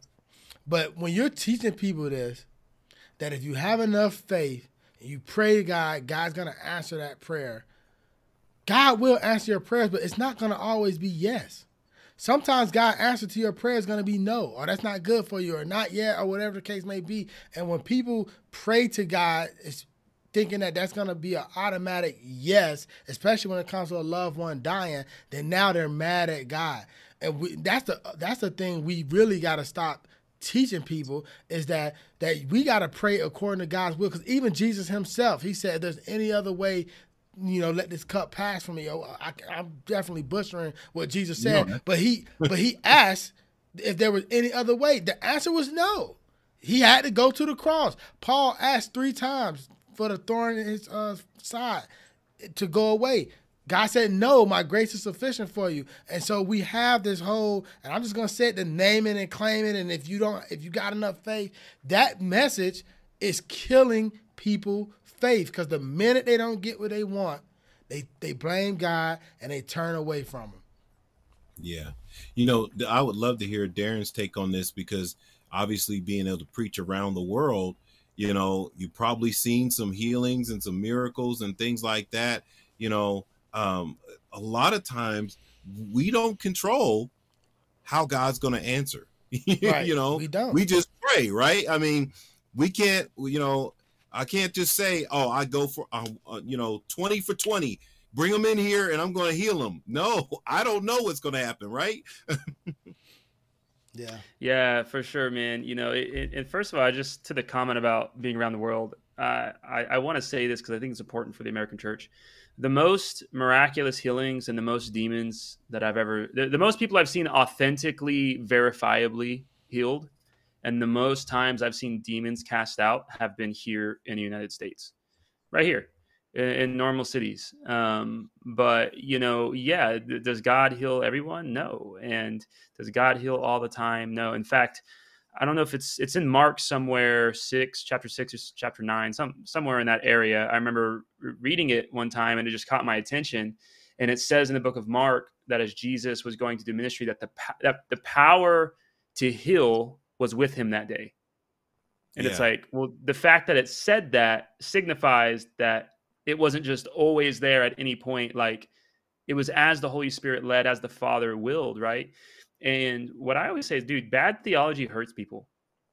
but when you're teaching people this, that if you have enough faith and you pray to God, God's gonna answer that prayer. God will answer your prayers, but it's not gonna always be yes. Sometimes God answer to your prayer is going to be no, or that's not good for you, or not yet, or whatever the case may be. And when people pray to God, it's thinking that that's going to be an automatic yes, especially when it comes to a loved one dying, then now they're mad at God. And we, that's the that's the thing we really got to stop teaching people is that that we got to pray according to God's will because even Jesus himself he said there's any other way you know, let this cup pass from me. Oh, I, am definitely butchering what Jesus said, no, but he, but he [LAUGHS] asked if there was any other way. The answer was no. He had to go to the cross. Paul asked three times for the thorn in his uh, side to go away. God said, "No, my grace is sufficient for you." And so we have this whole, and I'm just gonna say it, the name it and claim it. And if you don't, if you got enough faith, that message is killing people faith because the minute they don't get what they want, they they blame God and they turn away from him. Yeah. You know, I would love to hear Darrin's take on this because obviously being able to preach around the world, you know, you've probably seen some healings and some miracles and things like that. You know, um, a lot of times we don't control how God's going to answer. [LAUGHS] Right. you know, we don't. We just pray, right? I mean, we can't, you know, I can't just say, "Oh, I go for uh, uh, you know twenty for twenty. Bring them in here, and I'm going to heal them." No, [LAUGHS] I don't know what's going to happen, right? yeah, yeah, for sure, man. You know, it, and first of all, I just to the comment about being around the world, uh, I, I want to say this because I think it's important for the American church. The most miraculous healings and the most demons that I've ever, the, the most people I've seen authentically, verifiably healed and the most times I've seen demons cast out have been here in the United States, right here in, in normal cities. Um, but, you know, yeah, th- does God heal everyone? No. And does God heal all the time? No. In fact, I don't know if it's it's in Mark somewhere six, chapter six or chapter nine, some somewhere in that area. I remember reading it one time and it just caught my attention. And it says in the book of Mark that as Jesus was going to do ministry, that the that the power to heal was with him that day. And yeah. it's like, well, the fact that it said that signifies that it wasn't just always there at any point. Like it was as the Holy Spirit led, as the Father willed, right? And what I always say is, dude, bad theology hurts people.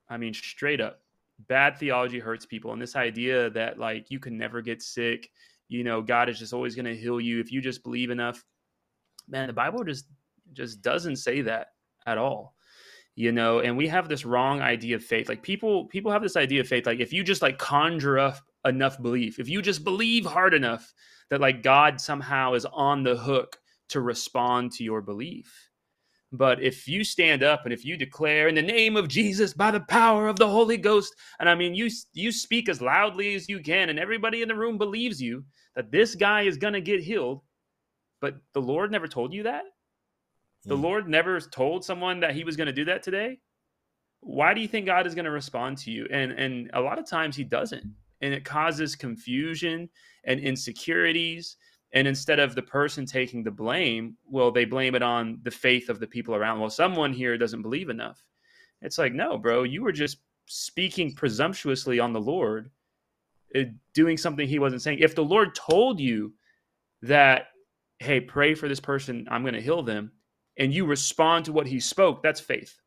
I mean, straight up, bad theology hurts people. And this idea that like you can never get sick, you know, God is just always going to heal you if you just believe enough. Man, the Bible just just doesn't say that at all you know and we have this wrong idea of faith like people people have this idea of faith like if you just like conjure up enough belief, if you just believe hard enough that like God somehow is on the hook to respond to your belief. But if you stand up and if you declare in the name of Jesus by the power of the Holy Ghost, and I mean you you speak as loudly as you can, and everybody in the room believes you that this guy is gonna get healed, but the Lord never told you that. The mm. Lord never told someone that He was going to do that today. Why do you think God is going to respond to you? And and a lot of times He doesn't, and it causes confusion and insecurities and instead of the person taking the blame, well, they blame it on the faith of the people around. Well, someone here doesn't believe enough. It's like, no, bro, you were just speaking presumptuously on the Lord, uh, doing something he wasn't saying. If the Lord told you that, hey, pray for this person, I'm going to heal them, and you respond to what he spoke, that's faith.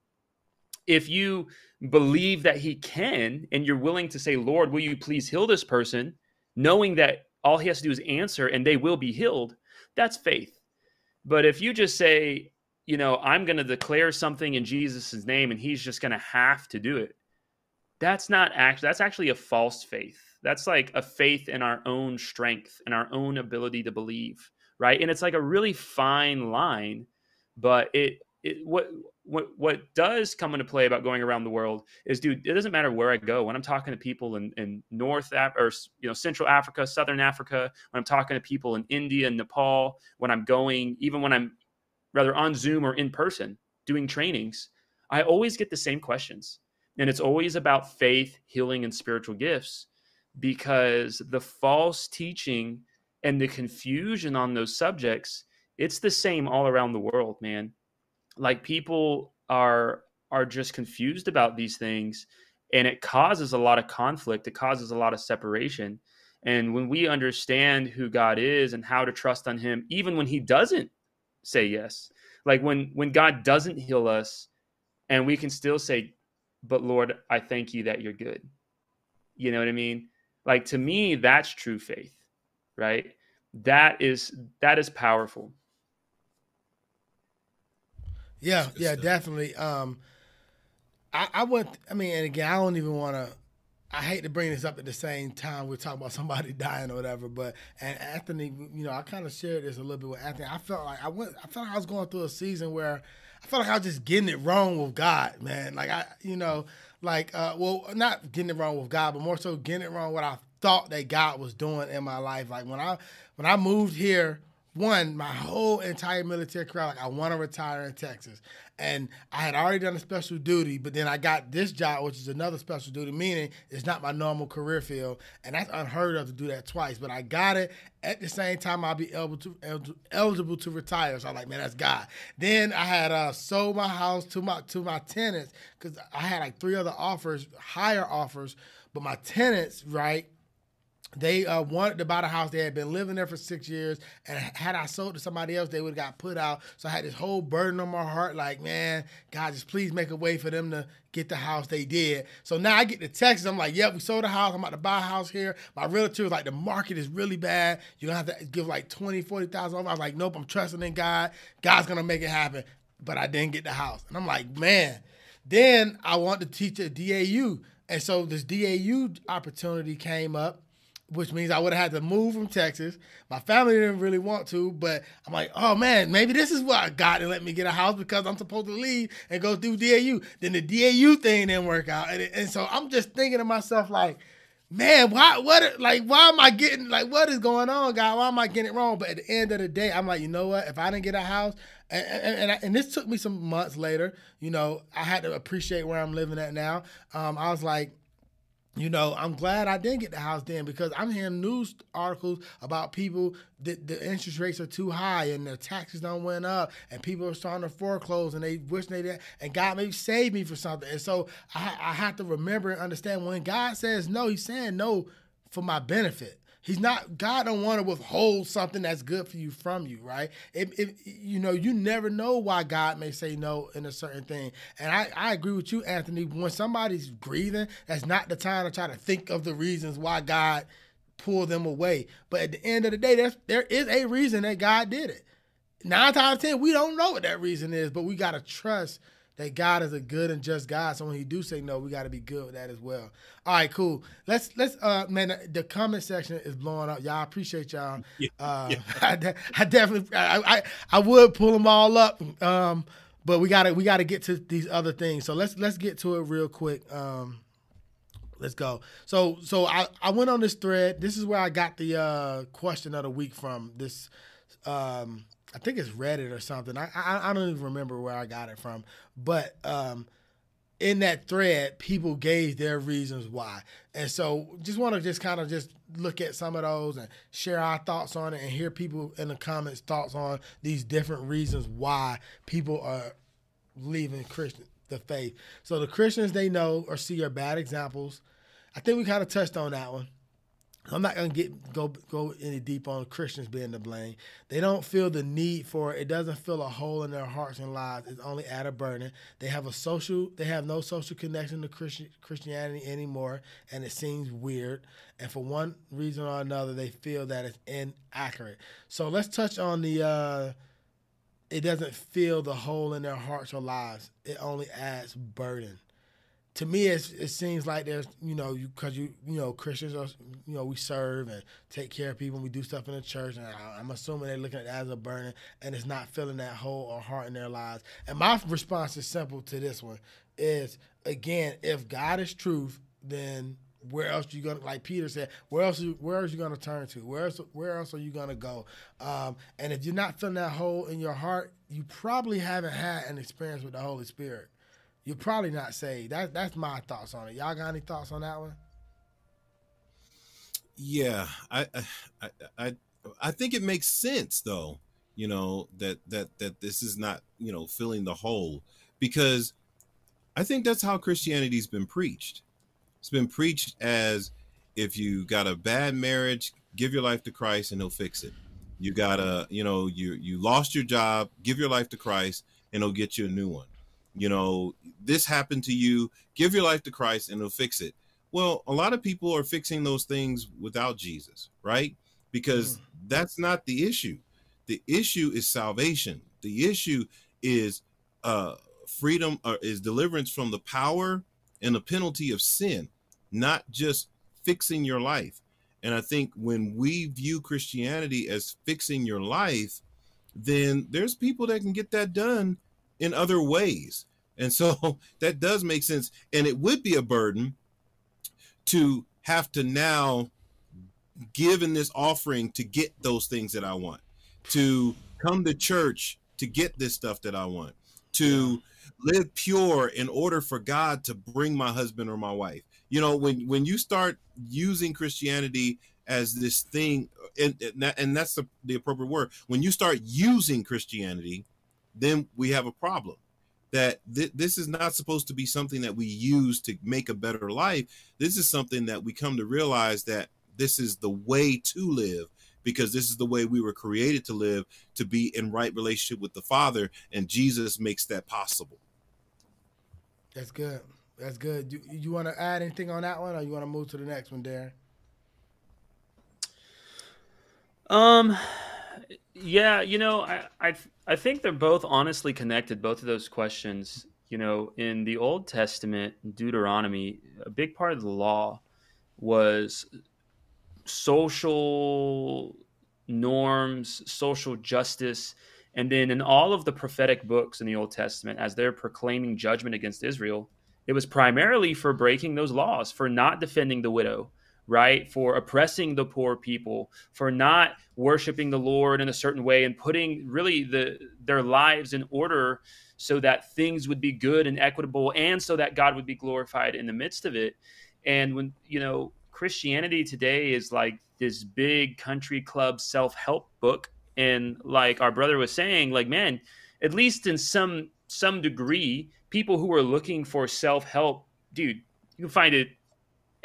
If you believe that he can and you're willing to say, Lord, will you please heal this person, knowing that all he has to do is answer and they will be healed. That's faith. But if you just say, you know, I'm going to declare something in Jesus' name and he's just going to have to do it, that's not actually, that's actually a false faith. That's like a faith in our own strength and our own ability to believe, right? And it's like a really fine line, but it, it what what what does come into play about going around the world is, dude, it doesn't matter where I go. When I'm talking to people in, in North Af- or you know Central Africa, Southern Africa, when I'm talking to people in India and Nepal, when I'm going, even when I'm rather on Zoom or in person doing trainings, I always get the same questions, and it's always about faith, healing, and spiritual gifts, because the false teaching and the confusion on those subjects, it's the same all around the world, man. Like people are are just confused about these things and it causes a lot of conflict. It causes a lot of separation. And when we understand who god is and how to trust on him even when he doesn't say yes like when when god doesn't heal us and we can still say but lord i thank you that you're good. You know what i mean? Like to me that's true faith right? That is that is powerful yeah, yeah, stuff. definitely. Um, I, I went. I mean, and again, I don't even want to. I hate to bring this up at the same time we're talking about [LAUGHS] somebody dying or whatever, but and Anthony, you know, I kind of shared this a little bit with Anthony. I felt like I went. I felt like I was going through a season where I felt like I was just getting it wrong with God, man. Like I, you know, like uh, well, not getting it wrong with God, but more so getting it wrong with what I thought that God was doing in my life. Like when I when I moved here one, my whole entire military career, like I want to retire in Texas. And I had already done a special duty, but then I got this job, which is another special duty, meaning it's not my normal career field. And that's unheard of to do that twice. But I got it at the same time I'll be able to eligible to retire. So I'm like, man, that's God. Then I had uh, sold my house to my to my tenants because I had like three other offers, higher offers, but my tenants, right? They uh, wanted to buy the house. They had been living there for six years, and had I sold to somebody else, they would have got put out. So I had this whole burden on my heart, like, man, God, just please make a way for them to get the house. They did. So now I get the text. I'm like, yep, we sold a house. I'm about to buy a house here. My realtor was like, the market is really bad. You're gonna have to give like 20, 40,000 off. I was like, nope, I'm trusting in God. God's gonna make it happen. But I didn't get the house, and I'm like, man. Then I want to teach at DAU, and so this DAU opportunity came up which means I would have had to move from Texas. My family didn't really want to, but I'm like, oh man, maybe this is what God let me get a house because I'm supposed to leave and go through DAU. Then the DAU thing didn't work out, and, and so I'm just thinking to myself like, man, why, what, like, why am I getting, like, what is going on, God? Why am I getting it wrong? But at the end of the day, I'm like, you know what? If I didn't get a house, and and, and, and this took me some months later, you know, I had to appreciate where I'm living at now. Um, I was like you know, I'm glad I didn't get the house then because I'm hearing news articles about people that the interest rates are too high and the taxes don't went up and people are starting to foreclose and they wish they did and God maybe saved me for something. And so I, I have to remember and understand when God says no, He's saying no for my benefit. He's not God don't want to withhold something that's good for you from you, right? If, you know, you never know why God may say no in a certain thing. And I, I agree with you, Anthony. When somebody's grieving, that's not the time to try to think of the reasons why God pulled them away. But at the end of the day, there's, there is a reason that God did it. Nine times ten, we don't know what that reason is, but we gotta trust that God is a good and just God. So when He do say no, we got to be good with that as well. All right, cool. Let's let's uh man, the comment section is blowing up. Y'all appreciate y'all. [LAUGHS] Yeah, uh, yeah. [LAUGHS] I, de- I definitely I, I I would pull them all up. Um, but we gotta we gotta get to these other things. So let's let's get to it real quick. Um, let's go. So so I I went on this thread. This is where I got the uh question of the week from. This um I think it's Reddit or something. I, I I don't even remember where I got it from, but um, in that thread, people gave their reasons why, and so just want to just kind of just look at some of those and share our thoughts on it, and hear people in the comments thoughts on these different reasons why people are leaving Christian the faith. So the Christians they know or see are bad examples. I think we kind of touched on that one. I'm not gonna get go go any deep on Christians being to blame. They don't feel the need for it. It doesn't fill a hole in their hearts and lives. It's only add a burden. They have a social. They have no social connection to Christian Christianity anymore, and it seems weird. And for one reason or another, they feel that it's inaccurate. So let's touch on the. Uh, it doesn't fill the hole in their hearts or lives. It only adds burden to me, it seems like there's, you know, because you, you know, Christians are, you know, we serve and take care of people. And we do stuff in the church, and I, I'm assuming they're looking at it as a burden, and it's not filling that hole or heart in their lives. And my response is simple to this one: is again, if God is truth, then where else you gonna like Peter said, where else you, where else you gonna turn to? Where else where else are you gonna go? Um, and if you're not filling that hole in your heart, you probably haven't had an experience with the Holy Spirit you're probably not saved. That that's my thoughts on it. Y'all got any thoughts on that one? Yeah, I I I I think it makes sense though. You know that that that this is not you know filling the hole because I think that's how Christianity's been preached. It's been preached as if you got a bad marriage, give your life to Christ and he'll fix it. You got a, you know, you you lost your job, give your life to Christ and he'll get you a new one you know, this happened to you, give your life to Christ and he'll fix it. Well, a lot of people are fixing those things without Jesus, right? Because mm. that's not the issue. The issue is salvation. The issue is uh freedom or uh, is deliverance from the power and the penalty of sin, not just fixing your life. And I think when we view Christianity as fixing your life, then there's people that can get that done in other ways. And so [LAUGHS] that does make sense. And it would be a burden to have to now give in this offering to get those things that I want, to come to church to get this stuff that I want, to live pure in order for God to bring my husband or my wife. You know, when when you start using Christianity as this thing, and and that's the, the appropriate word. When you start using Christianity then we have a problem that th- this is not supposed to be something that we use to make a better life. This is something that we come to realize that this is the way to live because this is the way we were created to live to be in right relationship with the Father, and Jesus makes that possible. That's good. That's good. You, you want to add anything on that one, or you want to move to the next one, Darrin? Um, yeah, you know, I, I I think they're both honestly connected. Both of those questions. You know, in the Old Testament, Deuteronomy, a big part of the law was social norms, social justice, and then in all of the prophetic books in the Old Testament, as they're proclaiming judgment against Israel, it was primarily for breaking those laws, for not defending the widow, right? For oppressing the poor people, for not worshiping the Lord in a certain way and putting really the their lives in order so that things would be good and equitable and so that God would be glorified in the midst of it. And when, you know, Christianity today is like this big country club self-help book and like our brother was saying like man, at least in some some degree people who are looking for self-help, dude, you can find it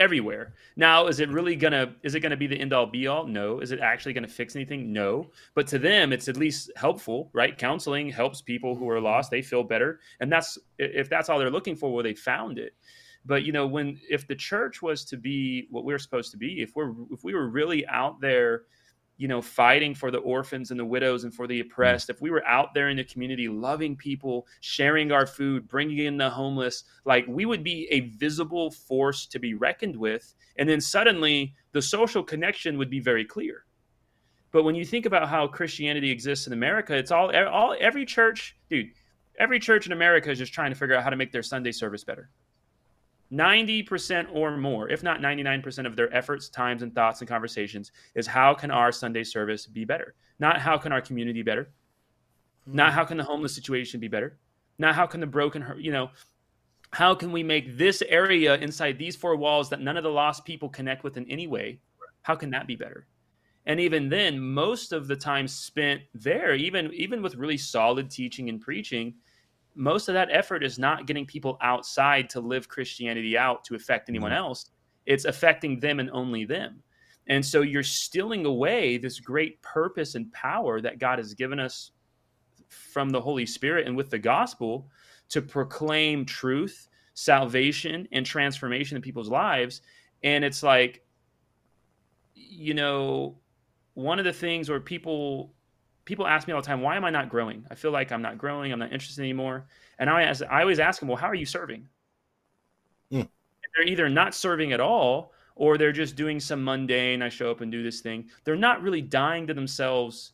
everywhere. Now, is it really gonna is it gonna be the end all be all? No. Is it actually gonna fix anything? No. But to them, it's at least helpful, right? Counseling helps people who are lost; they feel better, and that's if that's all they're looking for. Well, they found it. But you know, when if the church was to be what we're supposed to be, if we're if we were really out there, you know, fighting for the orphans and the widows and for the hmm. oppressed, if we were out there in the community loving people, sharing our food, bringing in the homeless, like we would be a visible force to be reckoned with. And then suddenly the social connection would be very clear. But when you think about how Christianity exists in America, it's all, all every church, dude, every church in America is just trying to figure out how to make their Sunday service better. 90% or more, if not 99% of their efforts, times, and thoughts and conversations is how can our Sunday service be better? Not how can our community be better? Mm-hmm. Not how can the homeless situation be better? Not how can the broken, you know, how can we make this area inside these four walls that none of the lost people connect with in any way? How can that be better? And even then, most of the time spent there, even even with really solid teaching and preaching, most of that effort is not getting people outside to live Christianity out to affect anyone mm-hmm. else. It's affecting them and only them. And so you're stealing away this great purpose and power that God has given us from the Holy Spirit and with the gospel to proclaim truth, salvation, and transformation in people's lives. And it's like, you know, one of the things where people people ask me all the time, why am I not growing? I feel like I'm not growing. I'm not interested anymore. And I, ask, I always ask them, well, how are you serving? Mm. They're either not serving at all or they're just doing some mundane, I show up and do this thing. They're not really dying to themselves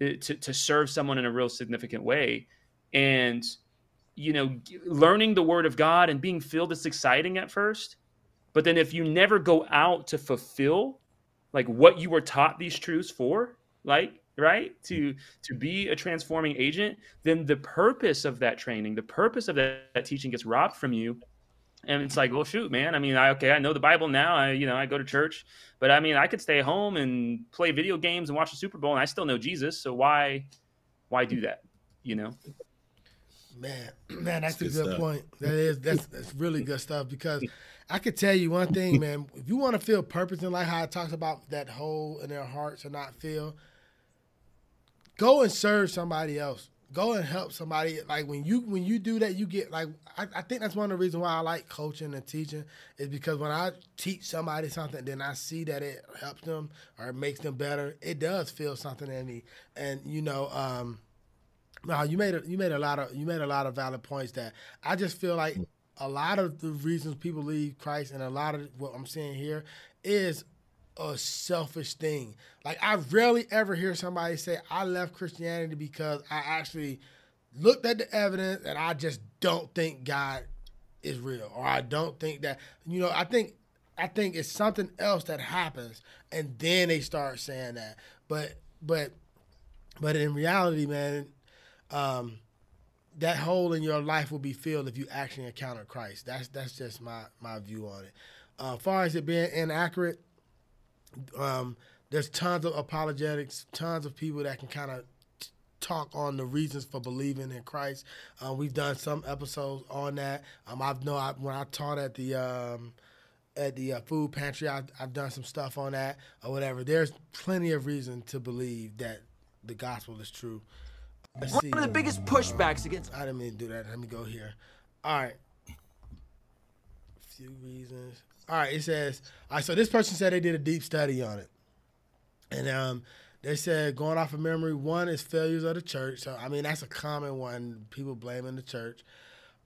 eh, to, to serve someone in a real significant way. And, you know, learning the word of God and being filled is exciting at first. But then if you never go out to fulfill like what you were taught these truths for, like right to mm-hmm. to be a transforming agent then the purpose of that training the purpose of that, that, teaching gets robbed from you and it's like well shoot man i mean I, okay i know the bible now i you know i go to church but i mean i could stay home and play video games and watch the super bowl and i still know jesus so why why do that you know man [CLEARS THROAT] man that's, that's a good stuff. point that is that's that's really good stuff because I could tell you one thing, man. If you want to feel purpose in life, how it talks about that hole in their hearts or not feel, go and serve somebody else. Go and help somebody. Like when you when you do that, you get like I, I think that's one of the reasons why I like coaching and teaching is because when I teach somebody something, then I see that it helps them or it makes them better. It does feel something in me, and you know. um you made a, you made a lot of you made a lot of valid points that I just feel like a lot of the reasons people leave Christ and a lot of what I'm seeing here is a selfish thing. Like I rarely ever hear somebody say I left Christianity because I actually looked at the evidence and I just don't think God is real or I don't think that you know I think I think it's something else that happens and then they start saying that. But but but in reality, man, um, that hole in your life will be filled if you actually encounter Christ. That's that's just my my view on it. Uh, as far as it being inaccurate, um, there's tons of apologetics, tons of people that can kind of talk on the reasons for believing in Christ. Uh, we've done some episodes on that. Um, I've know I, when I taught at the um, at the uh, food pantry, I, I've done some stuff on that or whatever. There's plenty of reason to believe that the gospel is true. Let's One see. of the biggest pushbacks against. I didn't mean to do that. Let me go here. All right. A few reasons. All right, it says, all right, so this person said they did a deep study on it. And um, they said, going off of memory, one is failures of the church. So, I mean, that's a common one, people blaming the church.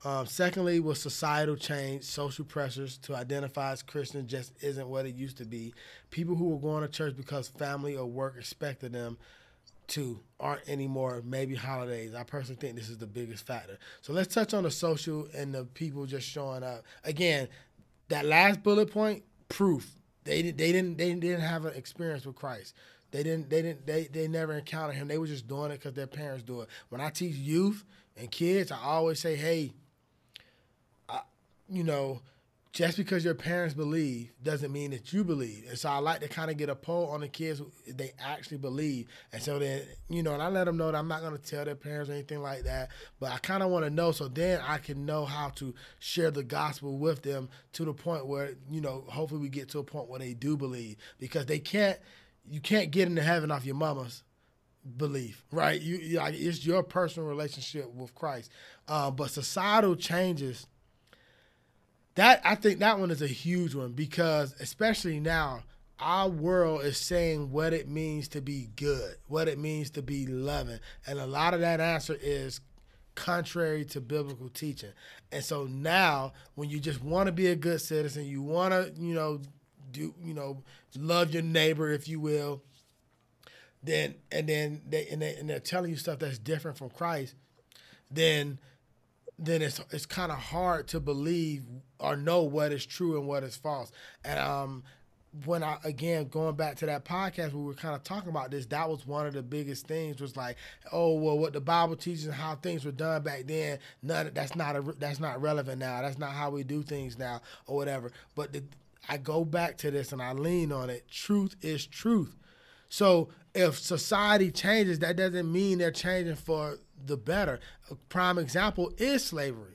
Um, secondly, was societal change, social pressures to identify as Christian just isn't what it used to be. People who were going to church because family or work expected them to aren't anymore. Maybe holidays. I personally think this is the biggest factor. So let's touch on the social and the people just showing up. Again, that last bullet point, proof. They they didn't they didn't have an experience with Christ. They didn't they didn't they they never encountered him. They were just doing it because their parents do it. When I teach youth and kids, I always say, hey, I, you know, just because your parents believe doesn't mean that you believe. And so I like to kind of get a poll on the kids they actually believe. And so then, you know, and I let them know that I'm not going to tell their parents or anything like that. But I kind of want to know so then I can know how to share the gospel with them to the point where, you know, hopefully we get to a point where they do believe because they can't, you can't get into heaven off your mama's belief, right? You, you it's your personal relationship with Christ. Uh, but societal changes – that I think that one is a huge one because especially now our world is saying what it means to be good, what it means to be loving. And a lot of that answer is contrary to biblical teaching. And so now when you just want to be a good citizen, you want to, you know, do, you know, love your neighbor if you will, then and then they and, they and they're telling you stuff that's different from Christ, then then it's it's kind of hard to believe or know what is true and what is false. And um, when I again going back to that podcast, we were kind of talking about this. That was one of the biggest things. Was like, oh well, what the Bible teaches and how things were done back then. None that's not a that's not relevant now. That's not how we do things now or whatever. But the, I go back to this and I lean on it. Truth is truth. So if society changes, that doesn't mean they're changing for the better. A prime example is slavery.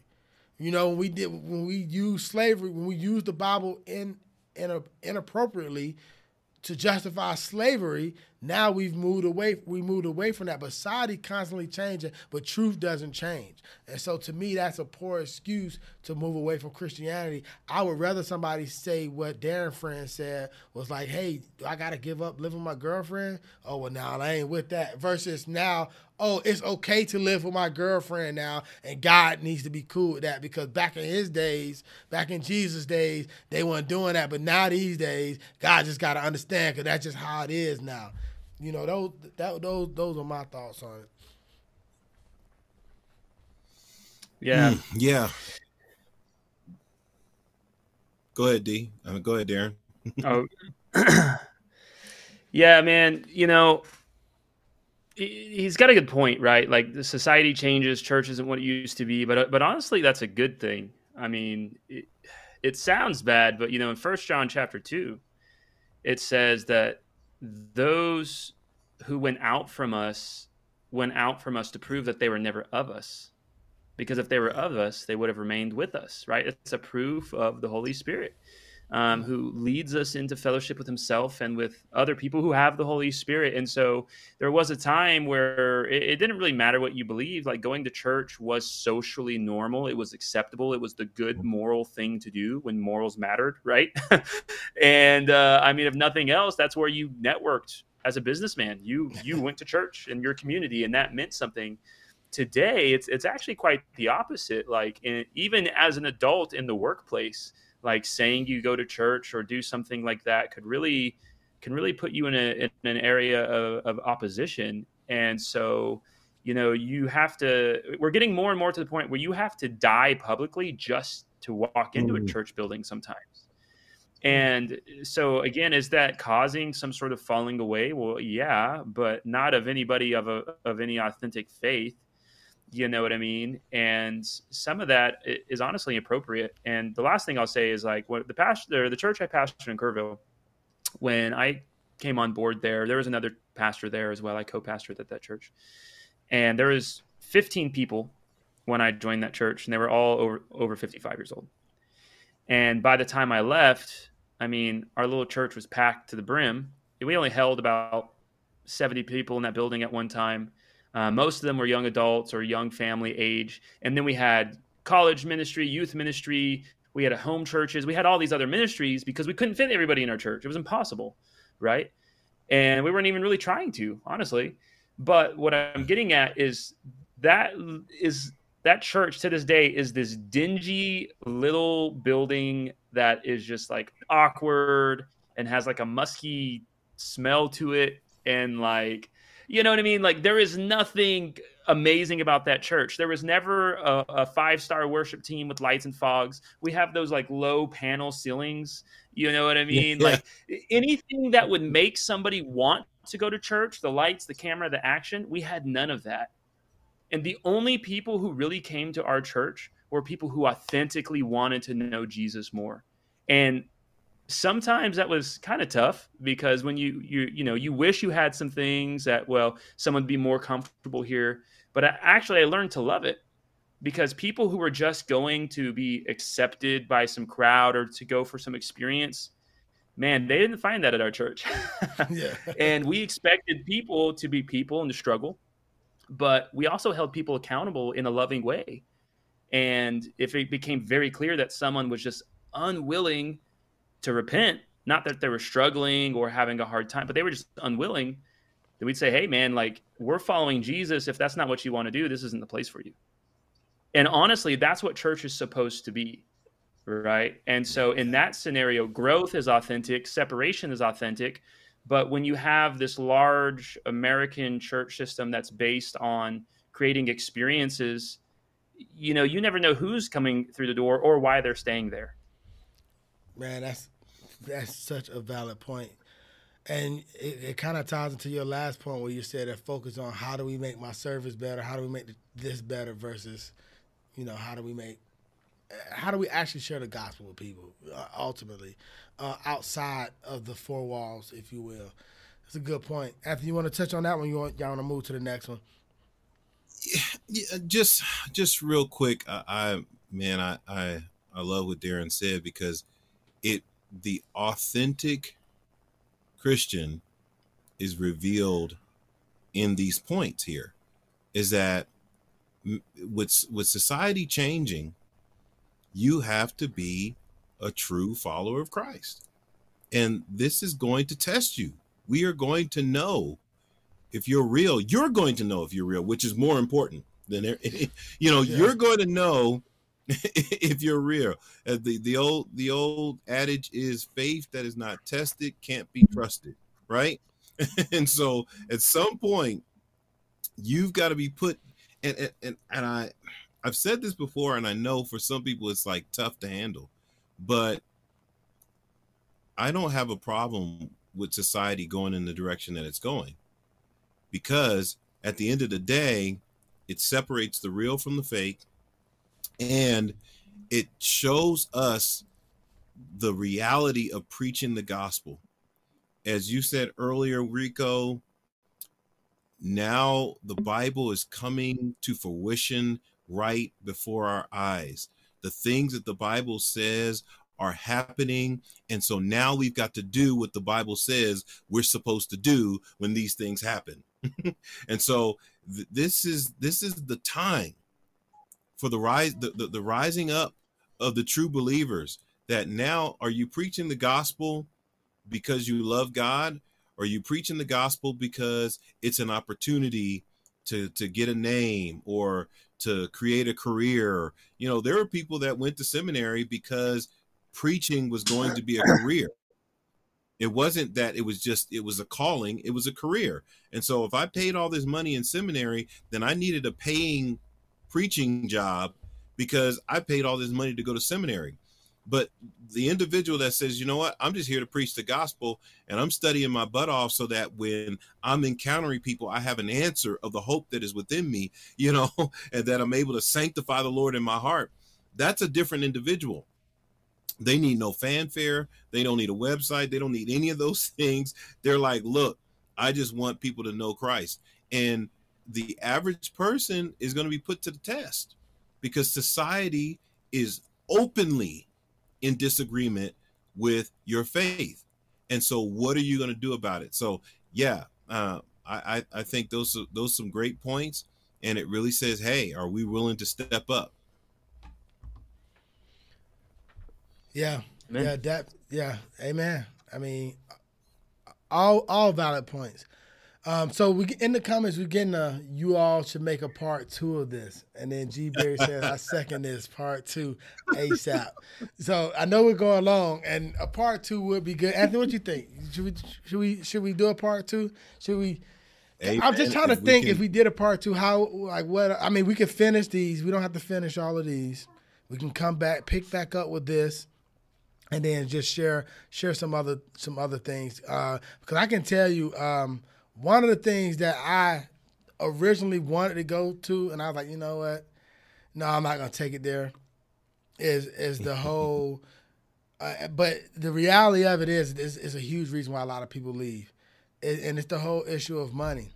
You know, when we did when we use slavery, when we use the Bible in, in inappropriately to justify slavery, now we've moved away. We moved away from that. But society constantly changing, but truth doesn't change. And so, to me, that's a poor excuse to move away from Christianity. I would rather somebody say what Darrin friend said was like, "Hey, I got to give up living with my girlfriend." Oh well, now I ain't with that. Versus now, oh, it's okay to live with my girlfriend now, and God needs to be cool with that because back in His days, back in Jesus' days, they weren't doing that. But now these days, God just got to understand because that's just how it is now. You know, those that those those are my thoughts on it. Yeah. Mm, yeah. Go ahead, D. I mean, go ahead, Darrin. [LAUGHS] oh, [CLEARS THROAT] yeah, man. You know, he's got a good point, right? Like the society changes, church isn't what it used to be, but but honestly, that's a good thing. I mean, it, it sounds bad, but you know, in First John chapter two, it says that those who went out from us went out from us to prove that they were never of us. Because if they were of us, they would have remained with us, right? It's a proof of the Holy Spirit um, who leads us into fellowship with Himself and with other people who have the Holy Spirit. And so there was a time where it, it didn't really matter what you believed. Like going to church was socially normal, it was acceptable, it was the good moral thing to do when morals mattered, right? [LAUGHS] and uh, I mean, if nothing else, that's where you networked as a businessman. You you went to church in your community, and that meant something. Today, it's it's actually quite the opposite. Like in, even as an adult in the workplace, like saying you go to church or do something like that could really can really put you in, a, in an area of, of opposition. And so, you know, you have to. We're getting more and more to the point where you have to die publicly just to walk into a mm. church building sometimes and so again, is that causing some sort of falling away? Well, yeah, but not of anybody of a of any authentic faith. You know what I mean? And some of that is honestly appropriate. And the last thing I'll say is like what the pastor, the church I pastored in Kerrville, when I came on board there, there was another pastor there as well. I co-pastored at that church, and there was 15 people when I joined that church, and they were all over over 55 years old. And by the time I left, I mean, our little church was packed to the brim. We only held about 70 people in that building at one time. Uh, most of them were young adults or young family age. And then we had college ministry, youth ministry. We had home churches. We had all these other ministries because we couldn't fit everybody in our church. It was impossible, right? And we weren't even really trying to, honestly. But what I'm getting at is that is that church to this day is this dingy little building that is just like awkward and has like a musky smell to it and like you know what i mean? Like there is nothing amazing about that church. There was never a, a five star worship team with lights and fogs. We have those like low panel ceilings. You know what i mean? yeah. like anything that would make somebody want to go to church the lights the camera the action we had none of that. And the only people who really came to our church were people who authentically wanted to know Jesus more. And sometimes that was kind of tough because when you you you know you wish you had some things that well someone would be more comfortable here but I, actually i learned to love it because people who were just going to be accepted by some crowd or to go for some experience man they didn't find that at our church [LAUGHS] yeah. and we expected people to be people and to struggle but we also held people accountable in a loving way. And if it became very clear that someone was just unwilling to repent, not that they were struggling or having a hard time, but they were just unwilling, then we'd say, hey, man, like we're following Jesus. If that's not what you want to do, this isn't the place for you. And honestly, that's what church is supposed to be. Right. And so in that scenario, growth is authentic, separation is authentic. But when you have this large American church system that's based on creating experiences, you know, you never know who's coming through the door or why they're staying there. Man, that's that's such a valid point. And it, it kind of ties into your last point where you said that focus on how do we make my service better, how do we make this better versus, you know, how do we make, how do we actually share the gospel with people uh, ultimately, uh, outside of the four walls, if you will. That's a good point. After you want to touch on that one, you want y'all want to move to the next one. Yeah, just just real quick, I, I man, I, I I love what Darrin said because it the authentic Christian is revealed in these points here is that with with society changing you have to be a true follower of Christ. And this is going to test you. We are going to know if you're real. You're going to know if you're real which is more important than [LAUGHS] you know yeah. you're going to know [LAUGHS] if you're real. Uh, the the old the old adage is faith that is not tested can't be trusted, right? [LAUGHS] and so at some point you've got to be put and, and and and I I've said this before and I know for some people it's like tough to handle, but I don't have a problem with society going in the direction that it's going. Because at the end of the day, it separates the real from the fake and it shows us the reality of preaching the gospel. As you said earlier, Rico, now the Bible is coming to fruition right before our eyes. The things that the Bible says are happening. And so now we've got to do what the Bible says we're supposed to do when these things happen. [LAUGHS] and so th- this is this is the time for the rise the, the, the rising up of the true believers that now are you preaching the gospel because you love God? Or you preaching the gospel because it's an opportunity to to get a name or to create a career? You know there are people that went to seminary because preaching was going to be a career. It wasn't that it was just it was a calling it was a career. And so if i paid all this money in seminary then i needed a paying preaching job because I paid all this money to go to seminary. But the individual that says, you know what, I'm just here to preach the gospel and I'm studying my butt off so that when I'm encountering people, I have an answer of the hope that is within me, [LAUGHS] you know, and that I'm able to sanctify the Lord in my heart. That's a different individual. They need no fanfare. They don't need a website. They don't need any of those [LAUGHS] things. They're like, look, I just want people to know Christ. And the average person is going to be put to the test because society is openly in disagreement with your faith. And so, what are you going to do about it? So, yeah, uh, I, I think those are, those are some great points, and it really says, hey, are we willing to step up? Yeah, amen. yeah, that, yeah, amen. I mean, all all valid points. Um, so we in the comments we're getting a you all should make a part two of this, and then G Berry says I second this part two ASAP. So I know we're going long, and a part two would be good. Anthony, what you think? Should we should we should we do a part two? Should we? Hey, I'm just trying to think can... if we did a part two, how like what? I mean, we could finish these. We don't have to finish all of these. We can come back, pick back up with this, and then just share share some other some other things. Uh, because I can tell you. Um, one of the things that I originally wanted to go to, and I was like, you know what? No, I'm not gonna take it there. Is is the [LAUGHS] whole? Uh, but the reality of it is, is, is a huge reason why a lot of people leave, it, and it's the whole issue of money.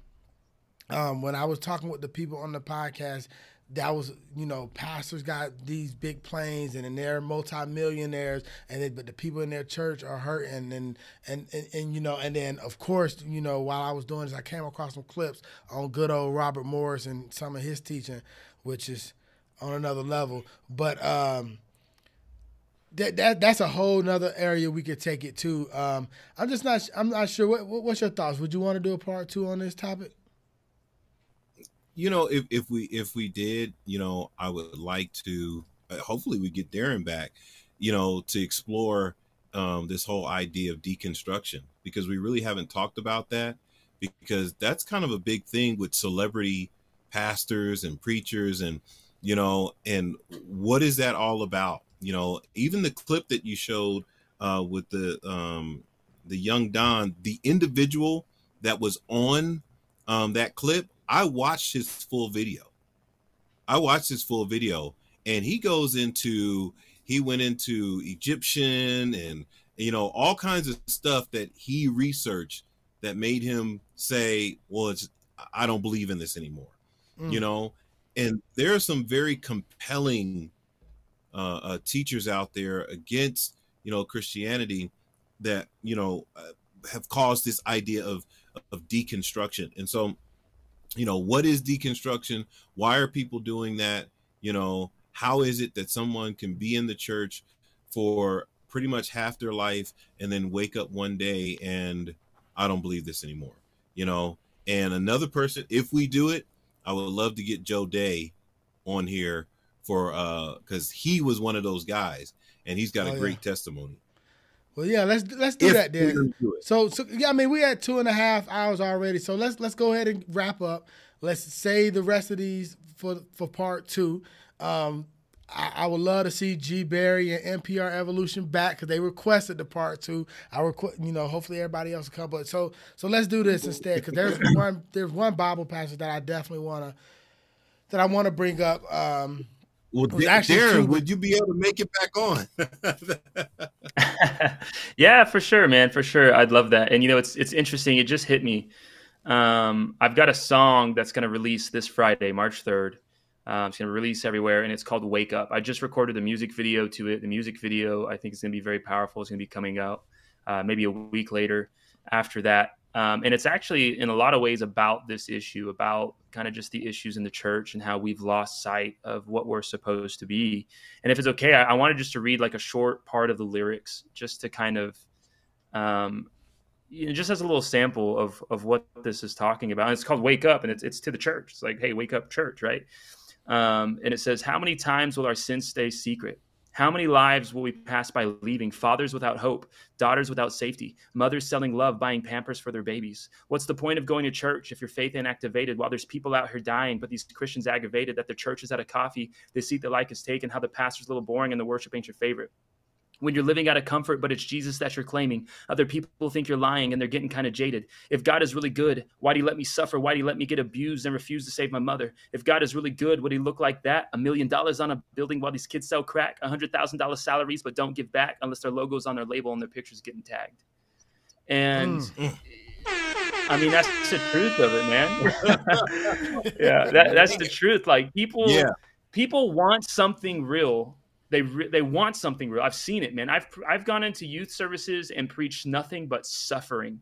Um, when I was talking with the people on the podcast, that was you know pastors got these big planes and, and they're multimillionaires and they, but the people in their church are hurting and, and and and you know and then of course you know while I was doing this I came across some clips on good old Robert Morris and some of his teaching which is on another level but um that, that that's a whole nother area we could take it to. Um, I'm just not. I'm not sure. What, what, what's your thoughts? Would you want to do a part two on this topic? You know, if if we if we did, you know, I would like to. Uh, hopefully, we get Darrin back. You know, to explore um, this whole idea of deconstruction because we really haven't talked about that because that's kind of a big thing with celebrity pastors and preachers and you know and what is that all about you know even the clip that you showed uh with the um the young don the individual that was on um that clip i watched his full video. I watched his full video and he goes into he went into egyptian and you know all kinds of stuff that he researched that made him say well it's i don't believe in this anymore mm. you know? And there are some very compelling uh, uh, teachers out there against you know christianity that you know uh, have caused this idea of of deconstruction. And so you know what is deconstruction why are people doing that you know how is it that someone can be in the church for pretty much half their life and then wake up one day and i don't believe this anymore you know and another person if we do it I would love to get Joe Day on here for uh because he was one of those guys and he's got oh, a great yeah. testimony. Well, yeah, let's let's do if that then. Do so, so yeah, I mean, we had two and a half hours already, so let's let's go ahead and wrap up. Let's say the rest of these for for part two. Um, I, I, would love to see G Barry and NPR Evolution back because they requested the part two. I request, you know, hopefully everybody else will come. But so so let's do this instead because there's one there's one Bible passage that I definitely want to that I want to bring up. Um, well, Darrin, would you be able to make it back on? [LAUGHS] yeah, for sure, man, for sure. I'd love that. And you know, it's it's interesting. It just hit me. Um, I've got a song that's going to release this Friday, March third. Um, it's going to release everywhere, and it's called Wake Up. I just recorded the music video to it. The music video, I think, is going to be very powerful. It's going to be coming out uh, maybe a week later after that. Um, and it's actually, in a lot of ways, about this issue, about kind of just the issues in the church and how we've lost sight of what we're supposed to be. And if it's okay, I, I wanted just to read like a short part of the lyrics, just to kind of, um, you know, just as a little sample of of what this is talking about. And it's called "Wake Up," and it's it's to the church. It's like, hey, wake up, church, right? Um, and it says, How many times will our sins stay secret? How many lives will we pass by leaving? Fathers without hope, daughters without safety, mothers selling love, buying pampers for their babies. What's the point of going to church if your faith ain't activated while there's people out here dying, but these Christians aggravated that their church is out of coffee, the seat they like is taken, how the pastor's a little boring and the worship ain't your favorite? When you're living out of comfort, but it's Jesus that you're claiming. Other people think you're lying and they're getting kind of jaded. If God is really good, why do you let me suffer? Why do you let me get abused and refuse to save my mother? If God is really good, would he look like that? A million dollars on a building while these kids sell crack, a hundred thousand dollar salaries, but don't give back unless their logo's on their label and their pictures getting tagged. And mm. I mean, that's the truth of it, man. [LAUGHS] yeah, that, that's the truth. Like people, yeah. people want something real they re- they want something real. I've seen it, man. I've I've gone into youth services and preached nothing but suffering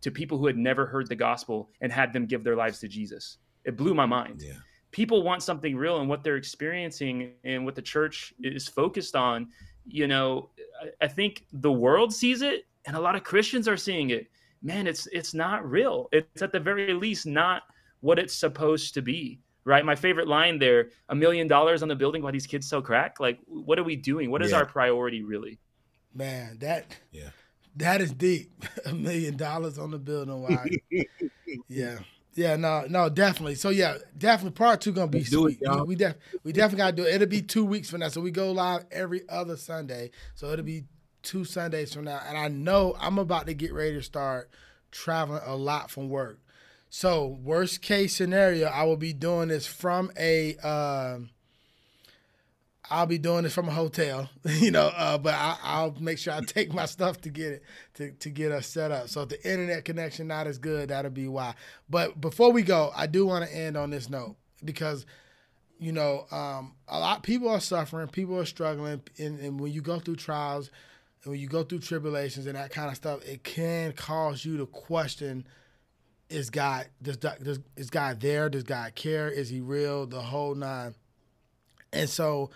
to people who had never heard the gospel and had them give their lives to Jesus. It blew my mind. Yeah. People want something real, and what they're experiencing and what the church is focused on. You know, I, I think the world sees it, and a lot of Christians are seeing it. Man, it's it's not real. It's at the very least not what it's supposed to be right? My favorite line there: a million dollars on the building while these kids sell crack. Like, what are we doing? What is yeah. our priority really? Man, that yeah, that is deep. [LAUGHS] a million dollars on the building. Why? [LAUGHS] yeah. Yeah, no, no, definitely. So yeah, definitely part two gonna be Let's sweet. It, we, we, def, we definitely gotta do it. It'll be two weeks from now. So we go live every other Sunday. So it'll be two Sundays from now. And I know I'm about to get ready to start traveling a lot from work. So worst case scenario, I will be doing this from a. will um, be doing this from a hotel, [LAUGHS] you know, uh, but I, will make sure I [LAUGHS] take my stuff to get it to, to get us set up. So if the internet connection not as good, that'll be why. But before we go, I do want to end on this note because, you know, um, a lot people are suffering, people are struggling, and, and when you go through trials, and when you go through tribulations and that kind of stuff, it can cause you to question is God does, does is God there? Does God care? Is He real? The whole nine. And so,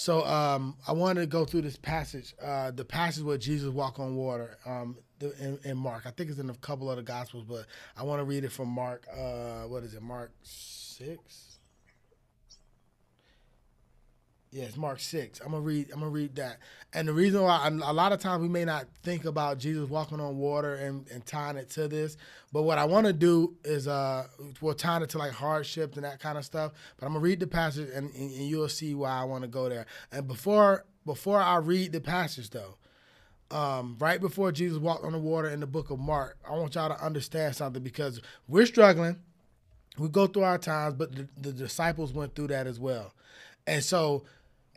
So um, I wanted to go through this passage, uh, the passage where Jesus walked on water um, in, in Mark. I think it's in a couple of the Gospels, but I want to read it from Mark. Uh, what is it? Mark six. It's Mark six. I'm gonna read. I'm gonna read that. And the reason why a lot of times we may not think about Jesus walking on water and, and tying it to this, but what I want to do is uh, we're tying it to like hardships and that kind of stuff. But I'm gonna read the passage and, and, and you'll see why I want to go there. And before before I read the passage though, um, right before Jesus walked on the water in the book of Mark, I want y'all to understand something because we're struggling. We go through our times, but the, the disciples went through that as well. And so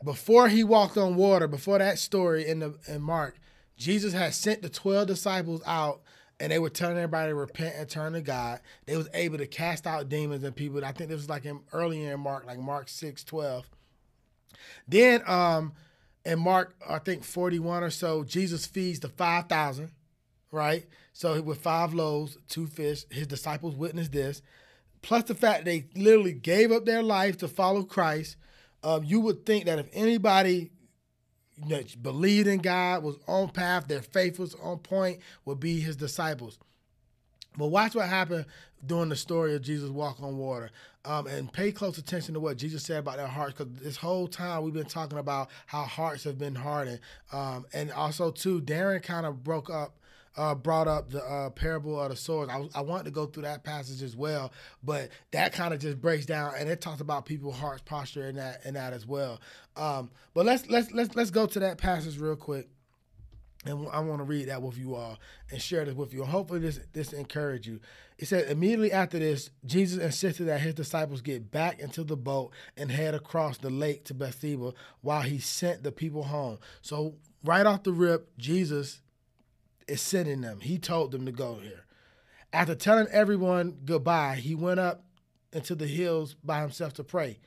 before he walked on water, before that story in the in Mark, Jesus had sent the 12 disciples out and they were telling everybody to repent and turn to God. They was able to cast out demons and people. I think this was like in earlier in Mark, like Mark 6, 12. Then um in Mark, I think 41 or so, Jesus feeds the 5,000, right? So with five loaves, two fish, his disciples witnessed this. Plus the fact they literally gave up their life to follow Christ. Um, you would think that if anybody that believed in God, was on path, their faith was on point, would be his disciples. But watch what happened during the story of Jesus walk on water. Um, and pay close attention to what Jesus said about their hearts, because this whole time we've been talking about how hearts have been hardened. Um, and also, too, Darrin kind of broke up, uh, brought up the uh, parable of the sower. I, I wanted to go through that passage as well, but that kind of just breaks down, and it talks about people's hearts posture in that in that as well. Um, but let's let's let's let's go to that passage real quick and I want to read that with you all and share this with you. Hopefully, this this encourage you. It said immediately after this, Jesus insisted that his disciples get back into the boat and head across the lake to Bethsaida while he sent the people home. So right off the rip, Jesus is sending them. He told them to go here. After telling everyone goodbye, he went up into the hills by himself to pray.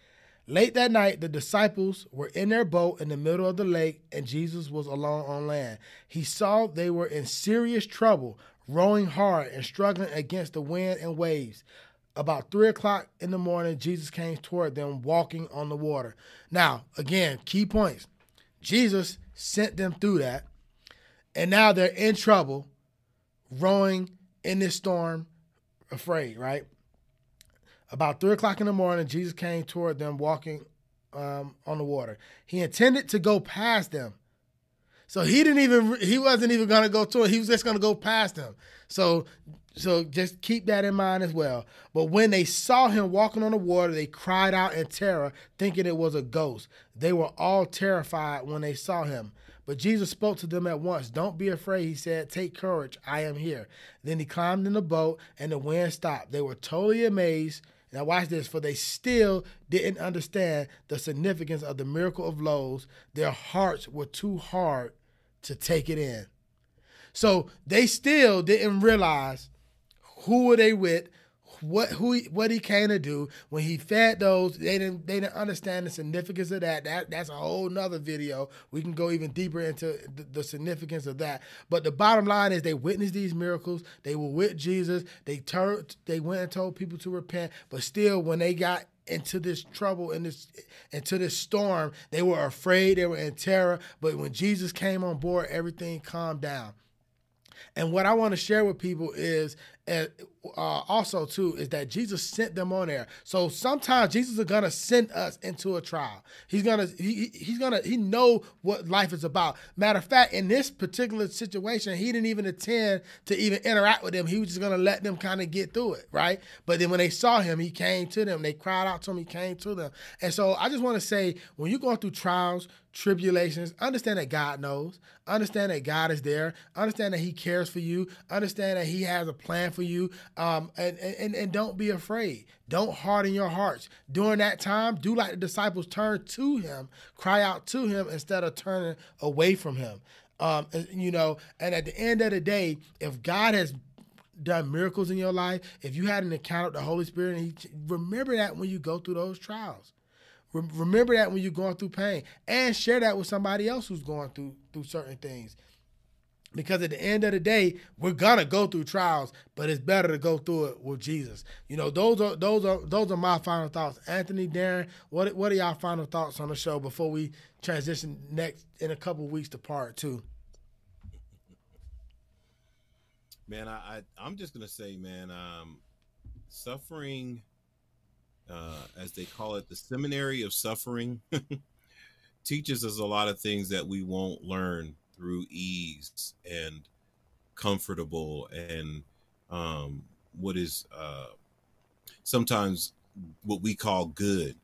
Late that night, the disciples were in their boat in the middle of the lake, and Jesus was alone on land. He saw they were in serious trouble, rowing hard and struggling against the wind and waves. About three o'clock in the morning, Jesus came toward them walking on the water. Now, again, key points. Jesus sent them through that, and now they're in trouble, rowing in this storm, afraid, right? About three o'clock in the morning, Jesus came toward them walking um, on the water. He intended to go past them. So he didn't even he wasn't even gonna go to it. He was just gonna go past them. So so just keep that in mind as well. But when they saw him walking on the water, they cried out in terror, thinking it was a ghost. They were all terrified when they saw him. But Jesus spoke to them at once. Don't be afraid, he said. Take courage. I am here. Then he climbed in the boat and the wind stopped. They were totally amazed. Now, watch this, for they still didn't understand the significance of the miracle of loaves. Their hearts were too hard to take it in. So they still didn't realize who were they with, what who he, what he came to do when he fed those. They didn't they didn't understand the significance of that. That that's a whole nother video. We can go even deeper into the, the significance of that. But the bottom line is they witnessed these miracles. They were with Jesus. They turned. They went and told people to repent. But still, when they got into this trouble in this into this storm they were afraid they were in terror but when jesus came on board everything calmed down and what I want to share with people is, uh, Uh, also too, is that Jesus sent them on there. So sometimes Jesus is gonna send us into a trial. He's gonna he, he's gonna he know what life is about. Matter of fact, in this particular situation, he didn't even intend to even interact with them. He was just gonna let them kind of get through it, right? But then when they saw him, he came to them. They cried out to him. He came to them. And so I just want to say, when you're going through trials, tribulations, understand that God knows. Understand that God is there. Understand that He cares for you. Understand that He has a plan for you. Um, and, and, and don't be afraid. Don't harden your hearts. During that time, do like the disciples turn to Him, cry out to Him instead of turning away from Him. Um, you know, and at the end of the day, if God has done miracles in your life, if you had an encounter with the Holy Spirit, and he, remember that when you go through those trials. Remember that when you're going through pain, and share that with somebody else who's going through through certain things. Because at the end of the day we're gonna go through trials but it's better to go through it with jesus. You know those are those are those are my final thoughts. Anthony darrin what what are y'all final thoughts on the show before we transition next in a couple weeks to part two? Man i, I am just gonna say man um suffering uh as they call it the seminary of suffering [LAUGHS] teaches us a lot of things that we won't learn through ease and comfortable and um, what is uh, sometimes what we call good.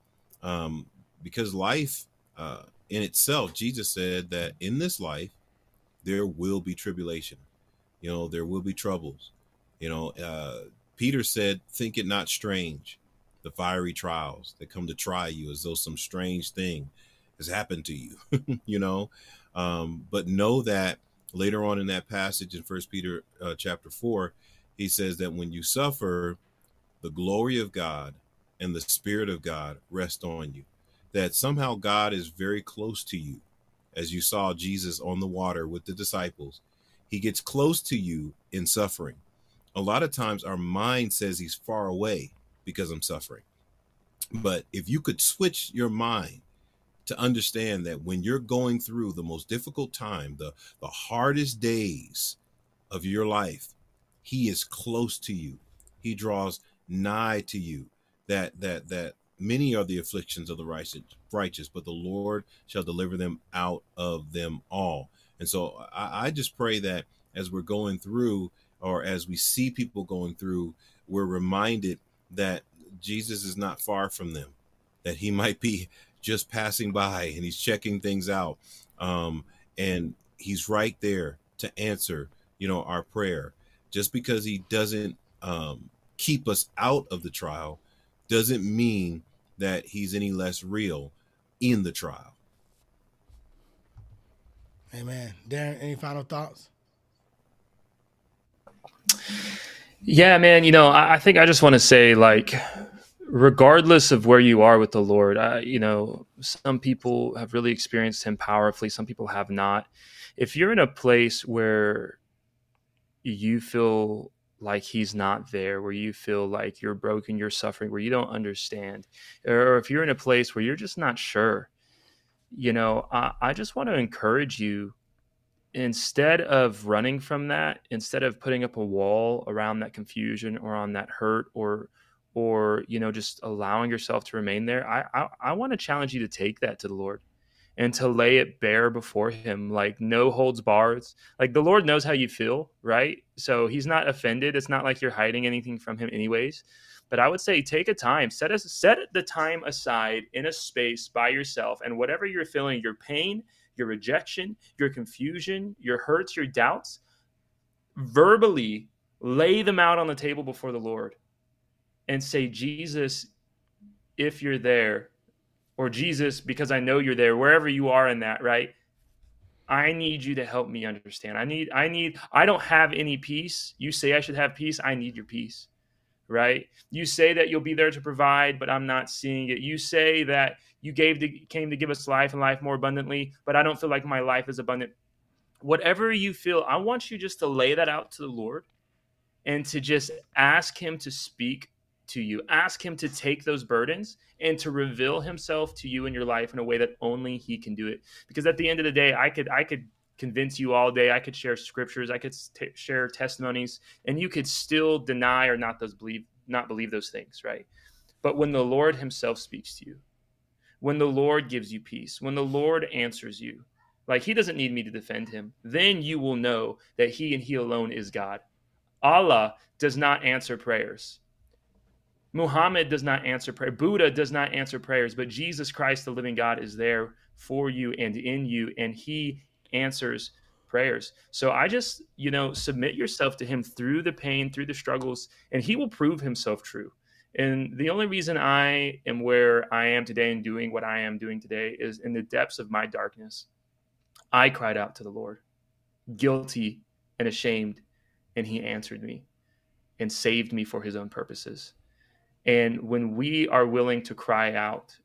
Um, because life uh, in itself, Jesus said that in this life, there will be tribulation. You know, there will be troubles. You know, uh, Peter said, Think it not strange, the fiery trials that come to try you as though some strange thing has happened to you. [LAUGHS] you know, um, but know that later on in that passage in First Peter uh, chapter four, he says that when you suffer, the glory of God and the Spirit of God rest on you. That somehow God is very close to you, as you saw Jesus on the water with the disciples. He gets close to you in suffering. A lot of times our mind says he's far away because I'm suffering. But if you could switch your mind to understand that when you're going through the most difficult time, the, the hardest days of your life, he is close to you. He draws nigh to you. That that that many are the afflictions of the righteous, righteous, but the Lord shall deliver them out of them all. And so I, I just pray that as we're going through, or as we see people going through, we're reminded that Jesus is not far from them, that he might be just passing by and he's checking things out. Um, and he's right there to answer, you know, our prayer. Just because he doesn't um, keep us out of the trial doesn't mean that he's any less real in the trial. Amen. Darrin, any final thoughts? Yeah, man. You know, I, I think I just want to say, like, regardless of where you are with the Lord, you know, some people have really experienced Him powerfully, some people have not. If you're in a place where you feel like He's not there, where you feel like you're broken, you're suffering, where you don't understand, or if you're in a place where you're just not sure, you know, I, I just want to encourage you instead of running from that, instead of putting up a wall around that confusion or on that hurt or or you know just allowing yourself to remain there i i, I want to challenge you to take that to the lord and to lay it bare before him like no holds bars like the lord knows how you feel right? So he's not offended. It's not like you're hiding anything from him anyways. But i would say take a time. Set us set the time aside in a space by yourself and whatever you're feeling your pain your rejection your confusion your hurts your doubts verbally lay them out on the table before the lord and say, Jesus, if you're there, or Jesus, because I know you're there, wherever you are in that, right? I need you to help me understand. I need, I need, I don't have any peace. You say I should have peace. I need your peace, right? You say that you'll be there to provide, but I'm not seeing it. You say that you gave to, came to give us life and life more abundantly, but I don't feel like my life is abundant. Whatever you feel, I want you just to lay that out to the Lord and to just ask Him to speak to you. Ask Him to take those burdens and to reveal Himself to you in your life in a way that only He can do it. Because at the end of the day, I could I could convince you all day. I could share scriptures. I could t- share testimonies, and you could still deny or not those believe not believe those things, right? But when the Lord Himself speaks to you, when the Lord gives you peace, when the Lord answers you, like He doesn't need me to defend Him, then you will know that He and He alone is God. Allah does not answer prayers. Muhammad does not answer prayer. Buddha does not answer prayers, but Jesus Christ, the living God, is there for you and in you, and He answers prayers. So I just, you know, submit yourself to Him through the pain, through the struggles, and He will prove Himself true. And the only reason I am where I am today and doing what I am doing today is in the depths of my darkness. I cried out to the Lord, guilty and ashamed, and He answered me and saved me for His own purposes. And when we are willing to cry out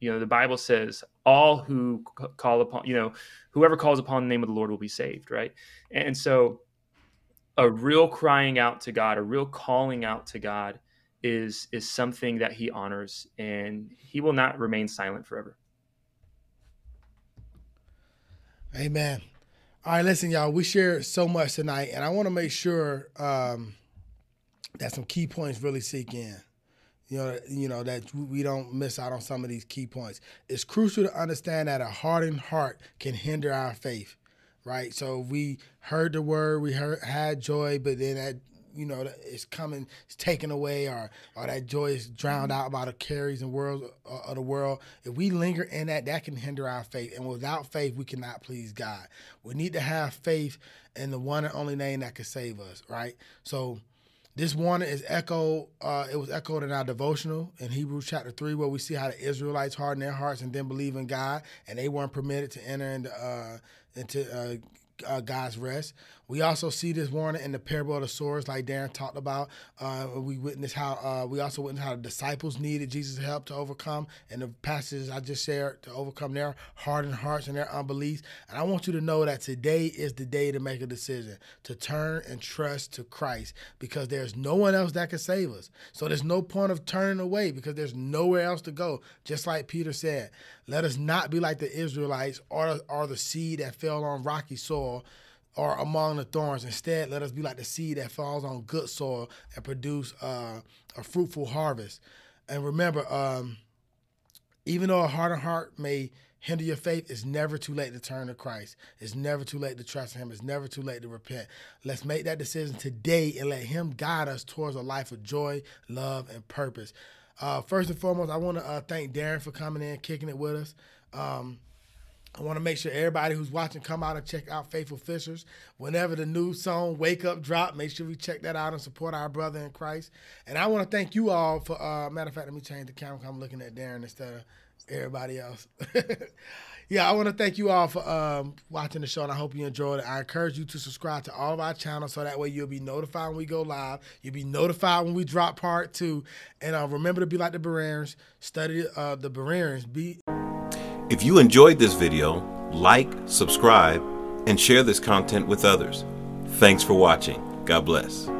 You know, the Bible says all who call upon, you know, whoever calls upon the name of the Lord will be saved, right? And so a real crying out to God, a real calling out to God is is something that he honors and he will not remain silent forever. Amen. All right, listen, y'all. We shared so much tonight, and I want to make sure um, that some key points really sink in. You know, you know that we don't miss out on some of these key points. It's crucial to understand that a hardened heart can hinder our faith, right? So we heard the word, we heard had joy, but then that you know it's coming, it's taken away, or or that joy is drowned out by the carries and world uh, of the world. If we linger in that, that can hinder our faith, and without faith, we cannot please God. We need to have faith in the one and only name that can save us, right? So. This warning is echoed. Uh, it was echoed in our devotional in Hebrews chapter three, where we see how the Israelites hardened their hearts and didn't believe in God, and they weren't permitted to enter into uh, into uh, God's rest. We also see this warning in the parable of the sower, like Darrin talked about. Uh, we witness how uh, we also witness how the disciples needed Jesus' help to overcome, and the passages I just shared to overcome their hardened hearts and their unbelief. And I want you to know that today is the day to make a decision to turn and trust to Christ, because there's no one else that can save us. So there's no point of turning away because there's nowhere else to go. Just like Peter said, let us not be like the Israelites or or the seed that fell on rocky soil or among the thorns. Instead, let us be like the seed that falls on good soil and produce uh, a fruitful harvest. And remember, um, even though a hardened heart may hinder your faith, it's never too late to turn to Christ. It's never too late to trust Him. It's never too late to repent. Let's make that decision today and let Him guide us towards a life of joy, love, and purpose. Uh, first and foremost, I want to uh, thank Darrin for coming in, kicking it with us. Um, I want to make sure everybody who's watching come out and check out Faithful Fishers. Whenever the new song "Wake Up" drop, make sure we check that out and support our brother in Christ. And I want to thank you all for. Uh, matter of fact, let me change the camera. I'm looking at Darrin instead of everybody else. [LAUGHS] yeah, I want to thank you all for um, watching the show, and I hope you enjoyed it. I encourage you to subscribe to all of our channels so that way you'll be notified when we go live. You'll be notified when we drop part two. And uh, remember to be like the Bereans. Study uh, the Bereans. Be If you enjoyed this video, like, subscribe, and share this content with others. Thanks for watching. God bless.